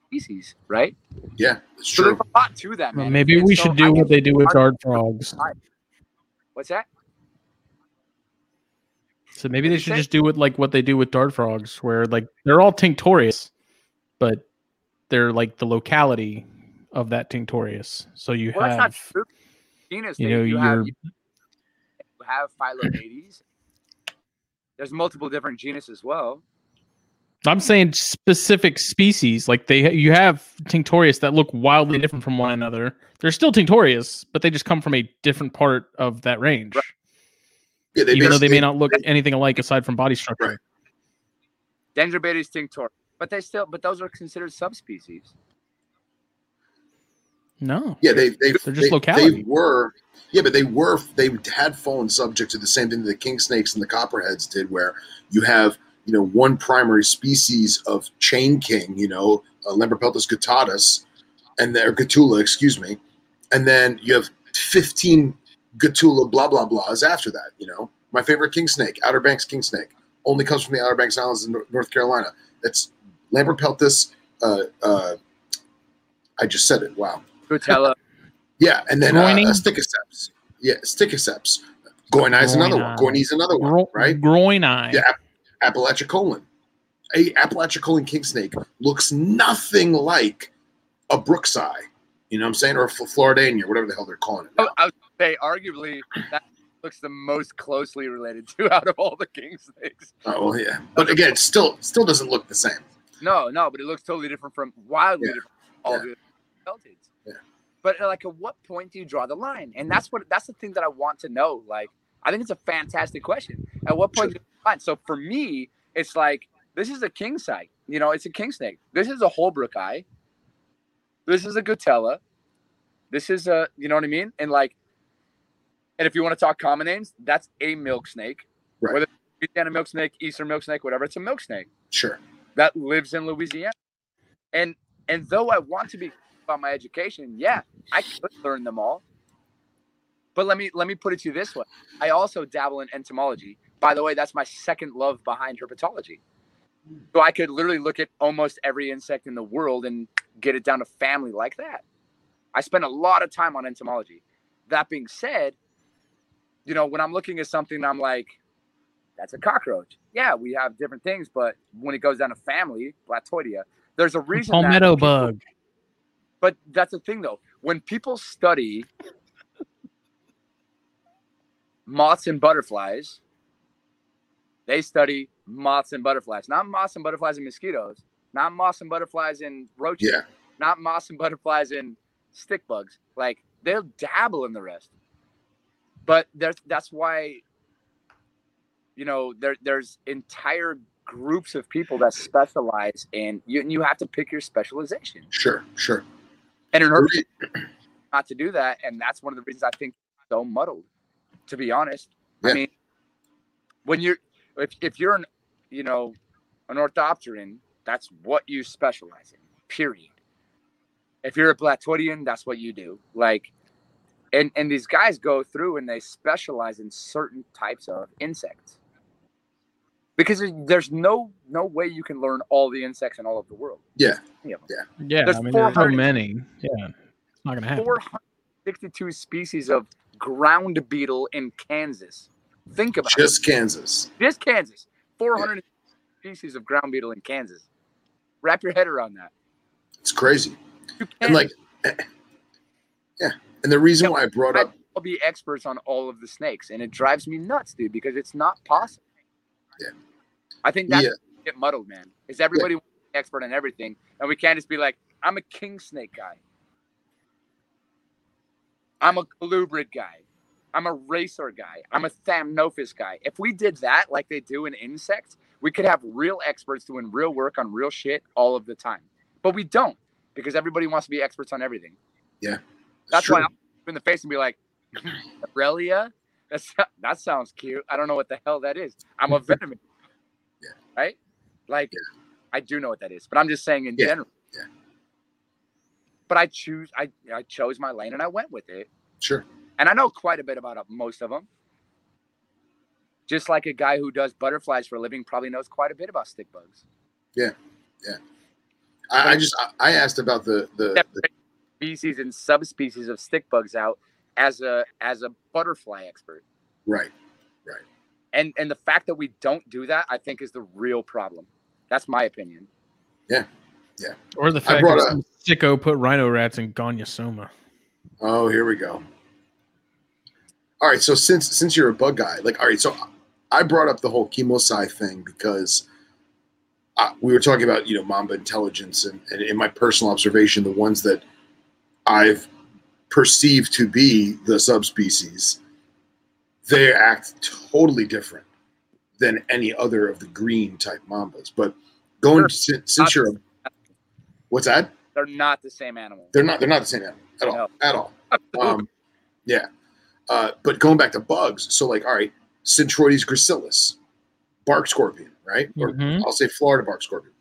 species, right? Yeah. It's So there's true. a lot to that, Well, maybe And we so should do what they do with hard- dart frogs. What's that? So maybe they should just do it like what they do with dart frogs, where like they're all tinctorius, but they're like the locality of that tinctorius. So you Well, that's not have, true. Genus, you know, you have, you have Phyllobates. There's multiple different genus as well. I'm saying specific species. Like they, you have tinctorius that look wildly different from one another. They're still tinctorius, but they just come from a different part of that range. Right. Yeah. They Even though they may not look anything alike aside from body structure. Right. Dendrobates tinctor, but they still, but those are considered subspecies. No. Yeah, they they They're just they, locality. they were yeah, but they were they had fallen subject to the same thing that the king snakes and the copperheads did, where you have you know one primary species of chain king, you know, uh, Lampropeltis guttatus, and their Gatula, excuse me, and then you have fifteen Gatula blah blah blahs after that. You know, my favorite king snake, Outer Banks king snake, only comes from the Outer Banks Islands in North Carolina. That's Lampropeltis. Uh, uh, I just said it. Wow. Gutella, Yeah, and then uh, Groining? uh, Sticticeps. Yeah, Sticticeps. Goini is another one. Groini. Is another one, Gro- right? Groin eye. Yeah, App- Appalachicolin. A Appalachicolin king snake looks nothing like a brooksi. You know what I'm saying? Or a Fl- Floridania, whatever the hell they're calling it. I now. I would say arguably that looks the most closely related to out of all the king snakes. Oh, well, yeah. But again, it still still doesn't look the same. No, no, but it looks totally different from wildly Yeah. different from all Yeah. the peltids. Yeah. But uh, like, at what point do you draw the line? And that's what that's the thing that I want to know. Like, I think it's a fantastic question. At what point Sure. do you draw the line? So for me, it's like this is a king snake. You know, it's a king snake. This is a holbrooki. This is a Gutella. This is a, you know what I mean? And like, and if you want to talk common names, that's a milk snake. Right. Whether it's Louisiana milk snake, Eastern milk snake, whatever, it's a milk snake Sure. that lives in Louisiana. And and though I want to be about my education, yeah, I could learn them all. But let me let me put it to you this way: I also dabble in entomology. By the way, that's my second love behind herpetology. So I could literally look at almost every insect in the world and get it down to family like that. I spend a lot of time on entomology. That being said, you know, when I'm looking at something, I'm like, that's a cockroach. Yeah, we have different things, but when it goes down to family, Blattoidea, there's a reason. Palmetto bug. But that's the thing, though. When people study moths and butterflies, they study moths and butterflies, not moths and butterflies and mosquitoes, not moths and butterflies and roaches, Yeah. not moths and butterflies and stick bugs. Like they'll dabble in the rest. But there's that's why you know there there's entire groups of people that specialize in you and you have to pick your specialization. Sure, sure. And in order not to do that, and that's one of the reasons I think so muddled, to be honest. Yeah. I mean, when you're if, if you're an you know an orthopteran, that's what you specialize in. Period. If you're a Blattioidean, that's what you do. Like, and and these guys go through and they specialize in certain types of insects because there's- there's no no way you can learn all the insects in all of the world. Yeah. Yeah, There's I mean, there's so many. Yeah, it's not gonna happen. 462 species of ground beetle in Kansas. Think about it. Just Kansas. Just Kansas. 400 species of ground beetle in Kansas. Wrap your head around that. It's crazy. And like, yeah. And the reason why I brought up, I'll be experts on all of the snakes, and it drives me nuts, dude, because it's not possible. Yeah. I think that's Yeah. get muddled, man. Is everybody be expert on everything, and we can't just be like, I'm a king snake guy. I'm a colubrid guy. I'm a racer guy. I'm a thamnophis guy. If we did that like they do in insects, we could have real experts doing real work on real shit all of the time. But we don't because everybody wants to be experts on everything. Yeah. That's Sure. why I'll in the face and be like, Aurelia? That's, that sounds cute. I don't know what the hell that is. I'm a veteran. Yeah. Right? Like, I do know what that is, but I'm just saying in Yeah. general. Yeah. But I choose, I, I chose my lane and I went with it. sure. And I know quite a bit about uh, most of them. Just like a guy who does butterflies for a living probably knows quite a bit about stick bugs. Yeah. Yeah. I, I just, I, I asked about the, the, the species and subspecies of stick bugs out as a as a butterfly expert. right. Right. And and the fact that we don't do that i think is the real problem that's my opinion Yeah. Yeah. Or the fact brought that a- some sicko put rhino rats in Gonyosoma. Oh, here we go. All right. So since, since you're a bug guy, like, all right. So I brought up the whole chemo kaimosae thing because uh, we were talking about, you know, Mamba intelligence and, and in my personal observation, the ones that I've perceived to be the subspecies, they act totally different than any other of the green type mambas. But going Sure. to, since, since you're a, what's that? they're not the same animal They're not. They're not the same animal at all. No. At all. Um, yeah. Uh, but going back to bugs, so like, all right, Centruroides gracilis, bark scorpion, right? Or Mhm. I'll say Florida bark scorpion.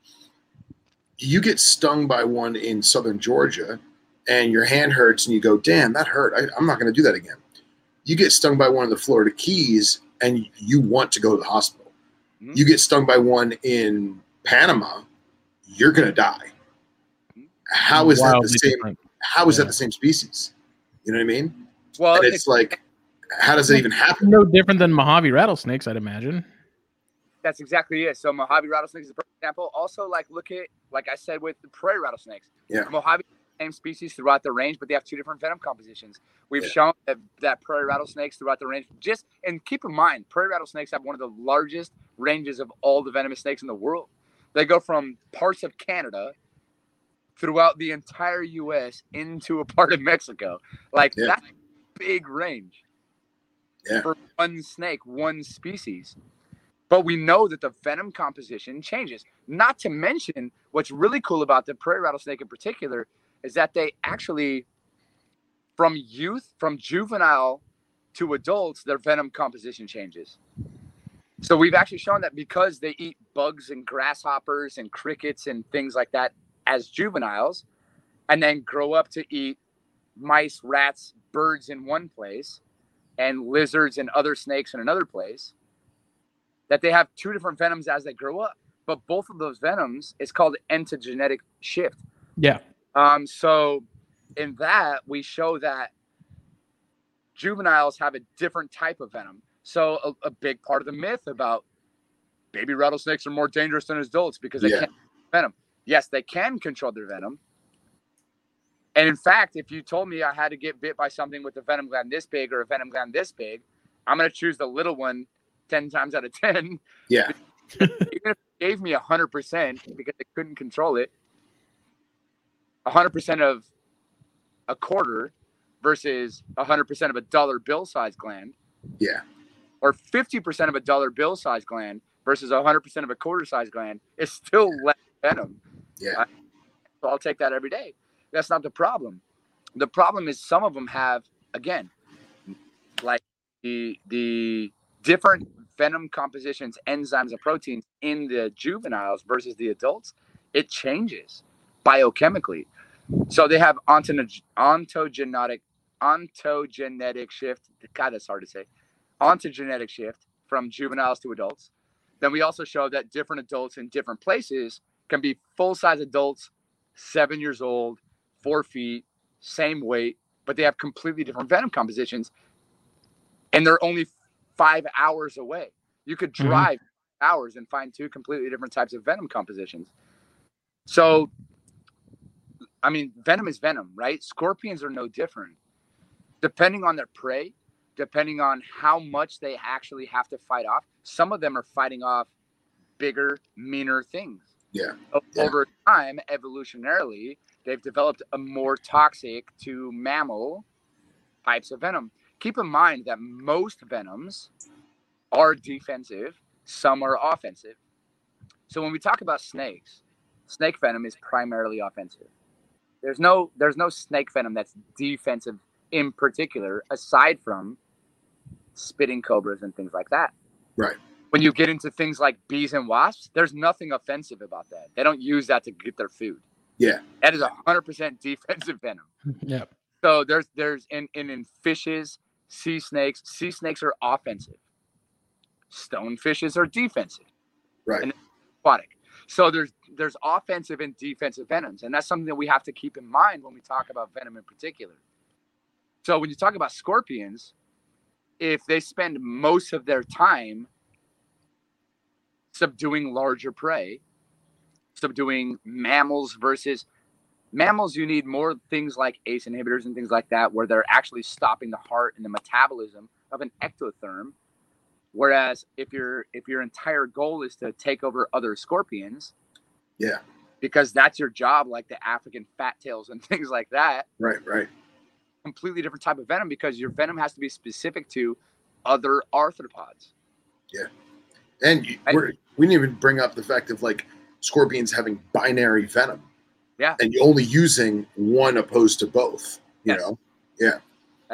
You get stung by one in southern Georgia, and your hand hurts, and you go, "Damn, that hurt. I, I'm not going to do that again." You get stung by one in the Florida Keys, and you want to go to the hospital. Mhm. You get stung by one in Panama, you're going to die. How is that the same? different. how is Yeah. that the same species? You know what I mean? well and it's, it's like, how does it even happen? No different than Mojave rattlesnakes, I'd imagine. that's exactly it so mojave rattlesnakes is a perfect example also like look at like i said with the prairie rattlesnakes Yeah. mojave same species throughout the range but they have two different venom compositions we've Yeah. shown that, that prairie rattlesnakes throughout the range just and keep in mind prairie rattlesnakes have one of the largest ranges of all the venomous snakes in the world they go from parts of canada throughout the entire us into a part of mexico like Yeah. that's a big range Yeah. for one snake one species but we know that the venom composition changes. Not to mention, what's really cool about the prairie rattlesnake in particular is that they actually, from youth, from juvenile to adults, their venom composition changes. So we've actually shown that because they eat bugs and grasshoppers and crickets and things like that as juveniles, and then grow up to eat mice, rats, birds in one place, and lizards and other snakes in another place, that they have two different venoms as they grow up. But both of those venoms is called ontogenetic shift. Yeah. Um, so in that we show that juveniles have a different type of venom. So a, a big part of the myth about baby rattlesnakes are more dangerous than adults because they Yeah. can't venom. Yes, they can control their venom. And in fact, if you told me I had to get bit by something with a venom gland this big or a venom gland this big, I'm going to choose the little one 10 times out of 10. Yeah. Even if it gave me 100% because they couldn't control it, 100% of a quarter versus 100% of a dollar bill size gland, Yeah. or 50% of a dollar bill size gland versus 100% of a quarter size gland is still less venom. Yeah. So I'll take that every day. That's not the problem. The problem is some of them have, again, like the the different venom compositions, enzymes, and proteins in the juveniles versus the adults. It changes biochemically. So they have ontogen- ontogenetic ontogenetic shift. God, that's hard to say. Ontogenetic shift from juveniles to adults. Then we also show that different adults in different places can be full size adults, seven years old, four feet, same weight, but they have completely different venom compositions, and they're only five hours away. You could Mhm. drive hours and find two completely different types of venom compositions. So, I mean, venom is venom, right? Scorpions are no different. Depending on their prey, depending on how much they actually have to fight off, some of them are fighting off bigger, meaner things. Yeah. Over time, evolutionarily, they've developed a more toxic to mammal types of venom. Keep in mind that most venoms are defensive, some are offensive. So when we talk about snakes, snake venom is primarily offensive. There's no there's no snake venom that's defensive in particular, aside from spitting cobras and things like that. Right. When you get into things like bees and wasps, there's nothing offensive about that. They don't use that to get their food. Yeah. That is a hundred percent defensive venom. Yeah. So there's there's in, in in fishes, sea snakes, sea snakes are offensive. Stone fishes are defensive, Right. And- aquatic. So there's there's offensive and defensive venoms, and that's something that we have to keep in mind when we talk about venom in particular. So when you talk about scorpions, if they spend most of their time subduing larger prey, subduing mammals versus mammals, you need more things like ACE inhibitors and things like that, where they're actually stopping the heart and the metabolism of an ectotherm. Whereas if your if your entire goal is to take over other scorpions, Yeah. because that's your job, like the African fat tails and things like that, Right. Right. completely different type of venom because your venom has to be specific to other arthropods. Yeah, and you, I- we're, we didn't even bring up the fact of like scorpions having binary venom. Yeah. And you're only using one opposed to both. You Yes. know.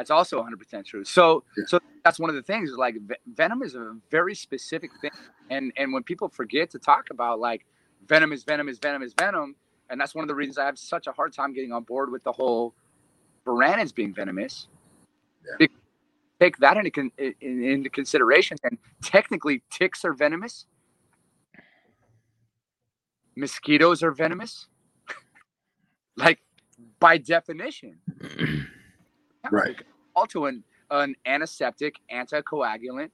That's also 100% true. So, Yeah. so that's one of the things. is Like venom is a very specific thing, and and when people forget to talk about like venom is venom is venom is venom, and that's one of the reasons I have such a hard time getting on board with the whole piranhas being venomous. Yeah. Take that into con- in, into consideration, and technically ticks are venomous. Mosquitoes are venomous. like by definition Right. also an, an antiseptic, anticoagulant.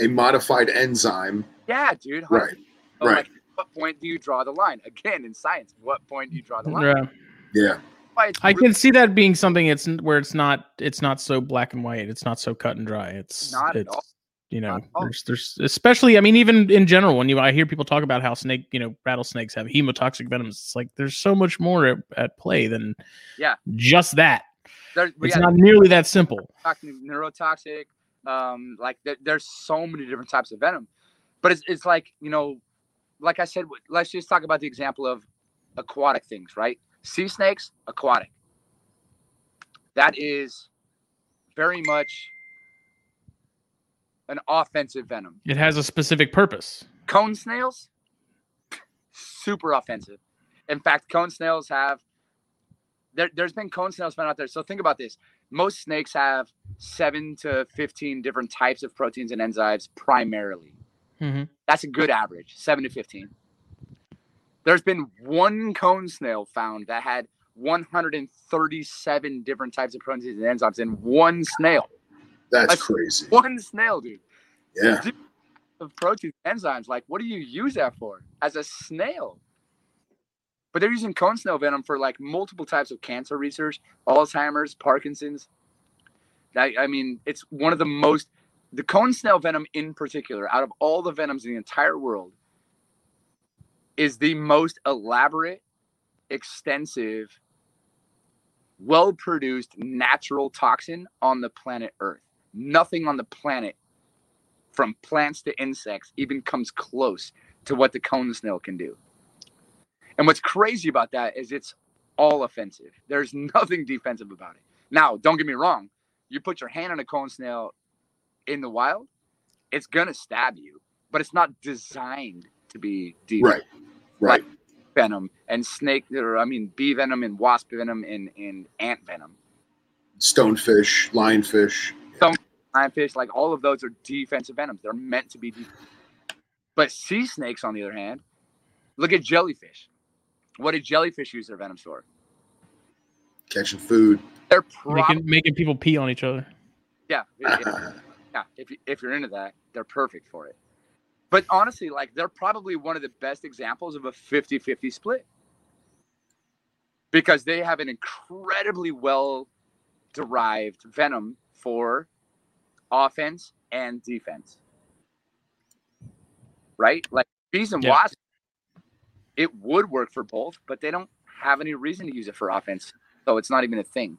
A modified enzyme. Yeah, dude. Right. Oh so, right. Like, what point do you draw the line? Again, in science, what point do you draw the line? Yeah. Yeah. Why I can see that being something it's where it's not it's not so black and white. It's not so cut and dry. It's Not at it's all. you know Not at all. there's there's especially I mean even in general when you I hear people talk about how snake you know rattlesnakes have hemotoxic venoms. It's like there's so much more at, at play than Yeah. just that. There's, we It's not nearly that simple. neurotoxic. Um, like there, there's so many different types of venom, but it's, it's like you know, like I said, let's just talk about the example of aquatic things, right? Sea snakes, aquatic. That is very much an offensive venom. It has a specific purpose. cone snails super offensive in fact cone snails have there, there's been cone snails found out there. So think about this. Most snakes have seven to 15 different types of proteins and enzymes primarily. hmm That's a good average, seven to 15. There's been one cone snail found that had 137 different types of proteins and enzymes in one snail. That's That's- crazy. One snail, dude. Yeah. Of proteins, enzymes. Like, what do you use that for? As a snail. But they're using cone snail venom for like multiple types of cancer research, Alzheimer's, Parkinson's. I, I mean, it's one of the most, the cone snail venom in particular, out of all the venoms in the entire world, is the most elaborate, extensive, well produced natural toxin on the planet Earth. Nothing on the planet, from plants to insects, even comes close to what the cone snail can do. And what's crazy about that is it's all offensive. There's nothing defensive about it. Now, don't get me wrong. You put your hand on a cone snail in the wild, it's gonna stab you, but it's not designed to be defensive Right. Right. venom and snake or I mean bee venom and wasp venom and, and ant venom. Stonefish, lionfish. Lionfish, like all of those are defensive venoms. They're meant to be defensive. But sea snakes, on the other hand, look at jellyfish. What did jellyfish use their venoms for? Catching food. They're probably Making, making people pee on each other. yeah, yeah, yeah. If you, if you're into that, they're perfect for it. But honestly, like they're probably one of the best examples of a 50-50 split. Because they have an incredibly well derived venom for offense and defense. Right? Like bees and Yeah. wasps, it would work for both, but they don't have any reason to use it for offense. So it's not even a thing.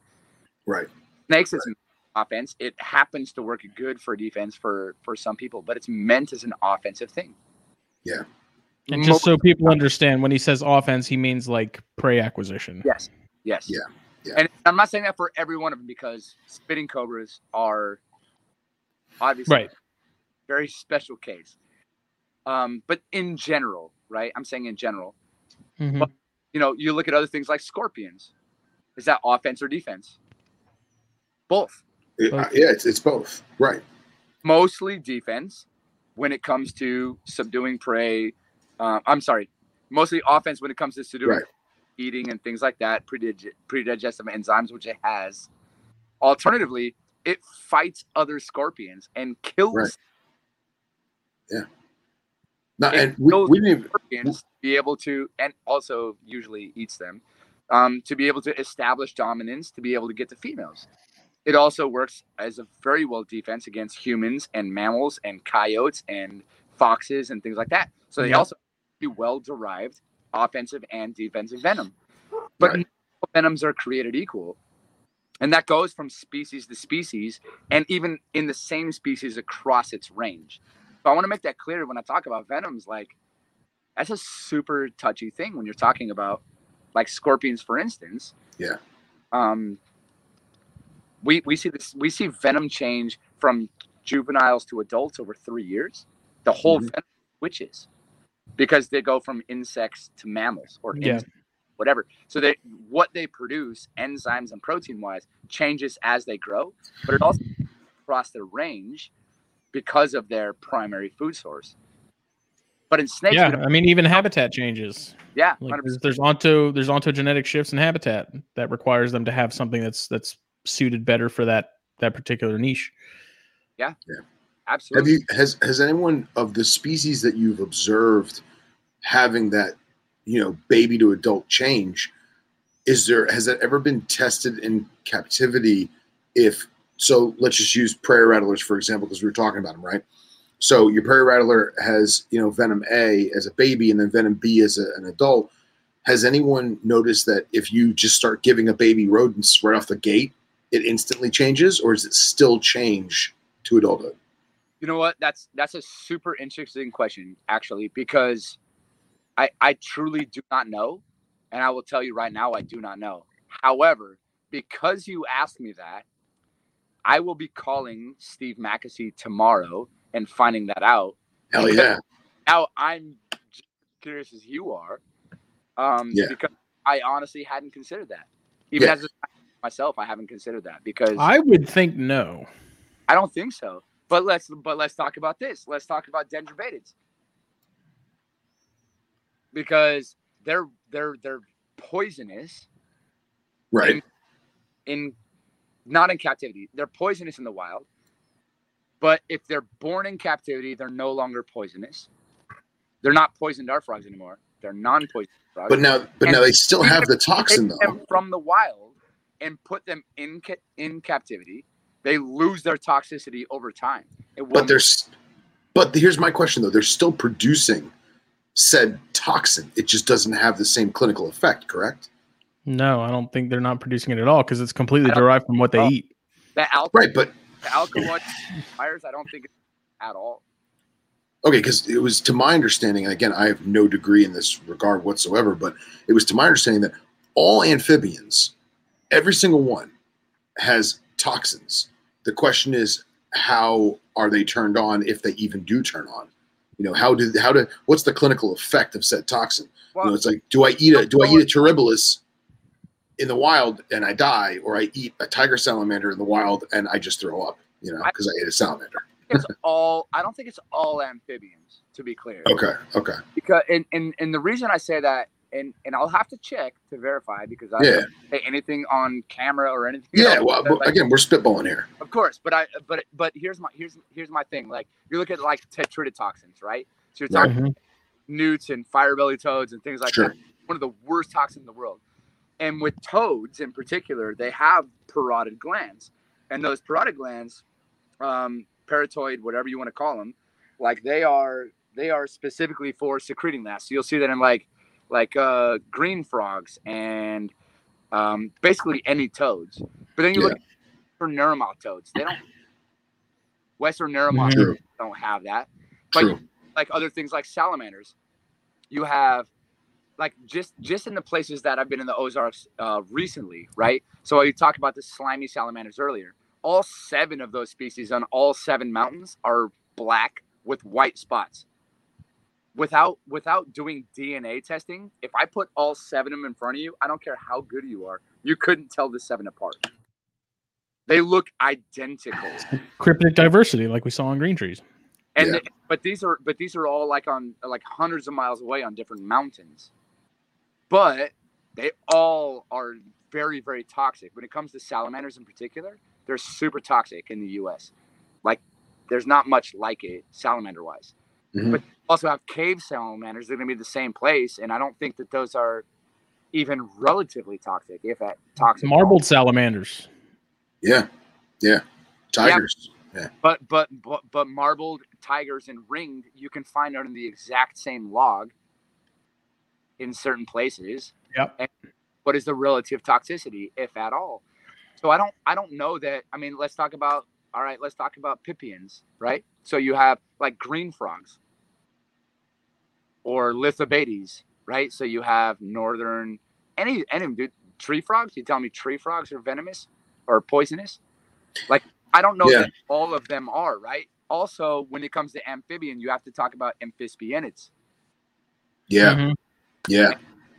right. Snakes is offense. It happens to work good for defense for for some people, but it's meant as an offensive thing. Yeah. And just so people understand, when he says offense, he means like prey acquisition. Yes. Yes. Yeah, yeah. And I'm not saying that for every one of them because spitting cobras are obviously Right. a very special case. Um, but in general, right? I'm saying in general, Mhm. you know, you look at other things like scorpions. Is that offense or defense? Both. It- uh, yeah, it's, it's both. Right. Mostly defense when it comes to subduing prey. Uh, I'm sorry, mostly offense when it comes to subduing Right. eating and things like that, predige- predigestive enzymes, which it has. Alternatively, it fights other scorpions and kills Right. No, And we, we didn't even, be able to, and also usually eats them, um, to be able to establish dominance, to be able to get the females. It also works as a very well defense against humans and mammals and coyotes and foxes and things like that. So they Yeah. also be well derived offensive and defensive venom. But Right. venoms are created equal. And that goes from species to species and even in the same species across its range. So I want to make that clear when I talk about venoms. Like, that's a super touchy thing when you're talking about like scorpions, for instance. Yeah. Um, we we see this we see venom change from juveniles to adults over three years. The whole Mhm. venom switches because they go from insects to mammals or Yeah. insects, whatever. So they what they produce, enzymes and protein wise, changes as they grow, but it also across their range because of their primary food source. But in snakes, Yeah, I mean, even habitat changes. yeah, Like 100%. there's, there's onto there's ontogenetic shifts in habitat that requires them to have something that's that's suited better for that that particular niche. Yeah, yeah. absolutely. you has has anyone of the species that you've observed having that you know baby to adult change is there has that ever been tested in captivity if so let's just use prairie rattlers for example because we were talking about them right so your prairie rattler has you know venom a as a baby and then venom b as a, an adult has anyone noticed that if you just start giving a baby rodents right off the gate it instantly changes or does it still change to adulthood You know what? That's that's a super interesting question, actually, because I I truly do not know, and I will tell you right now, I do not know. However, because you asked me that, I will be calling Steve Mackessy tomorrow and finding that out. hell yeah Now I'm curious as you are, um, Yeah. because I honestly hadn't considered that. Even Yeah. as a myself, I haven't considered that because I would think no. I don't think so. But let's but let's talk about this. Let's talk about dendrobatids. Because they're they're they're poisonous Right. in not in captivity. They're poisonous in the wild. But if they're born in captivity, they're no longer poisonous. They're not poison dart frogs anymore. They're non-poison frogs. But now, but now they still have the toxin take though. them from the wild and put them in ca- in captivity, they lose their toxicity over time. But there's, but here's my question though: they're still producing said toxin. It just doesn't have the same clinical effect, correct? No, I don't think they're not producing it at all because it's completely derived from what they Oh. eat. the alcohol, Right. But the alcohol fires, I don't think it's at all. okay, because it was to my understanding, and again, I have no degree in this regard whatsoever, but it was to my understanding that all amphibians, every single one, has toxins. The question is, how are they turned on if they even do turn on? You know, how do how do what's the clinical effect of said toxin? You know, it's like, do I eat a do I eat a terribilis in the wild and I die, or I eat a tiger salamander in the wild and I just throw up? You know, because I ate a salamander. it's all. I don't think it's all amphibians. To be clear, Okay, okay, because and, and and the reason I say that, and and I'll have to check to verify because I yeah, don't say anything on camera or anything. yeah. Well, like, again, we're spitballing here. Of course, but I but but here's my here's here's my thing. Like you look at like tetrodotoxins, right? So you're Right. talking Mhm. newts and fire belly toads and things like Sure. that. One of the worst toxins in the world. And with toads in particular, they have parotid glands, and those parotid glands, um, paratoid, whatever you want to call them, like they are they are specifically for secreting that. So you'll see that in like like uh, green frogs and um, basically any toads. But then you look for narrowmouth toads. They don't. Western narrowmouth Mhm. Don't have that. But true. like other things like salamanders, you have like just just in the places that I've been in the Ozarks uh, recently, right? So you talked about the slimy salamanders earlier. All seven of those species on all seven mountains are black with white spots. Without without doing DNA testing, if I put all seven of them in front of you, I don't care how good you are, you couldn't tell the seven apart. They look identical. Cryptic diversity, like we saw on green trees. and Yeah. the- but these are but these are all like on like hundreds of miles away on different mountains but they all are very very toxic when it comes to salamanders in particular they're super toxic in the us like there's not much like it salamander wise Mhm. but also have cave salamanders they're going to be the same place and i don't think that those are even relatively toxic if at toxic at. Marbled salamanders. Yeah, yeah. Tigers. Yeah, But but but but marbled tigers and ringed you can find out in the exact same log in certain places. Yep. And what is the relative toxicity, if at all? So I don't I don't know that. I mean, let's talk about all right. Let's talk about pipiens, right? So you have like green frogs or lithobates, right? So you have northern any any dude, tree frogs. You tell me tree frogs are venomous or poisonous? Like I don't know Yeah. that all of them are, right? Also, when it comes to amphibian, you have to talk about amphibianids. yeah, Mhm. Yeah,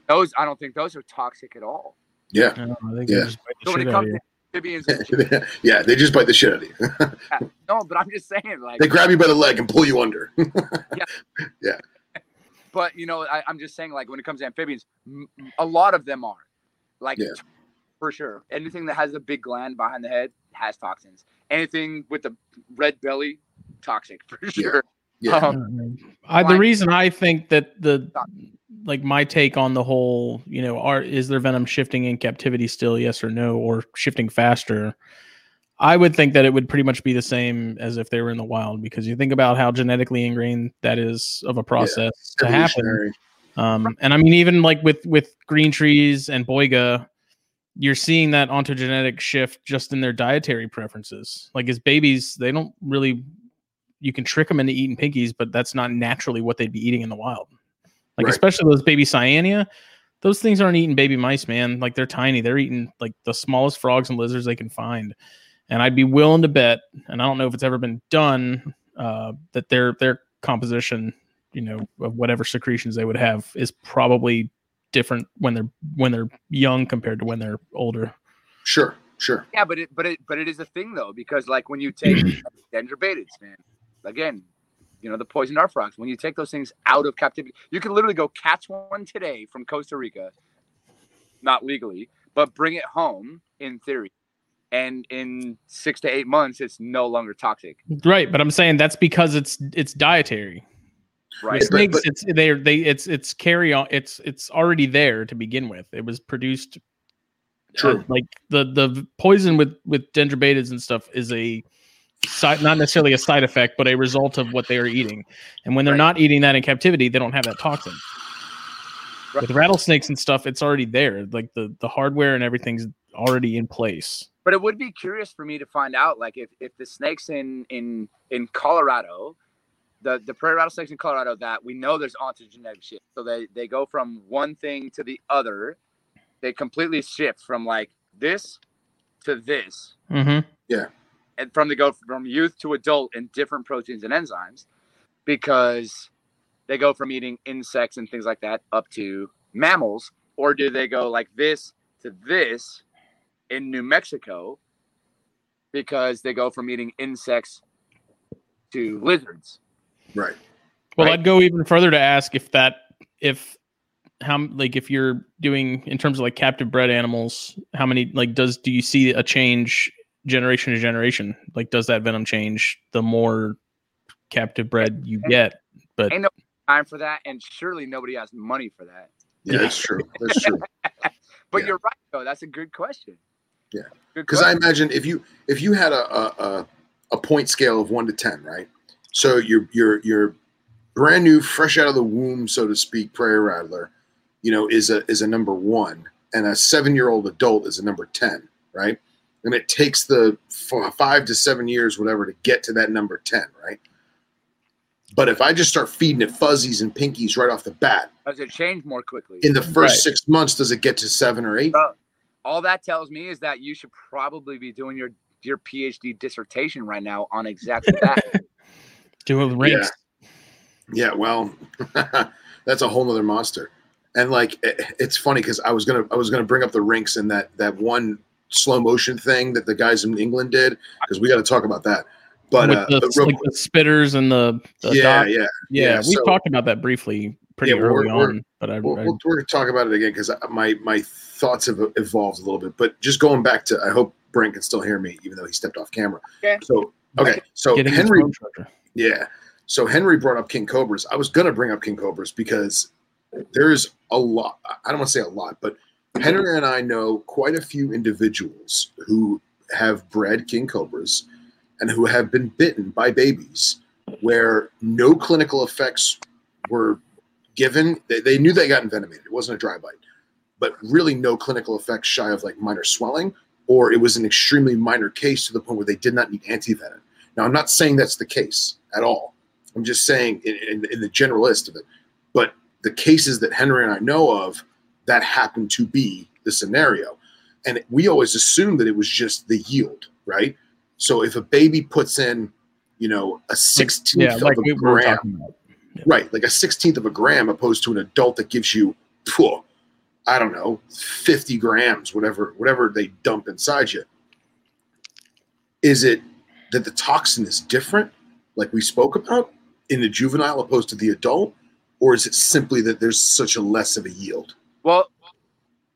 Those I don't think those are toxic at all. yeah, No, Yeah. they just bite the So when shit it out of comes you. to amphibians, yeah. They just bite the shit out of you. no, but I'm just saying, like, they grab you by the leg and pull you under. Yeah. Yeah. But you know, I, I'm just saying, like, when it comes to amphibians, m- a lot of them are, like, Yeah. for sure. Anything that has a big gland behind the head has toxins. Anything with a red belly, toxic for sure. yeah, Um, I, the reason I think that the like my take on the whole, you know, are is their venom shifting in captivity still, yes or no, or shifting faster? I would think that it would pretty much be the same as if they were in the wild because you think about how genetically ingrained that is of a process to happen. Um, and I mean, even like with with green trees and boiga, you're seeing that ontogenetic shift just in their dietary preferences. Like as babies, they don't really. You can trick them into eating pinkies, but that's not naturally what they'd be eating in the wild. Like Right. especially those baby cyanea, those things aren't eating baby mice, man. Like they're tiny. They're eating like the smallest frogs and lizards they can find. And I'd be willing to bet, and I don't know if it's ever been done, uh, that their their composition, you know, of whatever secretions they would have is probably different when they're when they're young compared to when they're older. Sure, sure. Yeah, but it but it but it is a thing though because like when you take dendrobatids, man, again, you know the poison dart frogs. When you take those things out of captivity, you can literally go catch one today from Costa Rica, not legally, but bring it home in theory, and in six to eight months, it's no longer toxic. Right, but I'm saying that's because it's it's dietary. Right. The But- snakes, but- it's they they it's it's carry on. It's it's already there to begin with. It was produced. uh, True. like the the poison with with dendrobatids and stuff is a side, not necessarily a side effect, but a result of what they are eating. And when they're Right. not eating that in captivity, they don't have that toxin. Right. With rattlesnakes and stuff, it's already there. Like the the hardware and everything's already in place. But it would be curious for me to find out, like, if, if the snakes in in in Colorado, the the prairie rattlesnakes in Colorado, that we know there's ontogenetic shift, so they they go from one thing to the other, they completely shift from like this to this, Mm-hmm. And from the go from youth to adult in different proteins and enzymes, because they go from eating insects and things like that up to mammals, or do they go like this to this in New Mexico because they go from eating insects to lizards? Right. Well, Right. I'd go even further to ask if that if how like if you're doing in terms of like captive bred animals, how many like does do you see a change generation to generation? Like does that venom change the more captive bred you get? But Ain't no time for that, and surely nobody has money for that. Yeah, Yeah. that's true. That's true. But Yeah. you're right, though. That's a good question. Yeah. Because I imagine if you if you had a, a a a point scale of one to ten, right? So you're you're you're brand new, fresh out of the womb, so to speak, prairie rattler, you know, is a is a number one, and a seven year old adult is a number ten, right? And it takes the f- five to seven years, whatever, to get to that number ten, right? But if I just start feeding it fuzzies and pinkies right off the bat, Does it change more quickly? in the first Right. six months, does it get to seven or eight? All that tells me is that you should probably be doing your your PhD dissertation right now on exactly that. do it with rings. Yeah, well, that's a whole other monster. And like, it- it's funny because I was gonna I was gonna bring up the rinks and that that one slow motion thing that the guys in England did because we got to talk about that. But with uh, the, but real like the spitters and the, the yeah, yeah, yeah, yeah, we so- talked about that briefly pretty Yeah, we're- early we're- on. But I, we'll, I we'll, we're gonna talk about it again because my my thoughts have evolved a little bit. But just going back to, I hope Brent can still hear me even though he stepped off camera. Okay. So okay, so getting Henry. Yeah. So Henry brought up King Cobras. I was gonna bring up King Cobras because there's a lot. I don't want to say a lot, but Henry and I know quite a few individuals who have bred King Cobras and who have been bitten by babies where no clinical effects were given. They, they knew they got envenomated. It wasn't a dry bite, but really no clinical effects shy of like minor swelling, or it was an extremely minor case to the point where they did not need antivenom. Now, I'm not saying that's the case at all. I'm just saying in, in, in the generalist of it. But the cases that Henry and I know of, that happened to be the scenario. And we always assumed that it was just the yield, right? So if a baby puts in, you know, a 16th Yeah, of like a we gram, about. right, like a 16th of a gram opposed to an adult that gives you, phew, I don't know, 50 grams, whatever, whatever they dump inside you. Is it that the toxin is different, like we spoke about, in the juvenile opposed to the adult? Or is it simply that there's such a less of a yield? Well,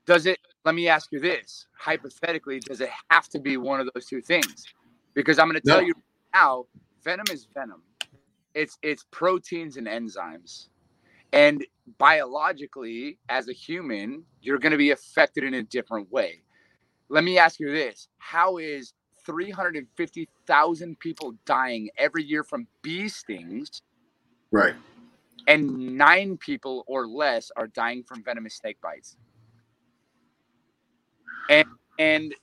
does it? Let me ask you this: hypothetically, does it have to be one of those two things? Because I'm going to tell No. you now, venom is venom. It's it's proteins and enzymes, and biologically, as a human, you're going to be affected in a different way. Let me ask you this: How is 350,000 people dying every year from bee stings, Right. And nine people or less are dying from venomous snake bites? And and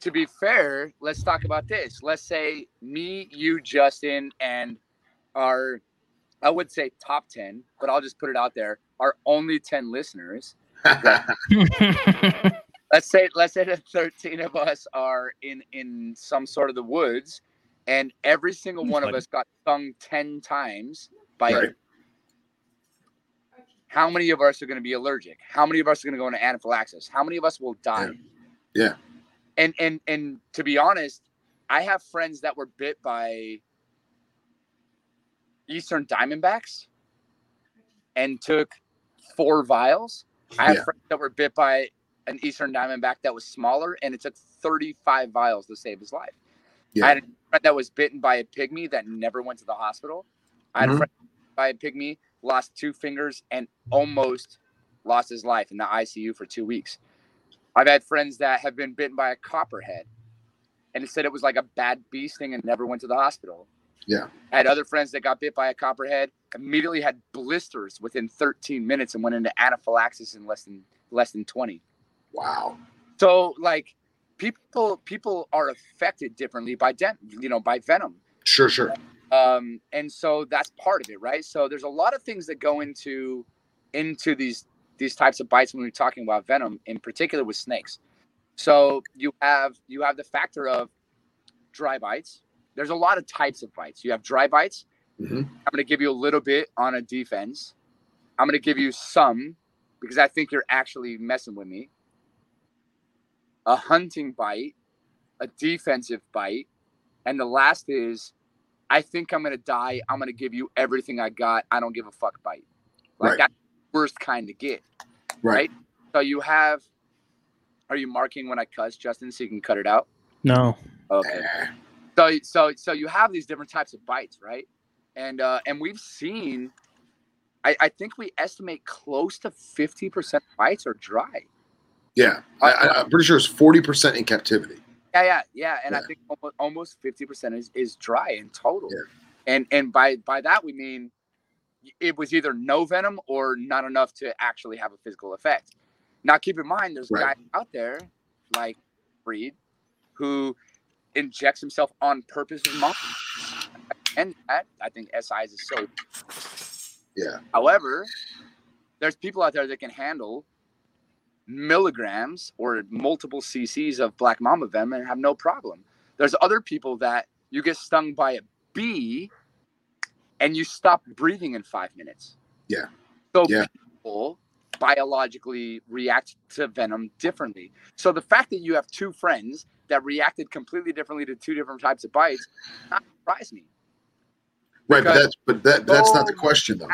to be fair, let's talk about this. Let's say me, you, Justin, and our I would say top 10, but I'll just put it out there. Our only 10 listeners. Let's say let's say that 13 of us are in in some sort of the woods and every single one of us got stung 10 times by Right. How many of us are going to be allergic? How many of us are going to go into anaphylaxis? How many of us will die? Yeah. And and and to be honest, I have friends that were bit by Eastern Diamondbacks and took four vials. I have Yeah. friends that were bit by an Eastern Diamondback that was smaller, and it took 35 vials to save his life. Yeah. I had a friend that was bitten by a pygmy that never went to the hospital. I had Mhm. a friend by a pygmy, lost two fingers, and mm-hmm. almost lost his life in the ICU for two weeks. I've had friends that have been bitten by a copperhead and it said it was like a bad bee sting and never went to the hospital. Yeah. I had other friends that got bit by a copperhead, immediately had blisters within 13 minutes and went into anaphylaxis in less than less than 20. Wow. So like people people are affected differently by den- you know by venom. Sure, sure. Um, and so that's part of it, right? So there's a lot of things that go into into these these types of bites when we're talking about venom, in particular with snakes. So you have you have the factor of dry bites. There's a lot of types of bites. You have dry bites. hmm I'm going to give you a little bit on a defense. I'm going to give you some because I think you're actually messing with me. A hunting bite, a defensive bite, and the last is I think I'm going to die. I'm going to give you everything I got. I don't give a fuck bite. Like Right. that's the worst kind to get. Right. So you have are you marking when I cuss, Justin, so you can cut it out? No. Okay so so so you have these different types of bites right and uh and we've seen i i think we estimate close to 50% bites are dry yeah. I, I, I'm pretty sure it's 40% in captivity. Yeah yeah yeah and i think almost, almost 50% is is dry in total Yeah. and and by by that we mean it was either no venom or not enough to actually have a physical effect now keep in mind there's Right. guys out there like breed who injects himself on purpose with muscle. and that i think SIs is so Yeah. However, there's people out there that can handle milligrams or multiple cc's of black mamba venom and have no problem. There's other people that you get stung by a bee and you stop breathing in five minutes. Yeah. So Yeah. people biologically react to venom differently. So the fact that you have two friends that reacted completely differently to two different types of bites not surprise me. Right, but that's but that that's not the question though.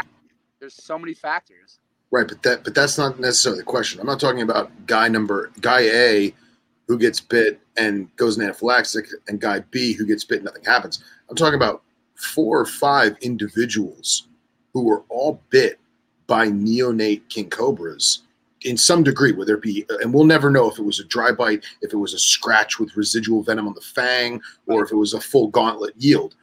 There's so many factors. Right, but that but that's not necessarily the question. I'm not talking about guy number guy A who gets bit and goes anaphylactic and guy B who gets bit and nothing happens. I'm talking about four or five individuals who were all bit by neonate king cobras in some degree, whether it be and we'll never know if it was a dry bite, if it was a scratch with residual venom on the fang, or if it was a full gauntlet yield.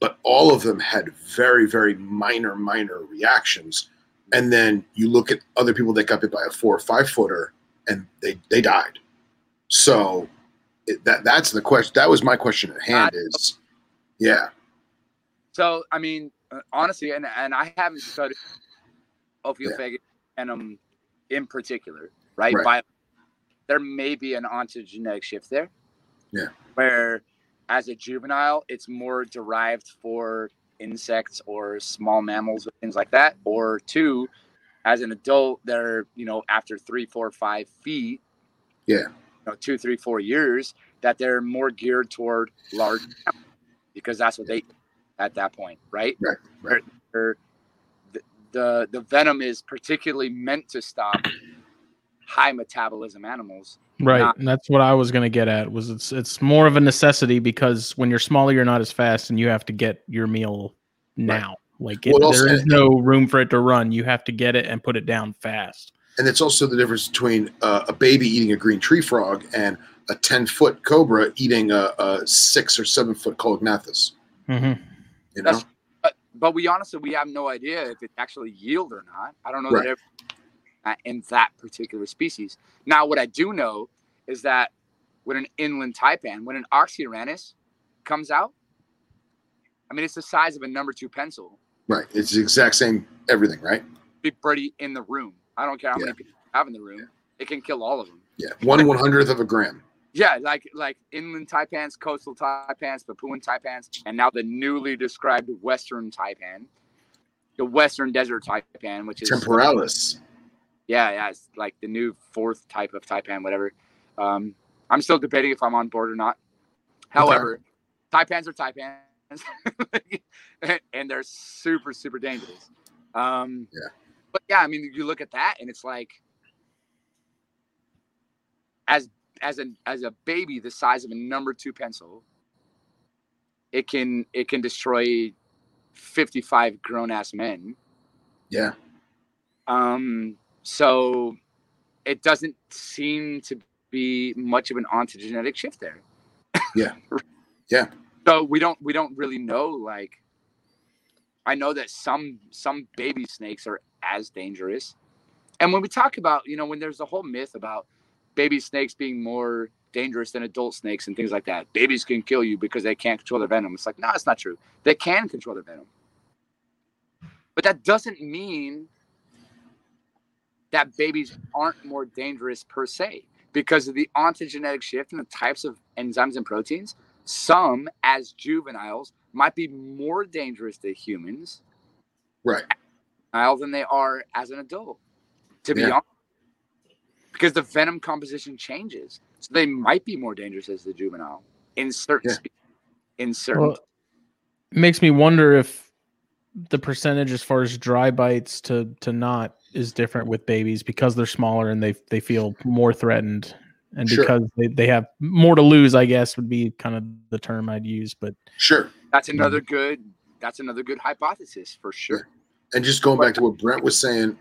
But all of them had very, very minor, minor reactions and then you look at other people that got bit by a four or five footer and they they died so it, that that's the question that was my question at hand is yeah So I mean, uh, honestly, and and I haven't studied ophiophagus venom in particular, right? Right. By there may be an ontogenetic shift there. Yeah. Where, as a juvenile, it's more derived for insects or small mammals or things like that, or two, as an adult, they're you know after three, four, five feet. Yeah. You know, two, three, four years, that they're more geared toward large because that's what they at that point, right? Right, right. The, the the venom is particularly meant to stop high metabolism animals. Right. Not- and that's what I was going to get at was it's it's more of a necessity because when you're smaller you're not as fast and you have to get your meal now. Like it, Well, also- there is no room for it to run. You have to get it and put it down fast. and it's also the difference between uh, a baby eating a green tree frog and a 10 foot cobra eating a, a six or seven foot coelognathus hmm you know That's- But but we honestly we have no idea if it actually yield or not. I don't know Right. that every, in that particular species. Now, what I do know is that when an inland taipan, when an oxyuranus comes out, I mean it's the size of a number two pencil. right it's the exact same everything right Be birdie in the room. I don't care how many people have in the room. It can kill all of them. yeah one one hundredth of a gram Yeah, like like inland taipans, coastal taipans, Papuan taipans, and now the newly described western taipan. the Western Desert Taipan, which is Temporalis. Yeah, yeah, it's like the new fourth type of Taipan, whatever. Um, I'm still debating if I'm on board or not. However, Taipans are Taipans, and they're super, super dangerous. Um, Yeah. But yeah, I mean, you look at that, and it's like, as as a as a baby the size of a number two pencil, it can it can destroy 55 grown ass men. Yeah. Um, so it doesn't seem to be much of an ontogenetic shift there. Yeah. Yeah. So we don't we don't really know like I know that some some baby snakes are as dangerous. And when we talk about, you know, when there's a whole myth about baby snakes being more dangerous than adult snakes and things like that. Babies can kill you because they can't control their venom. It's like, no, it's not true. They can control their venom. But that doesn't mean that babies aren't more dangerous per se because of the ontogenetic shift in the types of enzymes and proteins. Some, as juveniles, might be more dangerous to humans Right. than they are as an adult. To be honest, because the venom composition changes, so they might be more dangerous as the juvenile in certain Yeah. species. In certain, Well, it makes me wonder if the percentage as far as dry bites to to not is different with babies because they're smaller and they they feel more threatened and Sure. because they, they have more to lose i guess would be kind of the term i'd use but Sure. that's another good. That's another good hypothesis for sure. And just going back to what Brent was saying,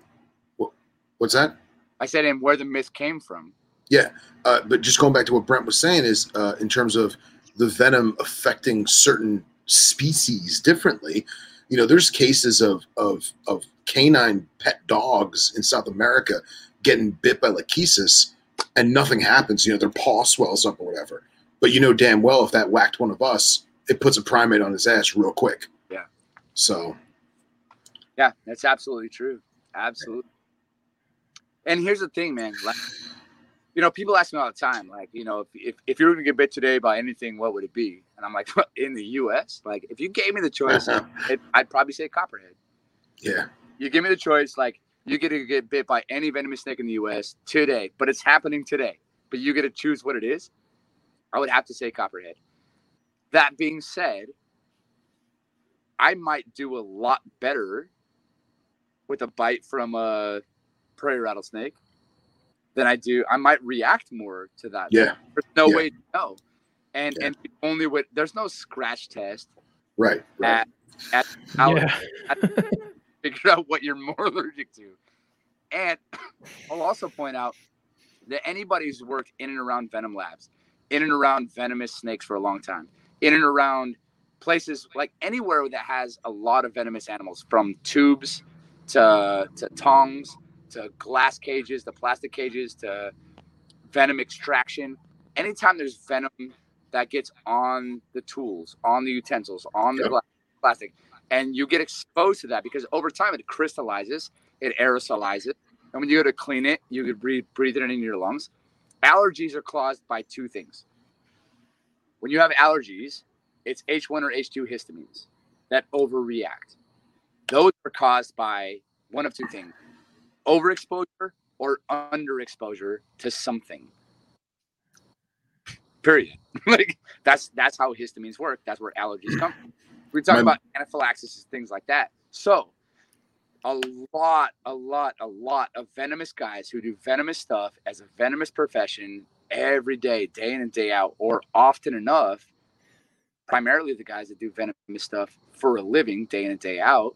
what, what's that? I said, and where the myth came from. Yeah. Uh, but just going back to what Brent was saying is uh, in terms of the venom affecting certain species differently. You know, there's cases of of of canine pet dogs in South America getting bit by lachesis, and nothing happens. You know, their paw swells up or whatever. But you know damn well if that whacked one of us, it puts a primate on his ass real quick. Yeah. So Yeah, that's absolutely true. Absolutely. And here's the thing, man. Like, you know, people ask me all the time, like, you know, if, if, if you were going to get bit today by anything, what would it be? And I'm like, in the U.S., like, if you gave me the choice, it, I'd probably say copperhead. yeah, You give me the choice, like, you get to get bit by any venomous snake in the U.S. today, but it's happening today. But you get to choose what it is. I would have to say copperhead. That being said, I might do a lot better with a bite from a prairie rattlesnake than I do. I might react more to that. yeah, There's no Yeah. way to know. And Yeah. and only with there's no scratch test right, right. at How- yeah figure out what you're more allergic to. And I'll also point out that anybody who's worked in and around venom labs, in and around venomous snakes for a long time, in and around places like anywhere that has a lot of venomous animals, from tubes to to tongs to glass cages to plastic cages to venom extraction. Anytime there's venom that gets on the tools, on the utensils, on the Yep. plastic, and you get exposed to that because over time it crystallizes, it aerosolizes, and when you go to clean it, you could breathe breathe it in your lungs. Allergies are caused by two things. When you have allergies, it's H1 or H2 histamines that overreact. Those are caused by one of two things: overexposure or underexposure to something. Period. like that's that's how histamines work. That's where allergies come from. We talk My- about anaphylaxis and things like that. So a lot, a lot, a lot of venomous guys who do venomous stuff as a venomous profession every day, day in and day out, or often enough, primarily the guys that do venomous stuff for a living, day in and day out,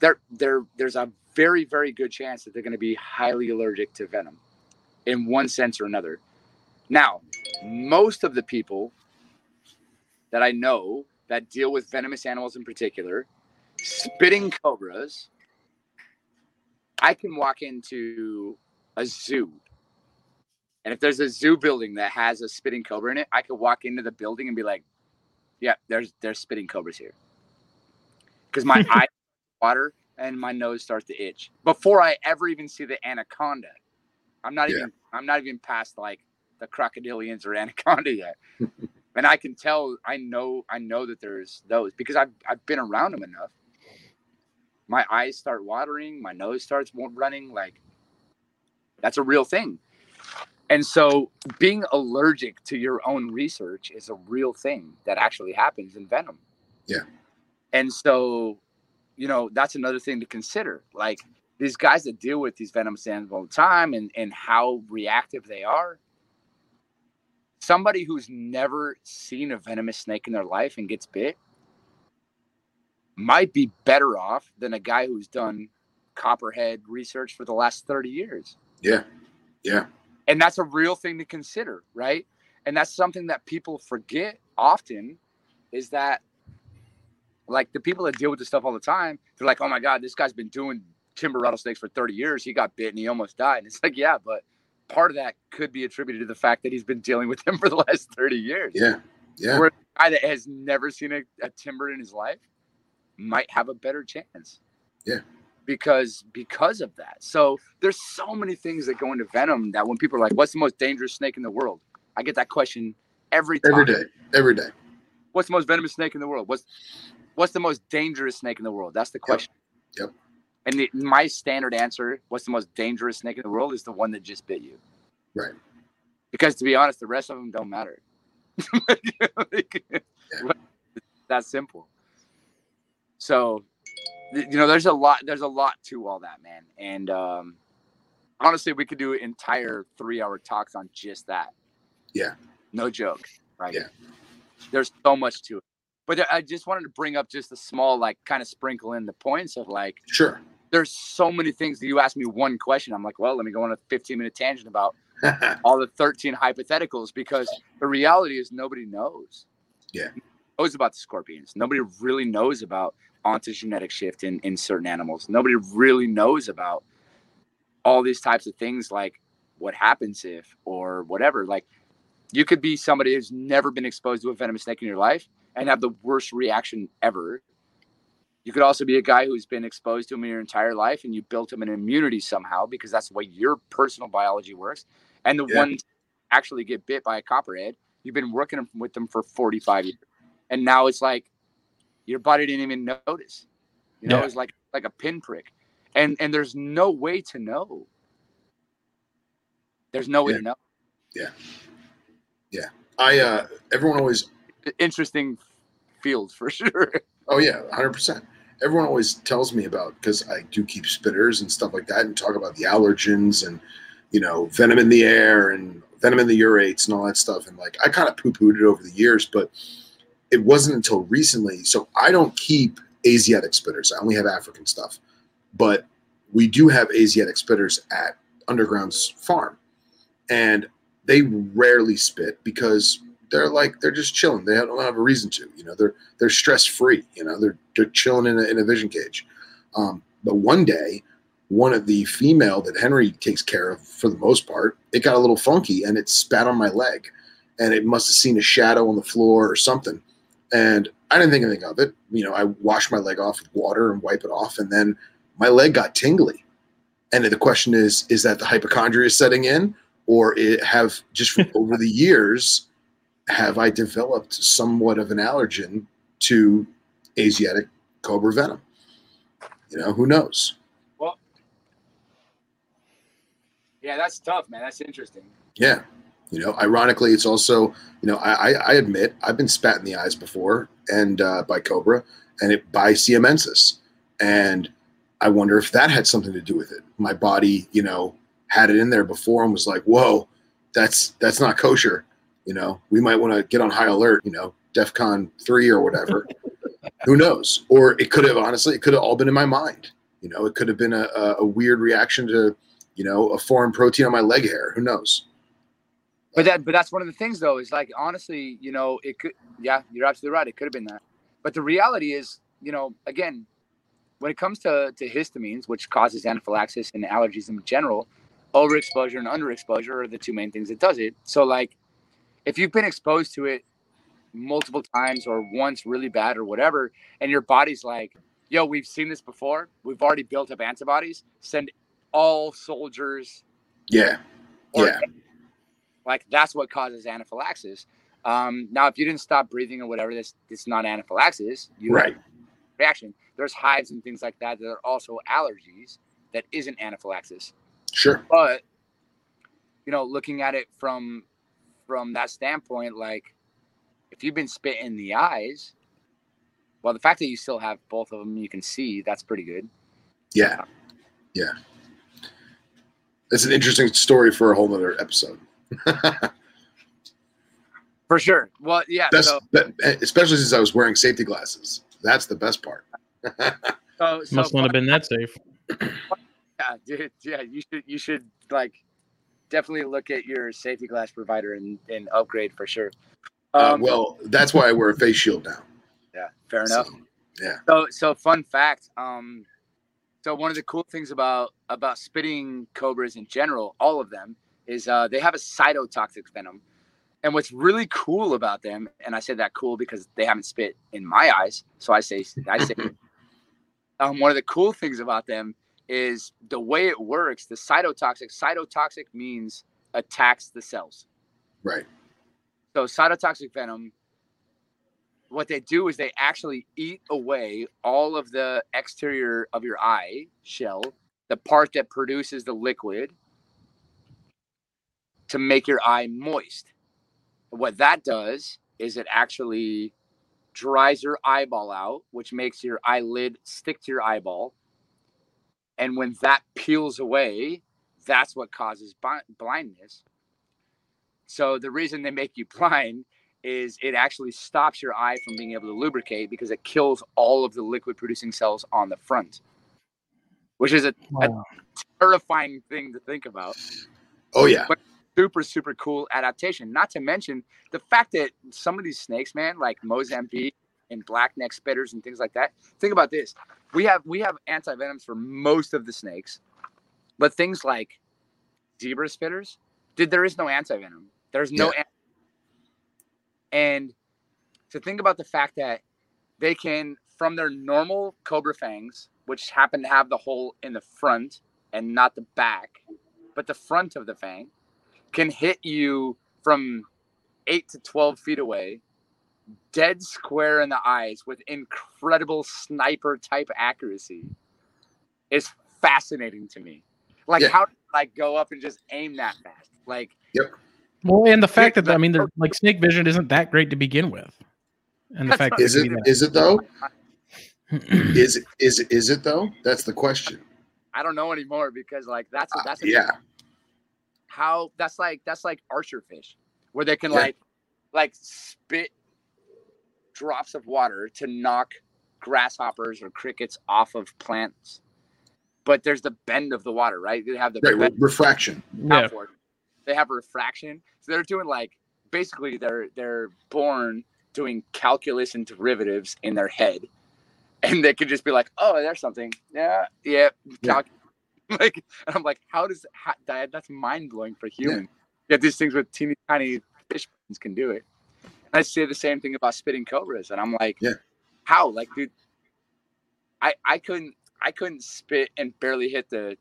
there, there, there's a very, very good chance that they're going to be highly allergic to venom in one sense or another. Now, most of the people that I know that deal with venomous animals in particular, spitting cobras, I can walk into a zoo. And if there's a zoo building that has a spitting cobra in it, I could walk into the building and be like, yeah, there's there's spitting cobras here. Because my eyes water and my nose starts to itch before I ever even see the anaconda. I'm not Yeah. even I'm not even past like the crocodilians or anaconda yet. and I can tell I know I know that there's those because I've I've been around them enough. my eyes start watering, my nose starts running. Like that's a real thing. And so being allergic to your own research is a real thing that actually happens in venom. Yeah. And so, you know, that's another thing to consider. Like these guys that deal with these venom stands all the time and, and how reactive they are. Somebody who's never seen a venomous snake in their life and gets bit might be better off than a guy who's done copperhead research for the last 30 years. Yeah. Yeah. And that's a real thing to consider, right? And that's something that people forget often is that like the people that deal with this stuff all the time, they're like, oh my God, this guy's been doing timber rattlesnakes for 30 years. He got bit and he almost died. And it's like, yeah, but part of that could be attributed to the fact that he's been dealing with them for the last 30 years. Yeah. Yeah. Where a guy that has never seen a, a timber in his life might have a better chance. Yeah. Because because of that. So there's so many things that go into venom that when people are like, "What's the most dangerous snake in the world?" I get that question every time. Every day. Every day. What's the most venomous snake in the world? What's what's the most dangerous snake in the world? That's the question. Yep. yep. And the, my standard answer, what's the most dangerous snake in the world, is the one that just bit you. Right. Because to be honest, the rest of them don't matter. like, yeah. That's simple. So, you know, there's a lot. There's a lot to all that, man. And um, honestly, we could do entire three-hour talks on just that. Yeah. No joke. Right. Yeah. There's so much to it. But I just wanted to bring up just a small, like, kind of sprinkle in the points of like, sure. There's so many things that you ask me one question. I'm like, well, let me go on a 15 minute tangent about all the 13 hypotheticals because the reality is nobody knows. Yeah. Knows about the scorpions. Nobody really knows about ontogenetic shift in, in certain animals. Nobody really knows about all these types of things like what happens if or whatever. Like you could be somebody who's never been exposed to a venomous snake in your life and have the worst reaction ever. You could also be a guy who's been exposed to them in your entire life and you built them an immunity somehow because that's the way your personal biology works. And the yeah. ones actually get bit by a copperhead, you've been working with them for 45 years. And now it's like your body didn't even notice. You know, yeah. it's like like a pinprick. And and there's no way to know. There's no way yeah. to know. Yeah. Yeah. I uh everyone always interesting field for sure. Oh yeah, hundred percent. Everyone always tells me about because I do keep spitters and stuff like that, and talk about the allergens and you know venom in the air and venom in the urates and all that stuff. And like I kind of poo pooed it over the years, but it wasn't until recently. So I don't keep Asiatic spitters. I only have African stuff, but we do have Asiatic spitters at Underground's farm, and they rarely spit because they're like they're just chilling. They don't have a reason to. You know, they're they're stress free. You know, they're they're chilling in a, in a vision cage. Um, but one day, one of the female that Henry takes care of for the most part, it got a little funky and it spat on my leg, and it must have seen a shadow on the floor or something. And I didn't think anything of it. You know, I wash my leg off with water and wipe it off, and then my leg got tingly. And the question is, is that the hypochondria setting in, or it have just over the years, have I developed somewhat of an allergen to Asiatic cobra venom? You know, who knows? Well, yeah, that's tough, man. That's interesting. Yeah. You know, ironically, it's also, you know, I, I admit I've been spat in the eyes before and uh, by Cobra and it by Siamensis. And I wonder if that had something to do with it. My body, you know, had it in there before and was like, whoa, that's that's not kosher. You know, we might want to get on high alert, you know, DEFCON three or whatever. Who knows? Or it could have honestly, it could have all been in my mind. You know, it could have been a, a weird reaction to, you know, a foreign protein on my leg hair. Who knows? But that, but that's one of the things though, is like honestly, you know, it could, yeah, you're absolutely right. It could have been that. But the reality is, you know, again, when it comes to, to histamines, which causes anaphylaxis and allergies in general, overexposure and underexposure are the two main things that does it. So like, if you've been exposed to it multiple times or once really bad or whatever, and your body's like, yo, we've seen this before. We've already built up antibodies. Send all soldiers. Yeah. Yeah. Like that's what causes anaphylaxis. Um, now, if you didn't stop breathing or whatever, this it's not anaphylaxis. You right. reaction. There's hives and things like that that are also allergies that isn't anaphylaxis. Sure. But you know, looking at it from from that standpoint, like if you've been spit in the eyes, well, the fact that you still have both of them, you can see that's pretty good. Yeah. Yeah. It's an interesting story for a whole nother episode. For sure. Well, yeah. Best, so, be- eh, especially since I was wearing safety glasses. That's the best part. so, so Must not have been that safe. Yeah, dude. Yeah, you should you should like definitely look at your safety glass provider and, and upgrade for sure. Uh, Um, well, that's why I wear a face shield now. yeah, fair enough. So, yeah. So, so fun fact. Um, so one of the cool things about about spitting cobras in general, all of them, is uh, they have a cytotoxic venom. And what's really cool about them, and I say that cool because they haven't spit in my eyes, so I say I say. um, one of the cool things about them is the way it works. The cytotoxic cytotoxic means attacks the cells. Right. So cytotoxic venom, what they do is they actually eat away all of the exterior of your eye shell, the part that produces the liquid, to make your eye moist. What that does is it actually dries your eyeball out, which makes your eyelid stick to your eyeball. And when that peels away, that's what causes blindness. So the reason they make you blind is it actually stops your eye from being able to lubricate because it kills all of the liquid producing cells on the front, which is a Wow. terrifying thing to think about. Oh yeah. But Super, super cool adaptation. Not to mention the fact that some of these snakes, man, like Mozambique and black neck spitters and things like that. Think about this. We have we have anti venoms for most of the snakes, but things like zebra spitters, dude, there is no anti venom. There's no Yeah. an- and to think about the fact that they can from their normal cobra fangs, which happen to have the hole in the front and not the back, but the front of the fang can hit you from eight to 12 feet away, dead square in the eyes with incredible sniper type accuracy is fascinating to me. Like, Yeah. how like go up and just aim that fast? Like, yep. Well, and the fact that that- I mean, the, like snake vision isn't that great to begin with, and the That's fact is that it? you can Is it though? do that. Is it? Is it? Is it though? That's the question. I don't know anymore because like that's Uh, that's a- yeah. how that's like that's like archer fish where they can Yeah. like like spit drops of water to knock grasshoppers or crickets off of plants. But there's the bend of the water right? They have the Right. bend. refraction. yeah, they have refraction. So they're doing like basically they're they're born doing calculus and derivatives in their head. And they could just be like oh there's something. Yeah yeah, Yeah. like and i'm like how does how, that, that's mind-blowing for human yet these things with teeny tiny fish can do it and i say the same thing about spitting cobras and i'm like Yeah. how like dude i i couldn't i couldn't spit and barely hit the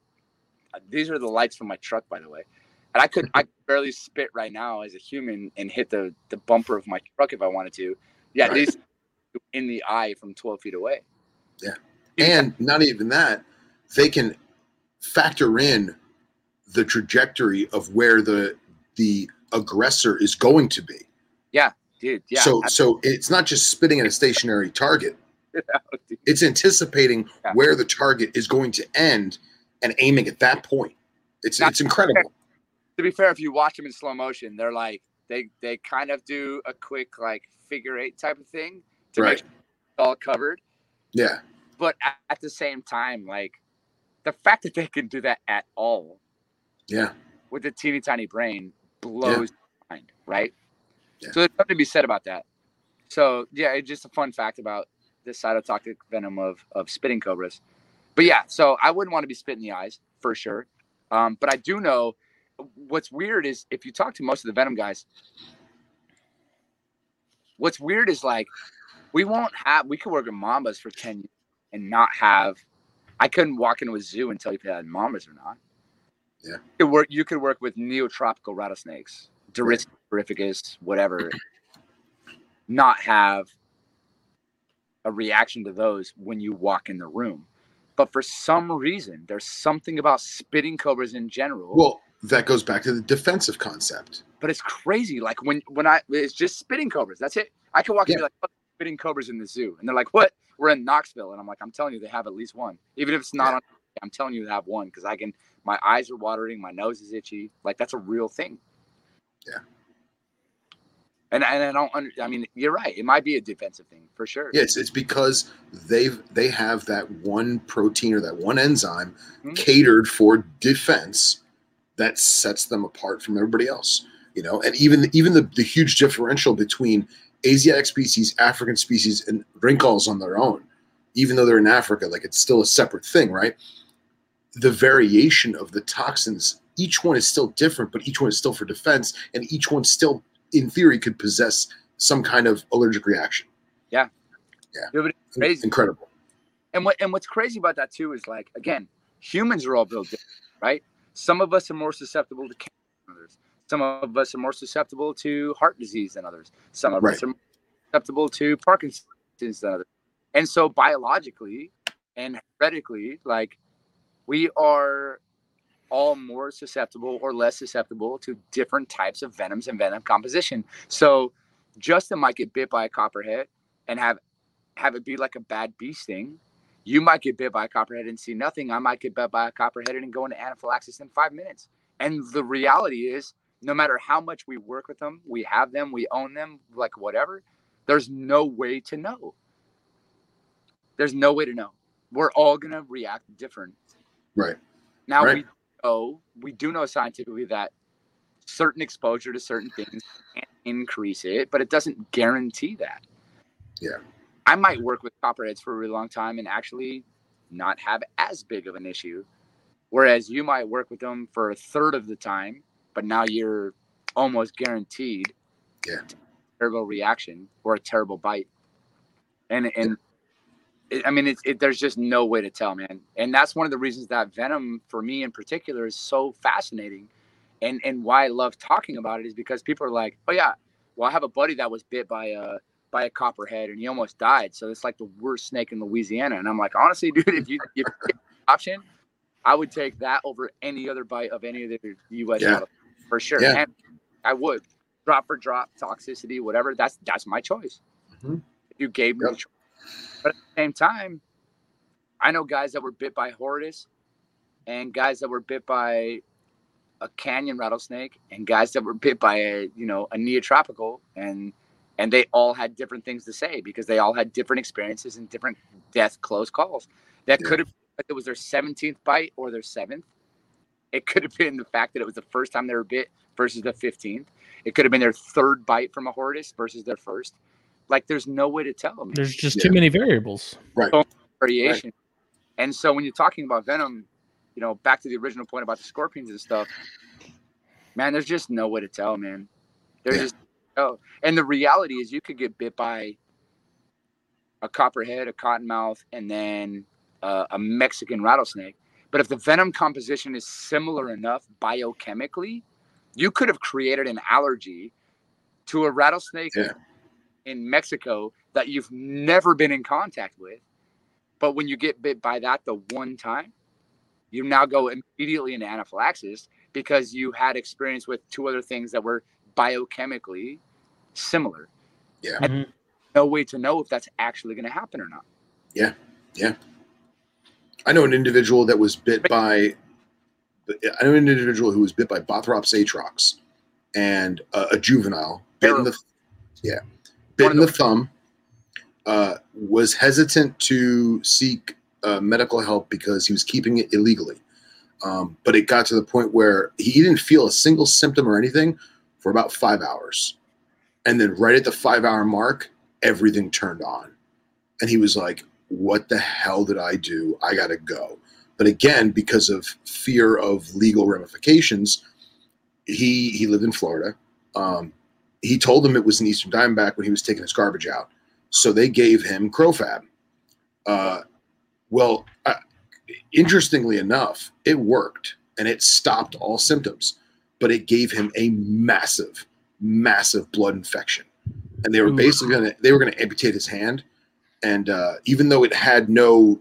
these are the lights from my truck by the way and I could I could barely spit right now as a human and hit the the bumper of my truck if I wanted to. Yeah, Right. these in the eye from twelve feet away. Yeah, and not even that, they can factor in the trajectory of where the the aggressor is going to be. Dude, yeah. so so it's not just spitting at a stationary target. It's anticipating Yeah. where the target is going to end and aiming at that point. It's it's incredible. to be fair, if you watch them in slow motion, they're like they they kind of do a quick like figure eight type of thing to Right. make sure it's all covered. Yeah. But at, at the same time, like the fact that they can do that at all Yeah. with a teeny tiny brain blows my mind, right? Yeah. So there's something to be said about that. So yeah, it's just a fun fact about this cytotoxic venom of of spitting cobras. But yeah, so I wouldn't want to be spit in the eyes for sure. Um, but I do know what's weird is if you talk to most of the venom guys, what's weird is like we won't have we could work with mambas for 10 years and not have I couldn't walk into a zoo and tell you if they had mambas or not. Yeah. You could work you could work with neotropical rattlesnakes, terrificus, whatever, not have a reaction to those when you walk in the room. But for some reason, there's something about spitting cobras in general. Well, that goes back to the defensive concept. but it's crazy. Like when when I it's just spitting cobras. That's it. I can walk in and be like "Fuck, spitting cobras in the zoo, and they're like, "What? We're in Knoxville," and I'm like, "I'm telling you, they have at least one. Even if it's not Yeah. on, I'm telling you, they have one because I can. My eyes are watering, my nose is itchy. Like that's a real thing. Yeah. And and I don't. Under, I mean, you're right. It might be a defensive thing for sure. Yeah, it's, because they've they have that one protein or that one enzyme Mhm. catered for defense that sets them apart from everybody else. You know, and even even the, the huge differential between Asiatic species, African species, and rinkhals on their own, even though they're in Africa, like it's still a separate thing, right? The variation of the toxins, each one is still different, but each one is still for defense, and each one still, in theory, could possess some kind of allergic reaction. Yeah, but it's crazy. Incredible. And what and what's crazy about that too is like again, humans are all built different, right? Some of us are more susceptible to cancer than others. Some of us are more susceptible to heart disease than others. Some of us are more susceptible to Parkinson's than others. And so biologically and heretically, like we are all more susceptible or less susceptible to different types of venoms and venom composition. So Justin might get bit by a copperhead and have have it be like a bad bee sting. You might get bit by a copperhead and see nothing. I might get bit by a copperhead and go into anaphylaxis in five minutes. And the reality is, no matter how much we work with them, we have them, we own them, like whatever, there's no way to know. There's no way to know. We're all gonna react different. Right. Now Right. we know we do know scientifically that certain exposure to certain things can increase it, but it doesn't guarantee that. Yeah. I might work with copperheads for a really long time and actually not have as big of an issue. Whereas you might work with them for a third of the time, but now you're almost guaranteed Yeah. terrible reaction or a terrible bite. And and I mean, it's it, there's just no way to tell, man. And that's one of the reasons that Venom, for me in particular, is so fascinating, and and why I love talking about it is because people are like, oh yeah, well I have a buddy that was bit by a by a copperhead and he almost died, so it's like the worst snake in Louisiana. And I'm like, honestly, dude, if you if option, I would take that over any other bite of any of the U.S. Yeah. for sure. Yeah. And I would drop for drop toxicity, whatever. That's that's my choice. Mhm. If you gave me Yep. the choice. But at the same time, I know guys that were bit by horridus and guys that were bit by a canyon rattlesnake and guys that were bit by a you know a neotropical and and they all had different things to say because they all had different experiences and different death close calls. That Yeah. could have it was their 17th bite or their seventh it could have been the fact that it was the first time they were bit versus the 15th it could have been their third bite from a horridus versus their first like there's no way to tell man There's just Yeah. too many variables. Right? Variation. And so when you're talking about venom, you know, back to the original point about the scorpions and stuff, man, there's just no way to tell, man. There's Yeah. just oh, and the reality is you could get bit by a copperhead, a cottonmouth, and then uh, a Mexican rattlesnake. But if the venom composition is similar enough biochemically, you could have created an allergy to a rattlesnake Yeah. In Mexico that you've never been in contact with. But when you get bit by that the one time, you now go immediately into anaphylaxis because you had experience with two other things that were biochemically similar. Yeah. And Mhm. no way to know if that's actually going to happen or not. Yeah. Yeah. I know an individual that was bit by. I know an individual who was bit by Bothrops atrox, and uh, a juvenile bit in the, yeah, bit in the thumb. Uh, was hesitant to seek uh, medical help because he was keeping it illegally. Um, but it got to the point where he didn't feel a single symptom or anything for about five hours, and then right at the five-hour mark, everything turned on, and he was like, what the hell did I do? I got to go. But again, because of fear of legal ramifications, he he lived in Florida. Um, he told them it was an Eastern Diamondback when he was taking his garbage out, so they gave him CroFab. Uh, well, uh, interestingly enough, it worked and it stopped all symptoms, but it gave him a massive, massive blood infection, and they were basically gonna they were gonna amputate his hand. And uh, even though it had no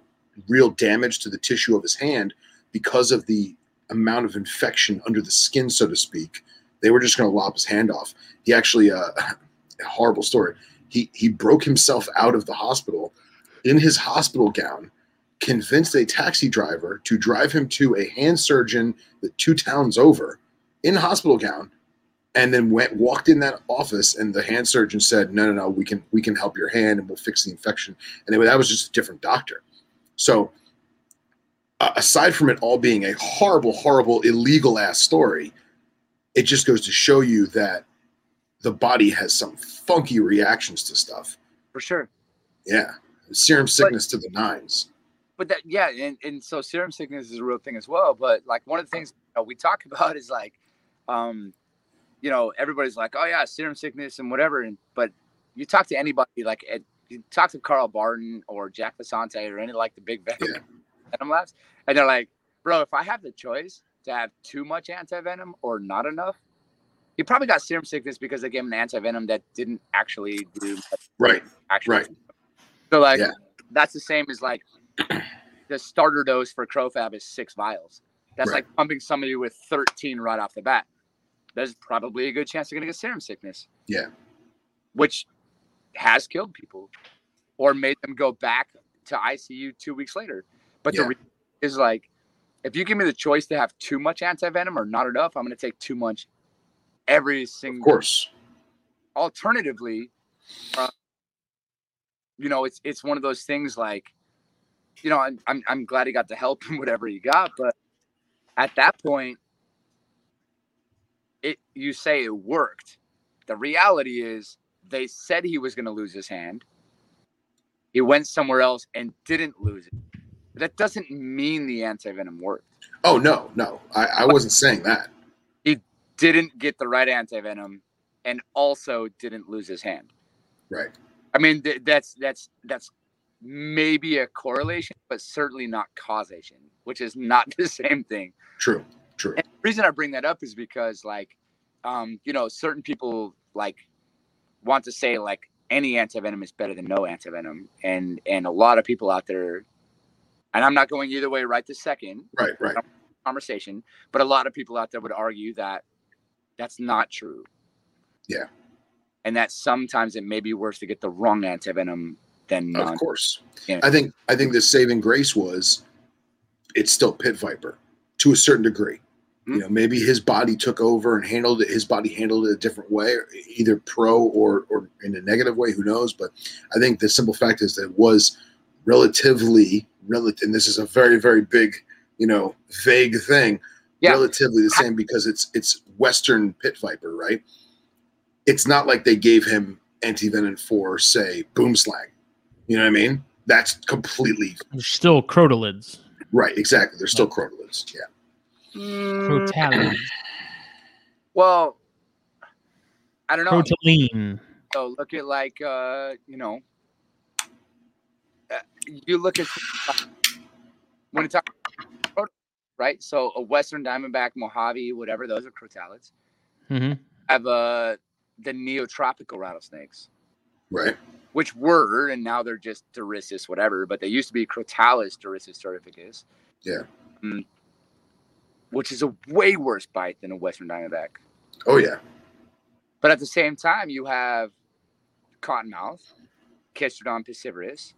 real damage to the tissue of his hand, because of the amount of infection under the skin, so to speak, they were just going to lop his hand off. He actually, uh, a horrible story. He he broke himself out of the hospital in his hospital gown, convinced a taxi driver to drive him to a hand surgeon that two towns over in hospital gown and then went walked in that office and the hand surgeon said no no no we can we can help your hand and we'll fix the infection and then that was just a different doctor so uh, aside from it all being a horrible horrible illegal ass story it just goes to show you that the body has some funky reactions to stuff for sure yeah serum sickness but, to the nines but that yeah and, and so serum sickness is a real thing as well but like one of the things you know, we talk about is like um you know, everybody's like, oh yeah, serum sickness and whatever. And but you talk to anybody like you talk to Carl Barden or Jack Facente or any like the big venom, yeah. and they're like, bro, if I have the choice to have too much anti venom or not enough, he probably got serum sickness because they gave him an anti venom that didn't actually do right. Actually, right. So like yeah. that's the same as like the starter dose for Crofab is six vials. That's right. like pumping somebody with 13 right off the bat there's probably a good chance they're going to get serum sickness. Yeah. Which has killed people or made them go back to ICU two weeks later. But yeah. the re- is like, if you give me the choice to have too much anti venom or not enough, I'm going to take too much every single. Of course. Alternatively, uh, you know, it's it's one of those things like, you know, I'm I'm, I'm glad he got the help and whatever he got, but at that point, it you say it worked. The reality is they said he was going to lose his hand. He went somewhere else and didn't lose it. That doesn't mean the anti venom worked. Oh no, no, I, I wasn't saying that. He didn't get the right anti venom, and also didn't lose his hand. Right. I mean, th- that's that's that's maybe a correlation, but certainly not causation, which is not the same thing. True. True. And the reason I bring that up is because like, um, you know, certain people like want to say like any antivenom is better than no antivenom, and and a lot of people out there, and I'm not going either way right this second. Right. Right. Conversation, but a lot of people out there would argue that that's not true. Yeah. And that sometimes it may be worse to get the wrong antivenom than none. Of course. Yeah. I think I think the saving grace was it's still pit viper to a certain degree. You hmm? know, maybe his body took over and handled it. His body handled it a different way, either pro or or in a negative way. Who knows? But I think the simple fact is that it was relatively relative. And this is a very very big, you know, vague thing. Yeah. Relatively the same because it's it's Western pit viper, right? It's not like they gave him antivenom for say boomslang. You know what I mean? That's completely still crotalids. Right, exactly. They're still crotalids. Yeah. Mm. Well, I don't know. Crotaline. So look at like uh, you know, you look at when you talk right. So a Western Diamondback, Mojave, whatever, those are crotalids. Mm-hmm. Have uh the neotropical rattlesnakes, right? Which were and now they're just Durissus, whatever. But they used to be Crotalus durissus terrificus. Yeah. Um, which is a way worse bite than a Western Diamondback. Oh yeah. But at the same time, you have cottonmouth, Agkistrodon piscivorus.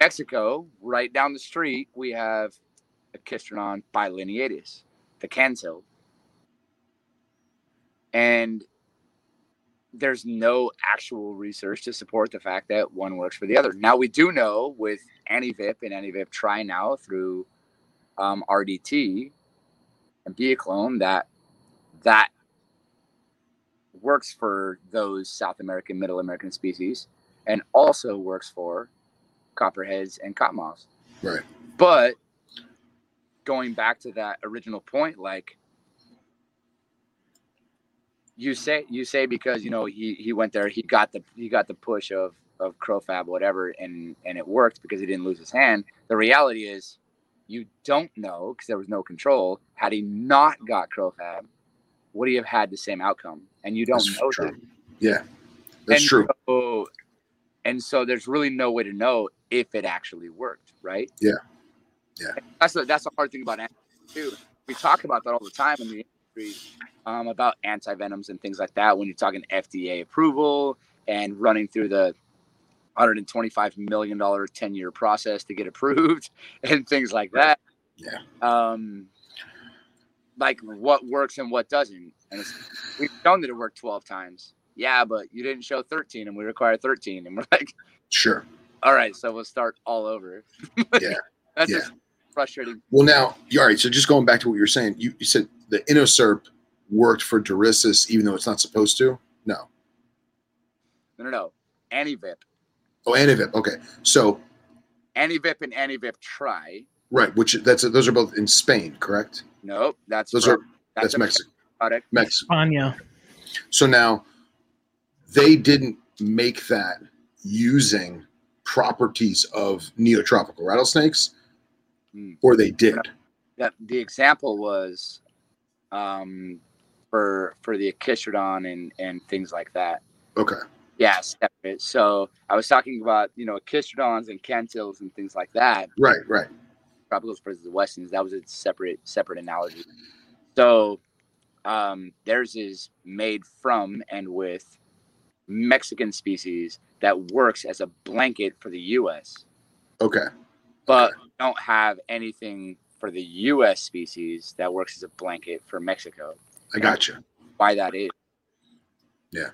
Mexico, right down the street, we have Agkistrodon bilineatus, the Cantil. And there's no actual research to support the fact that one works for the other. Now we do know with AntiVip and AntiVip Try now through um, RDT and Bioclon that that works for those South American, Middle American species, and also works for copperheads and cottonmouths. Right. But going back to that original point, like you say, you say because you know he he went there, he got the he got the push of of Crofab, whatever, and and it worked because he didn't lose his hand. The reality is you don't know because there was no control. Had he not got Crofab, would he have had the same outcome? And you don't that's know true. that. Yeah, that's and true. So and so there's really no way to know if it actually worked, right? Yeah. Yeah. That's the that's the hard thing about antibiotics too. We talk about that all the time in the industry um, about anti venoms and things like that. When you're talking FDA approval and running through the 125 million dollar 10 year process to get approved and things like that. Yeah. Um, like what works and what doesn't. And it's, we've shown that it worked 12 times. Yeah, but you didn't show 13 and we require 13. And we're like, Sure. All right, so we'll start all over. Yeah. That's Yeah. just frustrating. Well, now, all right. So just going back to what you were saying, you, you said the Inoserp worked for Durissus even though it's not supposed to. No. No, no, no. Anivip. Oh, Anivip. Okay. So Anivip and Anivip try. right, which that's those are both in Spain, correct? Nope, that's Those from- are that's a Mexico. product. Mexico. Anya. So now they didn't make that using properties of neotropical rattlesnakes, Hmm. or they did. That the example was um, for for the Agkistrodon and and things like that. Okay. Yeah, separate. So I was talking about you know Agkistrodons and Cantils and things like that. Right. Right. tropicals versus the westerns. That was a separate separate analogy. So um, theirs is made from and with Mexican species that works as a blanket for the U.S. Okay. but don't have anything for the U.S. species that works as a blanket for Mexico. I got you. Why that is? Yeah.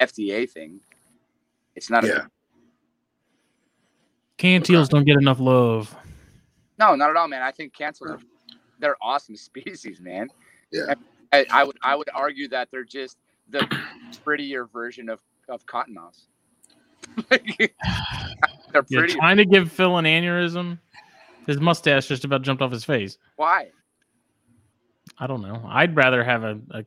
FDA thing. It's not Yeah. a Cantils don't get enough love. no, not at all, man. I think cantils are they're awesome species, man. Yeah. I, I would I would argue that they're just the prettier version of of cottonmouths. Like, they're You're trying to give Phil an aneurysm. His mustache just about jumped off his face. Why? I don't know. I'd rather have a, a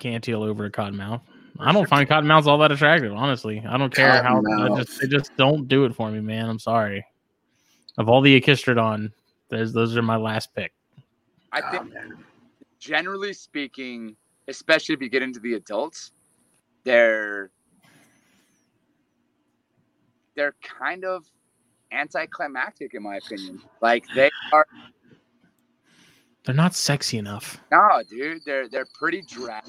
Cantil over a cottonmouth. I don't find cottonmouths all that attractive, honestly. I don't care how I just they just don't do it for me, man. I'm sorry. Of all the Agkistrodon, there's those are my last pick. I Oh, think man. generally speaking, especially if you get into the adults, they're they're kind of anticlimactic in my opinion. Like they are They're not sexy enough. no, dude. They're they're pretty drab,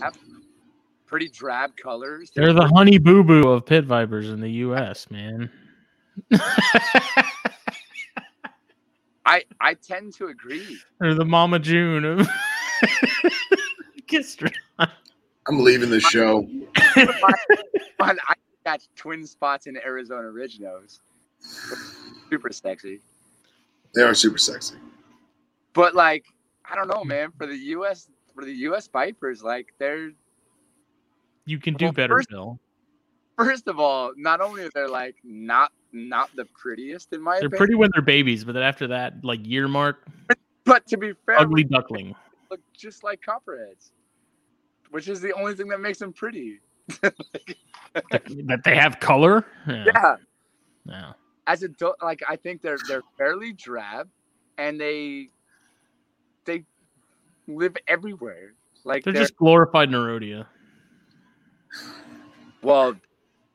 pretty drab colors. They're the honey boo boo of pit vipers in the U.S., man. I I tend to agree. They're the Mama June of Agkistrodon. I'm leaving the show. I got twin spots in Arizona Ridge nose. Super sexy. They are super sexy. But like, I don't know, man. For the US for the US Vipers, like they're You can do Well, better, first- Phil. first of all, not only are they like not not the prettiest in my They're opinion, pretty when they're babies, but then after that, like year mark, but to be fair, ugly duckling. look just like copperheads, which is the only thing that makes them pretty. That they have color. Yeah. Yeah, No. as adult, like I think they're they're fairly drab, and they they live everywhere. Like They're they're, just glorified Nerodia. well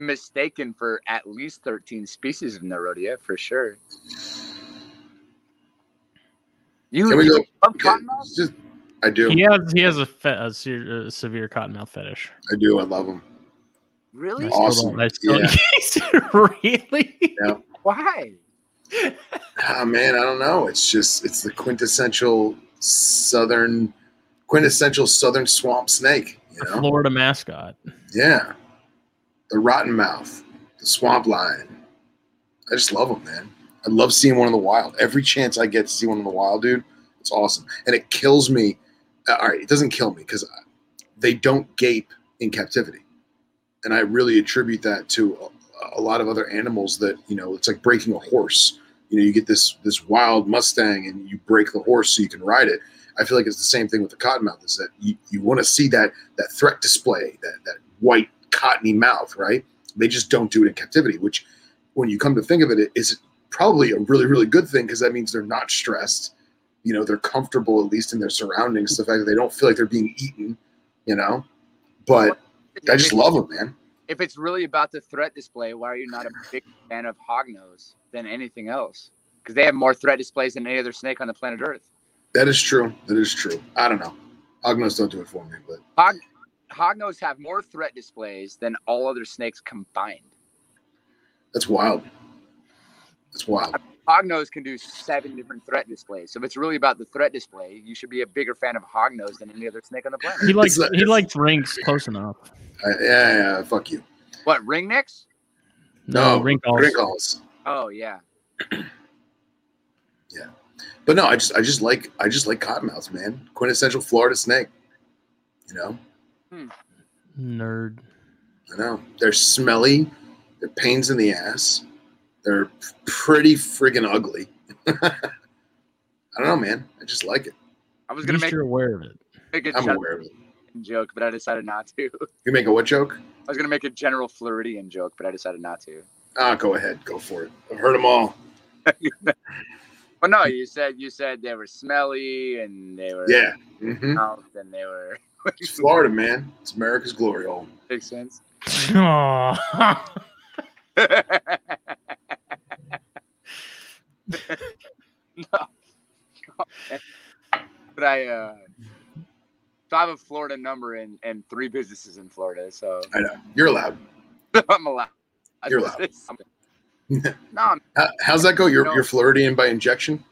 mistaken for at least thirteen species of Nerodia for sure. You, Can we you go? love Okay, cottonmouths? just- I do. He has he has a, fe- a, se- a severe cottonmouth fetish. I do. I love them. Really? I still Awesome. don't- I still- really? Why? oh, man, I don't know. It's just it's the quintessential southern, quintessential southern swamp snake. You know? Florida mascot. Yeah, the rotten mouth, the swamp lion. I just love them, man. I love seeing one in the wild. Every chance I get to see one in the wild, dude, it's awesome. And it kills me. Uh, all right, it doesn't kill me because they don't gape in captivity, and I really attribute that to a, a lot of other animals that you know. It's like breaking a horse. You know, you get this this wild Mustang and you break the horse so you can ride it. I feel like it's the same thing with the cottonmouth. Is that you, you want to see that that threat display, that that white cottony mouth, right? They just don't do it in captivity, which when you come to think of it, it is probably a really, really good thing because that means they're not stressed. You know, they're comfortable at least in their surroundings. The fact that they don't feel like they're being eaten, you know. But I just love them, man. if it's really about the threat display, why are you not a big fan of hognose than anything else? Because they have more threat displays than any other snake on the planet Earth. That is true. That is true. I don't know. Hognose don't do it for me, but Hog hognose have more threat displays than all other snakes combined. that's wild. That's wild. Hognose can do seven different threat displays. So if it's really about the threat display, you should be a bigger fan of hognose than any other snake on the planet. He likes It's- he likes rinks close enough. Uh, I, yeah, yeah, fuck you. What ringnecks? No, No, rink calls. Wrinkles. Oh yeah. Yeah, but no, I just I just like I just like cottonmouths, man. Quintessential Florida snake. You know, hmm. Nerd. I know they're smelly. They're pains in the ass. They're pretty friggin' ugly. I don't know, man. I just like it. I was gonna least make, you're aware of it. make a I'm aware of it. joke, but I decided not to. You make a what joke? I was gonna make a general Floridian joke, but I decided not to. Ah, go ahead, go for it. I've heard them all. Well, no, you said you said they were smelly and they were Yeah, hmm and they were it's Florida, man. It's America's glory hole. makes sense. Aw. no. But I uh so I have a Florida number and and three businesses in Florida, so I know you're allowed. I'm allowed. You're allowed. no, I'm- How, how's that go? You're No. you're Floridian by injection.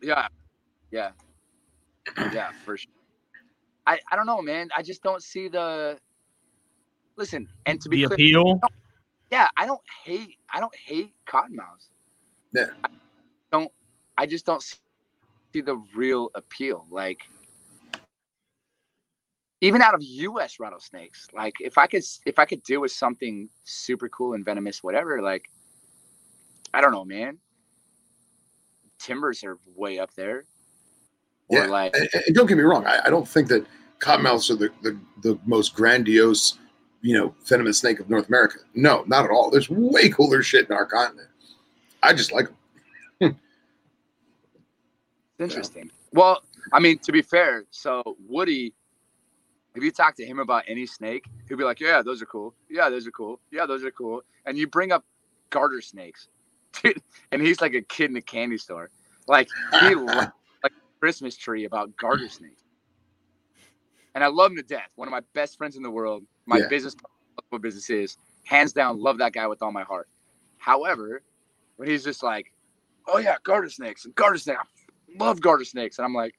yeah, yeah, yeah, for sure. I I don't know, man. I just don't see the. Listen, and to be the clear, appeal. yeah, I don't hate I don't hate cottonmouths. Yeah. I don't I just don't see the real appeal. Like even out of US rattlesnakes, like if I could if I could deal with something super cool and venomous, whatever, like I don't know, man. Timbers are way up there. Or Yeah. like And, and don't get me wrong. I, I don't think that cottonmouths are the, the the most grandiose, you know, venomous snake of North America. No, not at all. There's way cooler shit in our continent. I just like them. Interesting. Well, I mean, to be fair, so Woody, if you talk to him about any snake, he'll be like, "Yeah, those are cool. Yeah, those are cool. Yeah, those are cool." And you bring up garter snakes, dude, and he's like a kid in a candy store. Like he like a Christmas tree about garter snakes. And I love him to death. One of my best friends in the world. My Yeah. business, what business is, hands down, love that guy with all my heart. However, when he's just like, "Oh yeah, garter snakes and garter snakes, I love garter snakes," and I'm like,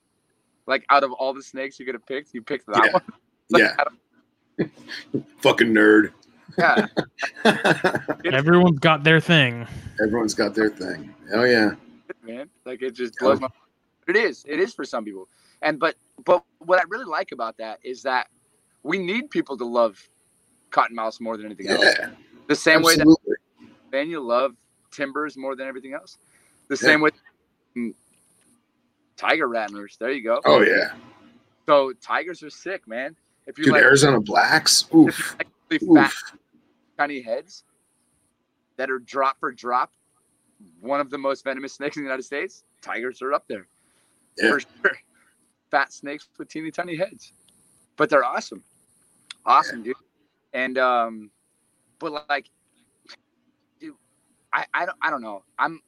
like out of all the snakes you could have picked, you picked that Yeah. one. Like, Yeah. I don't- Fucking nerd. yeah. Everyone's got their thing. Everyone's got their thing. Oh yeah. man. Like it just blows my. It is. It is for some people. And but but what I really like about that is that we need people to love cottonmouths more than anything else. The same way that Absolutely. Daniel love timbers more than everything else. The Yeah. same way. mm, Tiger rattlers. There you go. Oh yeah. So tigers are sick, man. If you Dude, like Arizona blacks. Oof. really fat, tiny heads that are drop for drop, one of the most venomous snakes in the United States, tigers are up there. Yeah. For sure. Fat snakes with teeny tiny heads. But they're awesome. Awesome, dude. And um but like I, I don't I don't know. I'm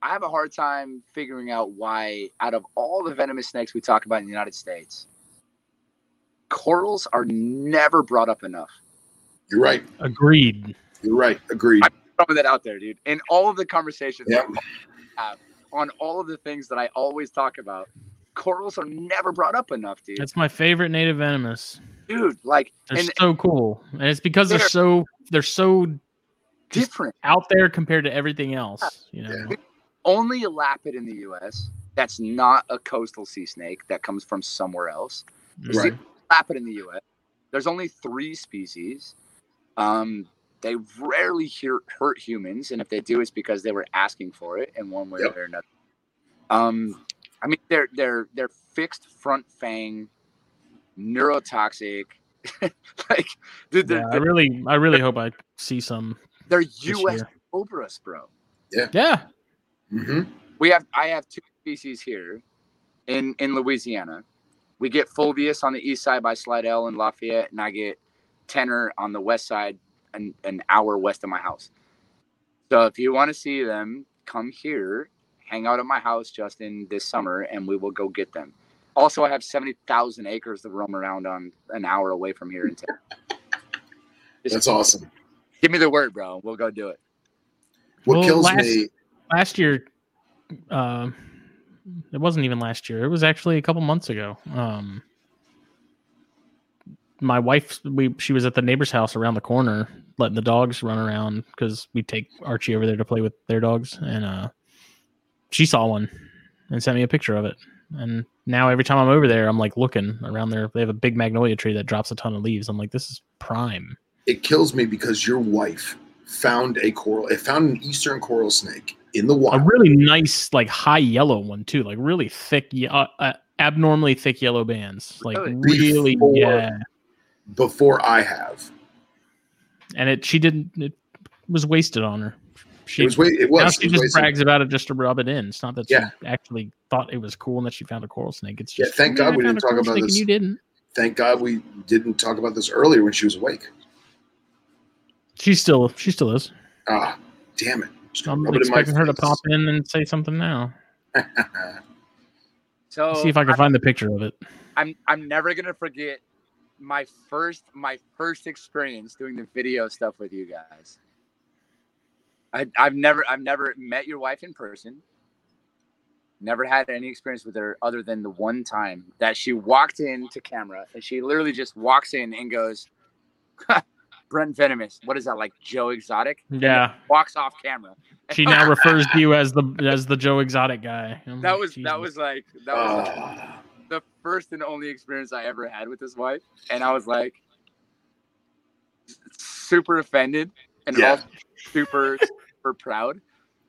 I have a hard time figuring out why out of all the venomous snakes we talk about in the United States, corals are never brought up enough. You're right. Agreed. You're right. Agreed. I'm throwing that out there, dude. In all of the conversations Yep. I have on all of the things that I always talk about, corals are never brought up enough, dude. That's my favorite native venomous. Dude, like, They're and so cool, and it's because they're They're- so they're so just different. out there compared to everything else. You know, Yeah. Only elapid in the U.S. That's not a coastal sea snake that comes from somewhere else. Right. Lapid in the U.S. There's only three species. Um, they rarely hurt, hurt humans, and if they do, it's because they were asking for it in one way Yep. or another. Um, I mean, they're they're they're fixed front fang, neurotoxic. like, dude, Yeah, I really, I really hope I see some they're U.S. year. cobras, bro. Yeah, hmm We have I have two species here in in Louisiana. We get Fulvius on the east side by Slidell and Lafayette, and I get tener on the west side, an, an hour west of my house. So if you want to see them, come here, hang out at my house, Justin, this summer, and we will go get them. Also, I have 70,000 acres to roam around on an hour away from here in town. That's awesome. Give me the word, bro. We'll go do it. What Well, kills last- me, last year um it wasn't even last year. It was actually a couple months ago. Um my wife we she was at the neighbor's house around the corner letting the dogs run around because we take archie over there to play with their dogs. And uh she saw one and sent me a picture of it. And now every time i'm over there i'm like looking around there. They have a big magnolia tree that drops a ton of leaves. I'm like this is prime it kills me because your wife found a coral, it found an eastern coral snake in the water. a really nice like high yellow one too like really thick uh, uh, abnormally thick yellow bands like Really? really Before- yeah before I have. and it she didn't it was wasted on her she It was, wa- it was, now it she was just wasted. brags about it just to rub it in it's not that Yeah. she actually thought it was cool and that she found a coral snake it's just Yeah, just thank "Oh, God we didn't talk about this. you didn't Thank God we didn't talk about this earlier when she was awake. She still she still is Ah, damn it. Just i'm rub it in my expecting her to pop in and say something now So see if i can I'm- find the picture of it I'm I'm never gonna forget my first my first experience doing the video stuff with you guys. I I've never I've never met your wife in person. Never had any experience with her other than the one time that she walked into camera and she literally just walks in and goes, Brent Venomous. What is that like Joe Exotic? yeah Walks off camera. she now refers to you as the as the joe exotic guy I'm That like, was that was like that was like, the first and only experience I ever had with this wife, and I was like super offended and Yeah. also super super proud.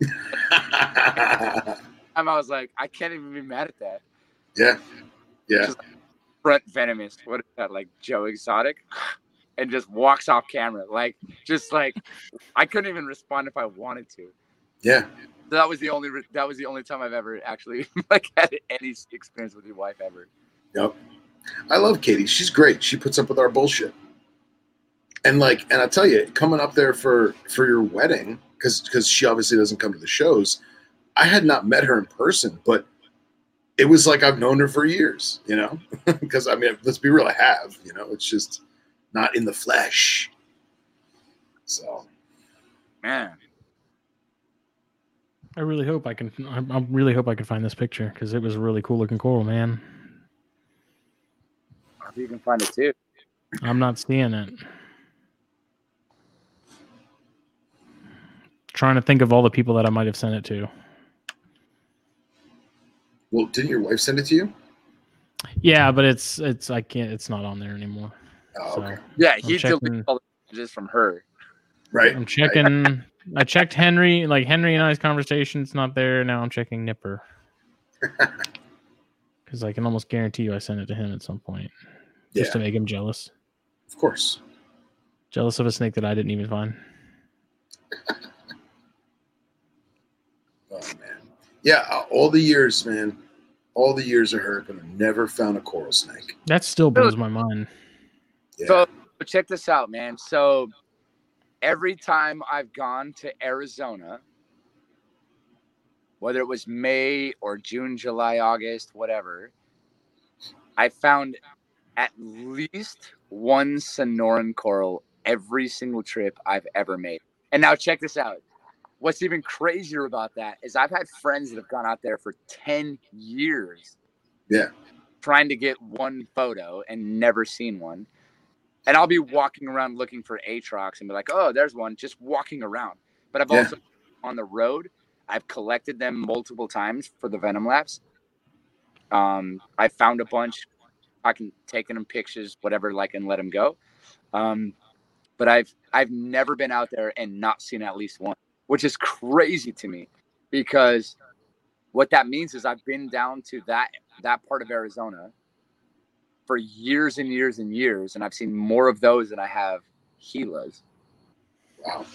And I was like, I can't even be mad at that. yeah. Yeah. Brent Venomous, what is that like Joe Exotic? And just walks off camera, like just like I couldn't even respond if I wanted to. Yeah. That was the only re- that was the only time I've ever actually like had any experience with your wife ever. Yep. I love Katie. She's great. She puts up with our bullshit. And like, and I tell you, coming up there for for your wedding, because because she obviously doesn't come to the shows. I had not met her in person, but it was like I've known her for years. You know, because I mean, let's be real, I have. You know, it's just not in the flesh. So Man, I really hope I can. I, I really hope I can find this picture because it was a really cool looking coral, man. if you can find it too. I'm not seeing it. Trying to think of all the people that I might have sent it to. well, didn't your wife send it to you? Yeah, but it's it's I can't. It's not on there anymore. Oh, So okay. Yeah, I'm he checking- deleted all the messages from her. Right. I'm checking. I checked Henry, like Henry and I's conversation's not there. Now I'm checking Nipper because I can almost guarantee you I sent it to him at some point just to make him jealous. Of course. Jealous of a snake that I didn't even find. Oh man. Yeah. uh, All the years, man. All the years of her, but I never found a coral snake. That still blows my mind. Yeah. So check this out, man. So every time I've gone to Arizona, whether it was May or June, July, August, whatever, I found at least one Sonoran coral every single trip I've ever made. And now check this out. What's even crazier about that is I've had friends that have gone out there for 10 years. Yeah. Trying to get one photo and never seen one. And I'll be walking around looking for Atrox and be like, oh, there's one, just walking around. But I've Yeah. also on the road, I've collected them multiple times for the Venom Labs. Um, I found a bunch. I can taking them pictures, whatever, like, and let them go. Um, but I've I've never been out there and not seen at least one, which is crazy to me, because what that means is I've been down to that that part of Arizona for years and years and years, and I've seen more of those than I have Gilas, Wow.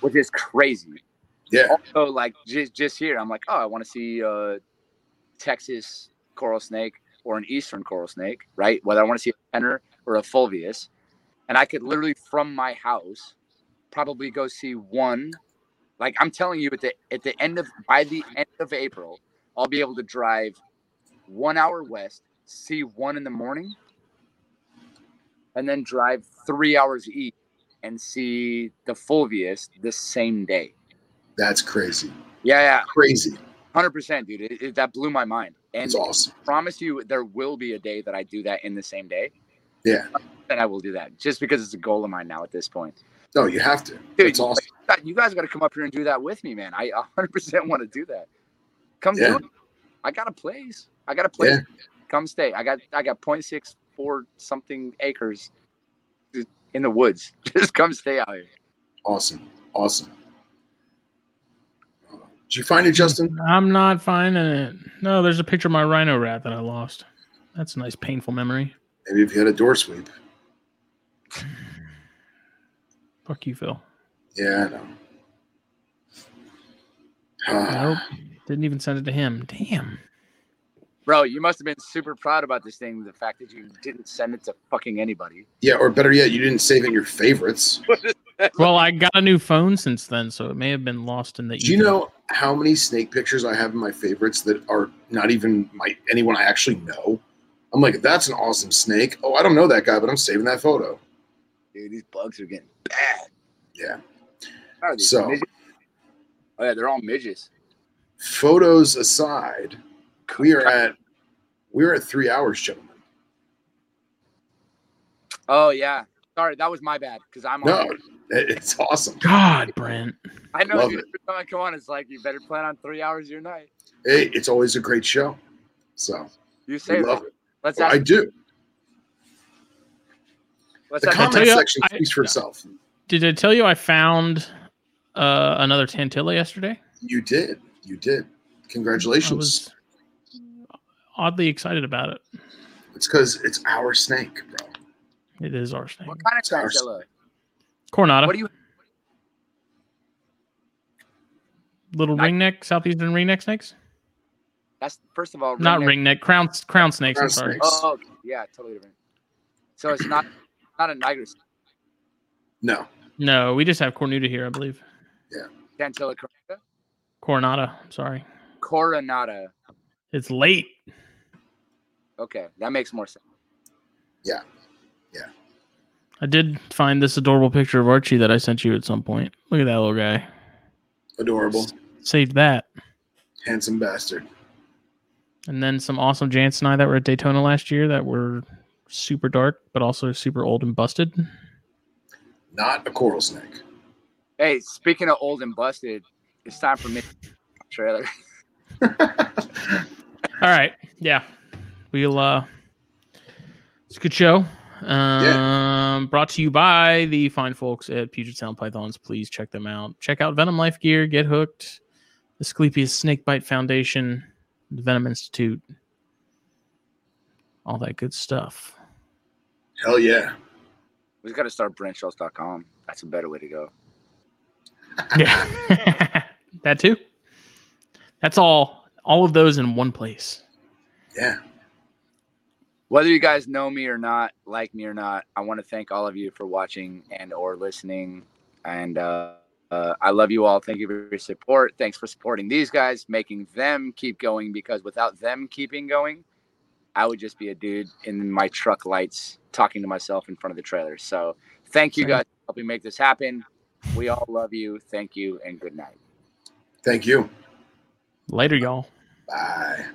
which is crazy. Yeah. Also, like just just here, I'm like, oh, I want to see uh, Texas coral snake or an eastern coral snake, right? Whether I want to see a tener or a fulvius, and and I could literally from my house probably go see one. Like I'm telling you, at the at the end of by the end of April, I'll be able to drive one hour west, see one in the morning, and then drive three hours each and see the Fulvius the same day. That's crazy. Yeah, yeah, Crazy. hundred percent, dude. It, it- that blew my mind. And It's awesome. promise you, there will be a day that I do that in the same day. Yeah. And I will do that just because it's a goal of mine now at this point. No, you have to. Dude, It's awesome. You guys got to come up here and do that with me, man. I 100% want to do that. Come Yeah. do it. I got a place. I got a place. Come stay. I got I got 0.64 something acres in the woods. Just come stay out here. Awesome. Awesome. Did you find it, Justin? I'm not finding it. No, there's a picture of my rhino rat that I lost. That's a nice, painful memory. Maybe if you had a door sweep. Fuck you, Phil. Yeah, I know. Nope. Didn't even send it to him. Damn. Bro, you must have been super proud about this thing. The fact that you didn't send it to fucking anybody. yeah, or better yet, you didn't save it in your favorites. Well, I got a new phone since then, so it may have been lost in the. Do you know how many snake pictures I have in my favorites that are not even my anyone I actually know? I'm like, that's an awesome snake. Oh, I don't know that guy, but I'm saving that photo. Dude, these bugs are getting bad. Yeah. Are these So- midgets? Oh yeah, they're all midges. Photos aside, we are at we are at three hours, gentlemen. Oh yeah. Sorry, that was my bad. Because I'm No, on. it's awesome. God, Brent. I know love dude, it. every time I come on, it's like you better plan on three hours your night. Hey, it's always a great show. So You we say love that. it. Let's Well, I do. let's The comment you, section I- speaks for itself. Did I tell you I found uh, another Tantilla yesterday? You did. You did. I Congratulations. Was oddly excited about it. It's because it's our snake, bro. It is our snake. what kind of It's ours. Tantilla? Coronata. What do you Little I- ringneck, southeastern ringneck snakes? that's first of all Not ringneck- ringneck, crown crown snakes. Crown I'm sorry. snakes. Oh okay. yeah, totally different. So it's not not a Niger snake. No. No, we just have Cornuta here, I believe. Tantilla coronata. Coronata. I'm sorry. Coronata. It's late. Okay, that makes more sense. Yeah, yeah. I did find this adorable picture of Archie that I sent you at some point. Look at that little guy. Adorable. Saved that. Handsome bastard. And then some awesome jansenii that were at Daytona last year that were super dark, but also super old and busted. Not a coral snake. Hey, speaking of old and busted, it's time for me trailer. All right. Yeah. We'll uh it's a good show. Um brought to you by the fine folks at Puget Sound Pythons. Please check them out. Check out Venom Life Gear, get hooked, the Asclepius Snakebite Foundation, the Venom Institute, all that good stuff. Hell yeah. We've got to start branchshells.com. That's a better way to go. Yeah. that too. That's all all of those in one place. Yeah. Whether you guys know me or not, like me or not, I want to thank all of you for watching and or listening. And uh, uh, I love you all. Thank you for your support. Thanks for supporting these guys, making them keep going. Because without them keeping going, I would just be a dude in my truck lights talking to myself in front of the trailer. So thank you guys for helping make this happen. We all love you. Thank you and good night. Thank you. Later, y'all. Bye.